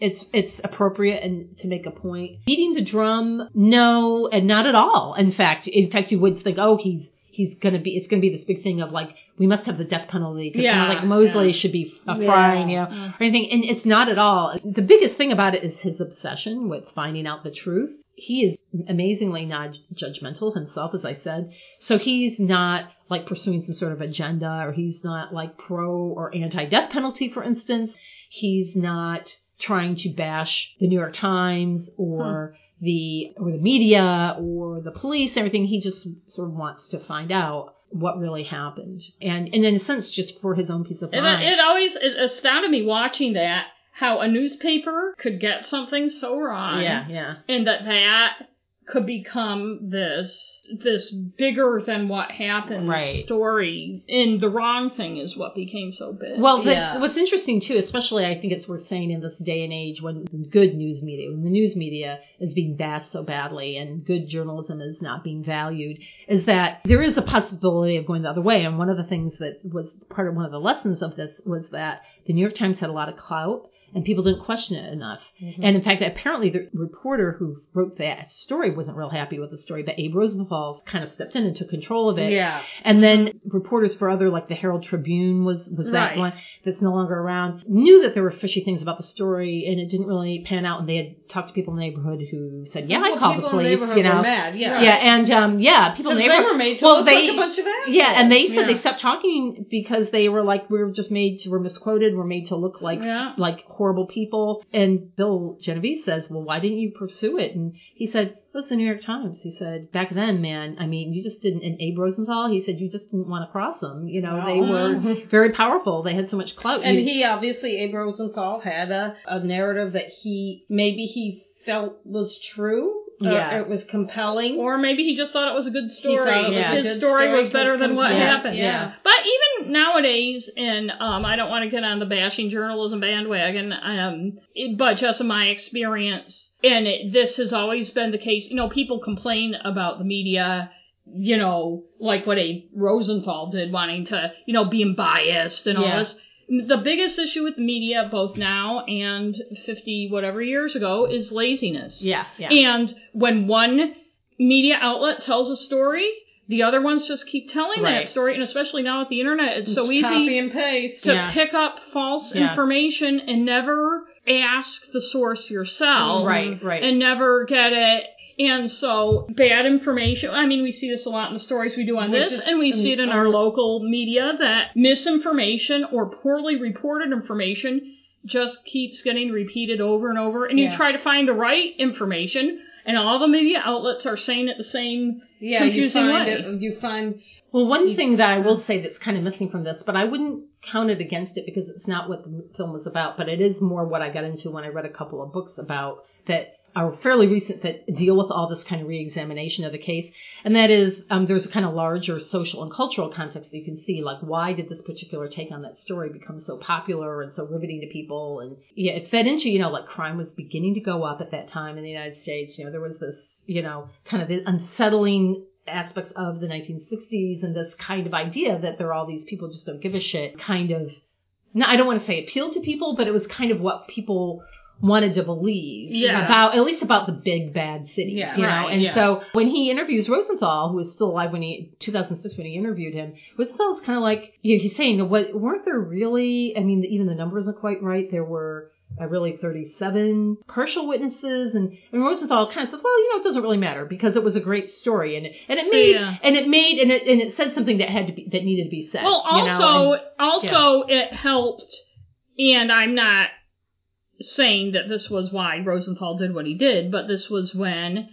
Speaker 3: it's it's appropriate and to make a point. Beating the drum, no, and not at all. In fact, in fact, you would think, oh, he's he's gonna be it's gonna be this big thing of like we must have the death penalty because
Speaker 1: Yeah,
Speaker 3: like Moseley
Speaker 1: yeah.
Speaker 3: should be uh,
Speaker 2: Yeah.
Speaker 3: frying, you know,
Speaker 1: Mm.
Speaker 3: or anything. And it's not at all. The biggest thing about it is his obsession with finding out the truth. He is amazingly not judgmental himself, as I said. So he's not like pursuing some sort of agenda or he's not like pro or anti death penalty, for instance. He's not trying to bash the New York Times or hmm. the or the media or the police, everything. He just sort of wants to find out what really happened. And and in a sense just for his own peace of
Speaker 1: It,
Speaker 3: mind.
Speaker 1: it always it astounded me watching that how a newspaper could get something so wrong,
Speaker 3: yeah, yeah.
Speaker 1: and that that could become this this bigger than what happened
Speaker 3: Right.
Speaker 1: story. And the wrong thing is what became so big.
Speaker 3: Well,
Speaker 2: Yeah.
Speaker 3: what's interesting too, especially I think it's worth saying in this day and age when good news media, when the news media is being bashed so badly and good journalism is not being valued, is that there is a possibility of going the other way. And one of the things that was part of one of the lessons of this was that the New York Times had a lot of clout and people didn't question it enough. And in fact, apparently the reporter who wrote that story wasn't real happy with the story, but Abe Rosenthal kind of stepped in and took control of it.
Speaker 2: yeah.
Speaker 3: And then reporters for other, like the Herald Tribune was, was that
Speaker 1: Right.
Speaker 3: one that's no longer around, knew that there were fishy things about the story and it didn't really pan out. And they had talked to people in the neighborhood who said, yeah, I called the police,
Speaker 2: neighborhood
Speaker 3: you know.
Speaker 2: were mad. Yeah.
Speaker 3: Yeah. And, um, yeah, people in the
Speaker 2: Because they
Speaker 3: neighborhood.
Speaker 2: were made to
Speaker 3: well,
Speaker 2: look
Speaker 3: they,
Speaker 2: like a bunch of assholes.
Speaker 3: yeah, and they said
Speaker 1: Yeah.
Speaker 3: they stopped talking because they were like, we were just made to, we're misquoted, we're made to look like,
Speaker 1: Yeah.
Speaker 3: like horrible people. And Bill Genovese says, well, why didn't you pursue it? And he said, it was the New York Times. He said, back then, man, I mean, you just didn't, and Abe Rosenthal, he said, you just didn't want to cross them. You know, they were very powerful. They had so much clout.
Speaker 2: And
Speaker 3: You-
Speaker 2: he obviously, Abe Rosenthal had a, a narrative that he maybe he felt was true. Or
Speaker 3: Yeah.
Speaker 2: it was compelling.
Speaker 1: or maybe he just thought it was a good story.
Speaker 2: thought it
Speaker 3: was a
Speaker 1: His
Speaker 2: good
Speaker 1: story
Speaker 2: story
Speaker 1: was better than what
Speaker 3: Yeah.
Speaker 1: happened.
Speaker 3: Yeah.
Speaker 1: But even nowadays, and um, I don't want to get on the bashing journalism bandwagon, um, it, but just in my experience, and it, this has always been the case. You know, people complain about the media. You know, like what a Rosenthal did, wanting to, you know, being biased and all
Speaker 3: Yeah.
Speaker 1: this. The biggest issue with the media, both now and 50 whatever years ago, is laziness.
Speaker 3: yeah, yeah.
Speaker 1: And when one media outlet tells a story, the other ones just keep telling
Speaker 3: Right.
Speaker 1: that story. And especially now with the internet, it's so easy
Speaker 2: Copy and paste.
Speaker 1: to
Speaker 3: Yeah.
Speaker 1: pick up false
Speaker 3: Yeah.
Speaker 1: information and never ask the source yourself.
Speaker 3: Right, right.
Speaker 1: And never get it. And so bad information, I mean, we see this a lot in the stories we do on
Speaker 2: Which
Speaker 1: this,
Speaker 2: is-
Speaker 1: and we see it in our local media that misinformation or poorly reported information just keeps getting repeated over and over. And you try to find the right information, and all the media outlets are saying it the same
Speaker 2: Yeah, you
Speaker 1: confusing
Speaker 2: find
Speaker 1: way.
Speaker 2: it. You find
Speaker 3: Well, one thing that I will say that's kind of missing from this, but I wouldn't count it against it because it's not what the film was about, but it is more what I got into when I read a couple of books about that are fairly recent that deal with all this kind of reexamination of the case. And that is, um, there's a kind of larger social and cultural context that you can see, like why did this particular take on that story become so popular and so riveting to people? And yeah, it fed into, you know, like crime was beginning to go up at that time in the United States. You know, there was this, you know, kind of unsettling aspects of the 1960s and this kind of idea that there are all these people just don't give a shit kind of no I don't want to say appealed to people but it was kind of what people wanted to believe
Speaker 1: Yeah.
Speaker 3: about at least about the big bad cities
Speaker 2: Yeah,
Speaker 3: you know
Speaker 1: right,
Speaker 3: and
Speaker 1: yes.
Speaker 3: so when he interviews Rosenthal who was still alive when he 2006 when he interviewed him Rosenthal was kind of like you know, he's saying what weren't there really I mean even the numbers aren't quite right there were uh, really 37 partial witnesses and, and Rosenthal kind of says, well, you know, it doesn't really matter because it was a great story and, and it
Speaker 1: So,
Speaker 3: made,
Speaker 1: yeah.
Speaker 3: and it made, and it, and it said something that had to be, that needed to be said.
Speaker 1: Well,
Speaker 3: you know,
Speaker 1: also,
Speaker 3: and-
Speaker 1: also it helped, and I'm not saying that this was why Rosenthal did what he did, but this was when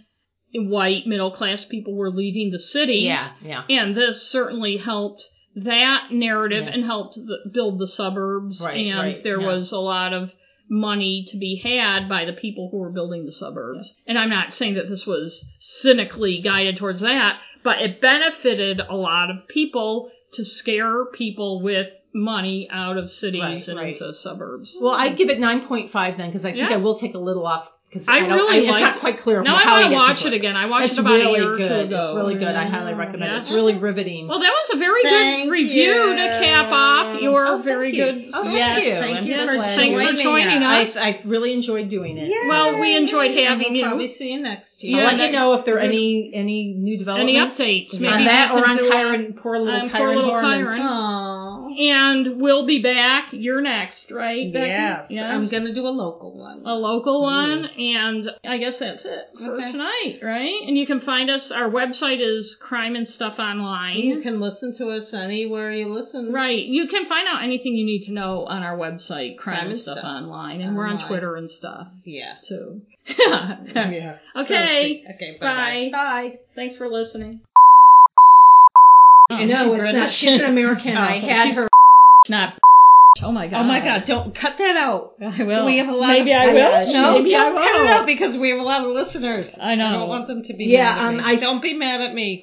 Speaker 1: white middle class people were leaving the cities.
Speaker 3: yeah, yeah.
Speaker 1: And this certainly helped that narrative
Speaker 3: Yeah.
Speaker 1: and helped the, build the suburbs.
Speaker 3: Right,
Speaker 1: and
Speaker 3: right,
Speaker 1: there
Speaker 3: yeah.
Speaker 1: was a lot of money to be had by the people who were building the suburbs. And I'm not saying that this was cynically guided towards that, but it benefited a lot of people to scare people with money out of cities
Speaker 3: Right,
Speaker 1: and
Speaker 3: right.
Speaker 1: into suburbs.
Speaker 3: Well, I'd give it 9.5 then because I think
Speaker 1: Yeah.
Speaker 3: I will take a little off because
Speaker 1: I
Speaker 3: I,
Speaker 1: really
Speaker 3: I, it's
Speaker 1: liked
Speaker 3: not
Speaker 1: it.
Speaker 3: quite clear
Speaker 1: now
Speaker 3: how
Speaker 1: I
Speaker 3: I
Speaker 1: want to watch it again. I watched
Speaker 3: It's
Speaker 1: it about
Speaker 3: really
Speaker 1: a year or two
Speaker 3: good.
Speaker 1: ago.
Speaker 3: It's really good. I highly recommend
Speaker 1: Yeah.
Speaker 3: it. It's really riveting.
Speaker 1: Well, that was a very
Speaker 2: Thank
Speaker 1: good review to cap off oh, your
Speaker 3: Oh,
Speaker 1: very
Speaker 3: you.
Speaker 1: good.
Speaker 3: Oh, thank
Speaker 2: Yes,
Speaker 3: you.
Speaker 2: thank
Speaker 3: I'm
Speaker 2: you
Speaker 3: for
Speaker 2: for
Speaker 1: Thanks for
Speaker 2: joining
Speaker 1: joining
Speaker 2: us.
Speaker 1: us.
Speaker 3: I, I really enjoyed doing it.
Speaker 1: Well, we enjoyed
Speaker 2: Yay.
Speaker 1: having
Speaker 2: we'll
Speaker 1: you.
Speaker 2: Probably see you next year.
Speaker 3: I'll
Speaker 1: Yeah,
Speaker 3: let
Speaker 1: that-
Speaker 3: you know if there are any any new developments,
Speaker 1: Any
Speaker 3: developments
Speaker 1: updates?
Speaker 3: on
Speaker 1: Maybe
Speaker 3: that
Speaker 1: we
Speaker 3: or
Speaker 1: can
Speaker 3: on Kyron, poor little Kyron
Speaker 1: poor little
Speaker 3: Horman.
Speaker 1: And we'll be back. You're next, right? Becky?
Speaker 2: Yeah,
Speaker 1: Yes.
Speaker 2: I'm gonna do a local one.
Speaker 1: a local mm-hmm. one, and I guess that's it for
Speaker 2: Okay.
Speaker 1: tonight, right? And you can find us. Our website is Crime and Stuff Online.
Speaker 2: You can listen to us anywhere you listen.
Speaker 1: Right. You can find out anything you need to know on our website, Crime, and Stuff, Online, and we're on
Speaker 2: Online.
Speaker 1: Twitter and stuff
Speaker 2: Yeah.
Speaker 1: too.
Speaker 2: yeah.
Speaker 1: Okay.
Speaker 2: Okay. Bye.
Speaker 1: Bye.
Speaker 3: Bye.
Speaker 1: Thanks for listening. Oh,
Speaker 3: no,
Speaker 1: she's
Speaker 3: it's not. She's an American.
Speaker 1: Oh,
Speaker 3: I had her.
Speaker 1: not. Oh my god.
Speaker 2: Oh my God! Don't cut that out.
Speaker 1: I will.
Speaker 2: We have a lot
Speaker 1: Maybe
Speaker 2: of-
Speaker 1: I will.
Speaker 2: No,
Speaker 1: Maybe
Speaker 2: don't
Speaker 1: I
Speaker 2: cut it
Speaker 1: will.
Speaker 2: out because we have a lot of listeners.
Speaker 1: I know.
Speaker 2: I don't want them to be
Speaker 3: Yeah, um. I-
Speaker 2: don't be mad at me.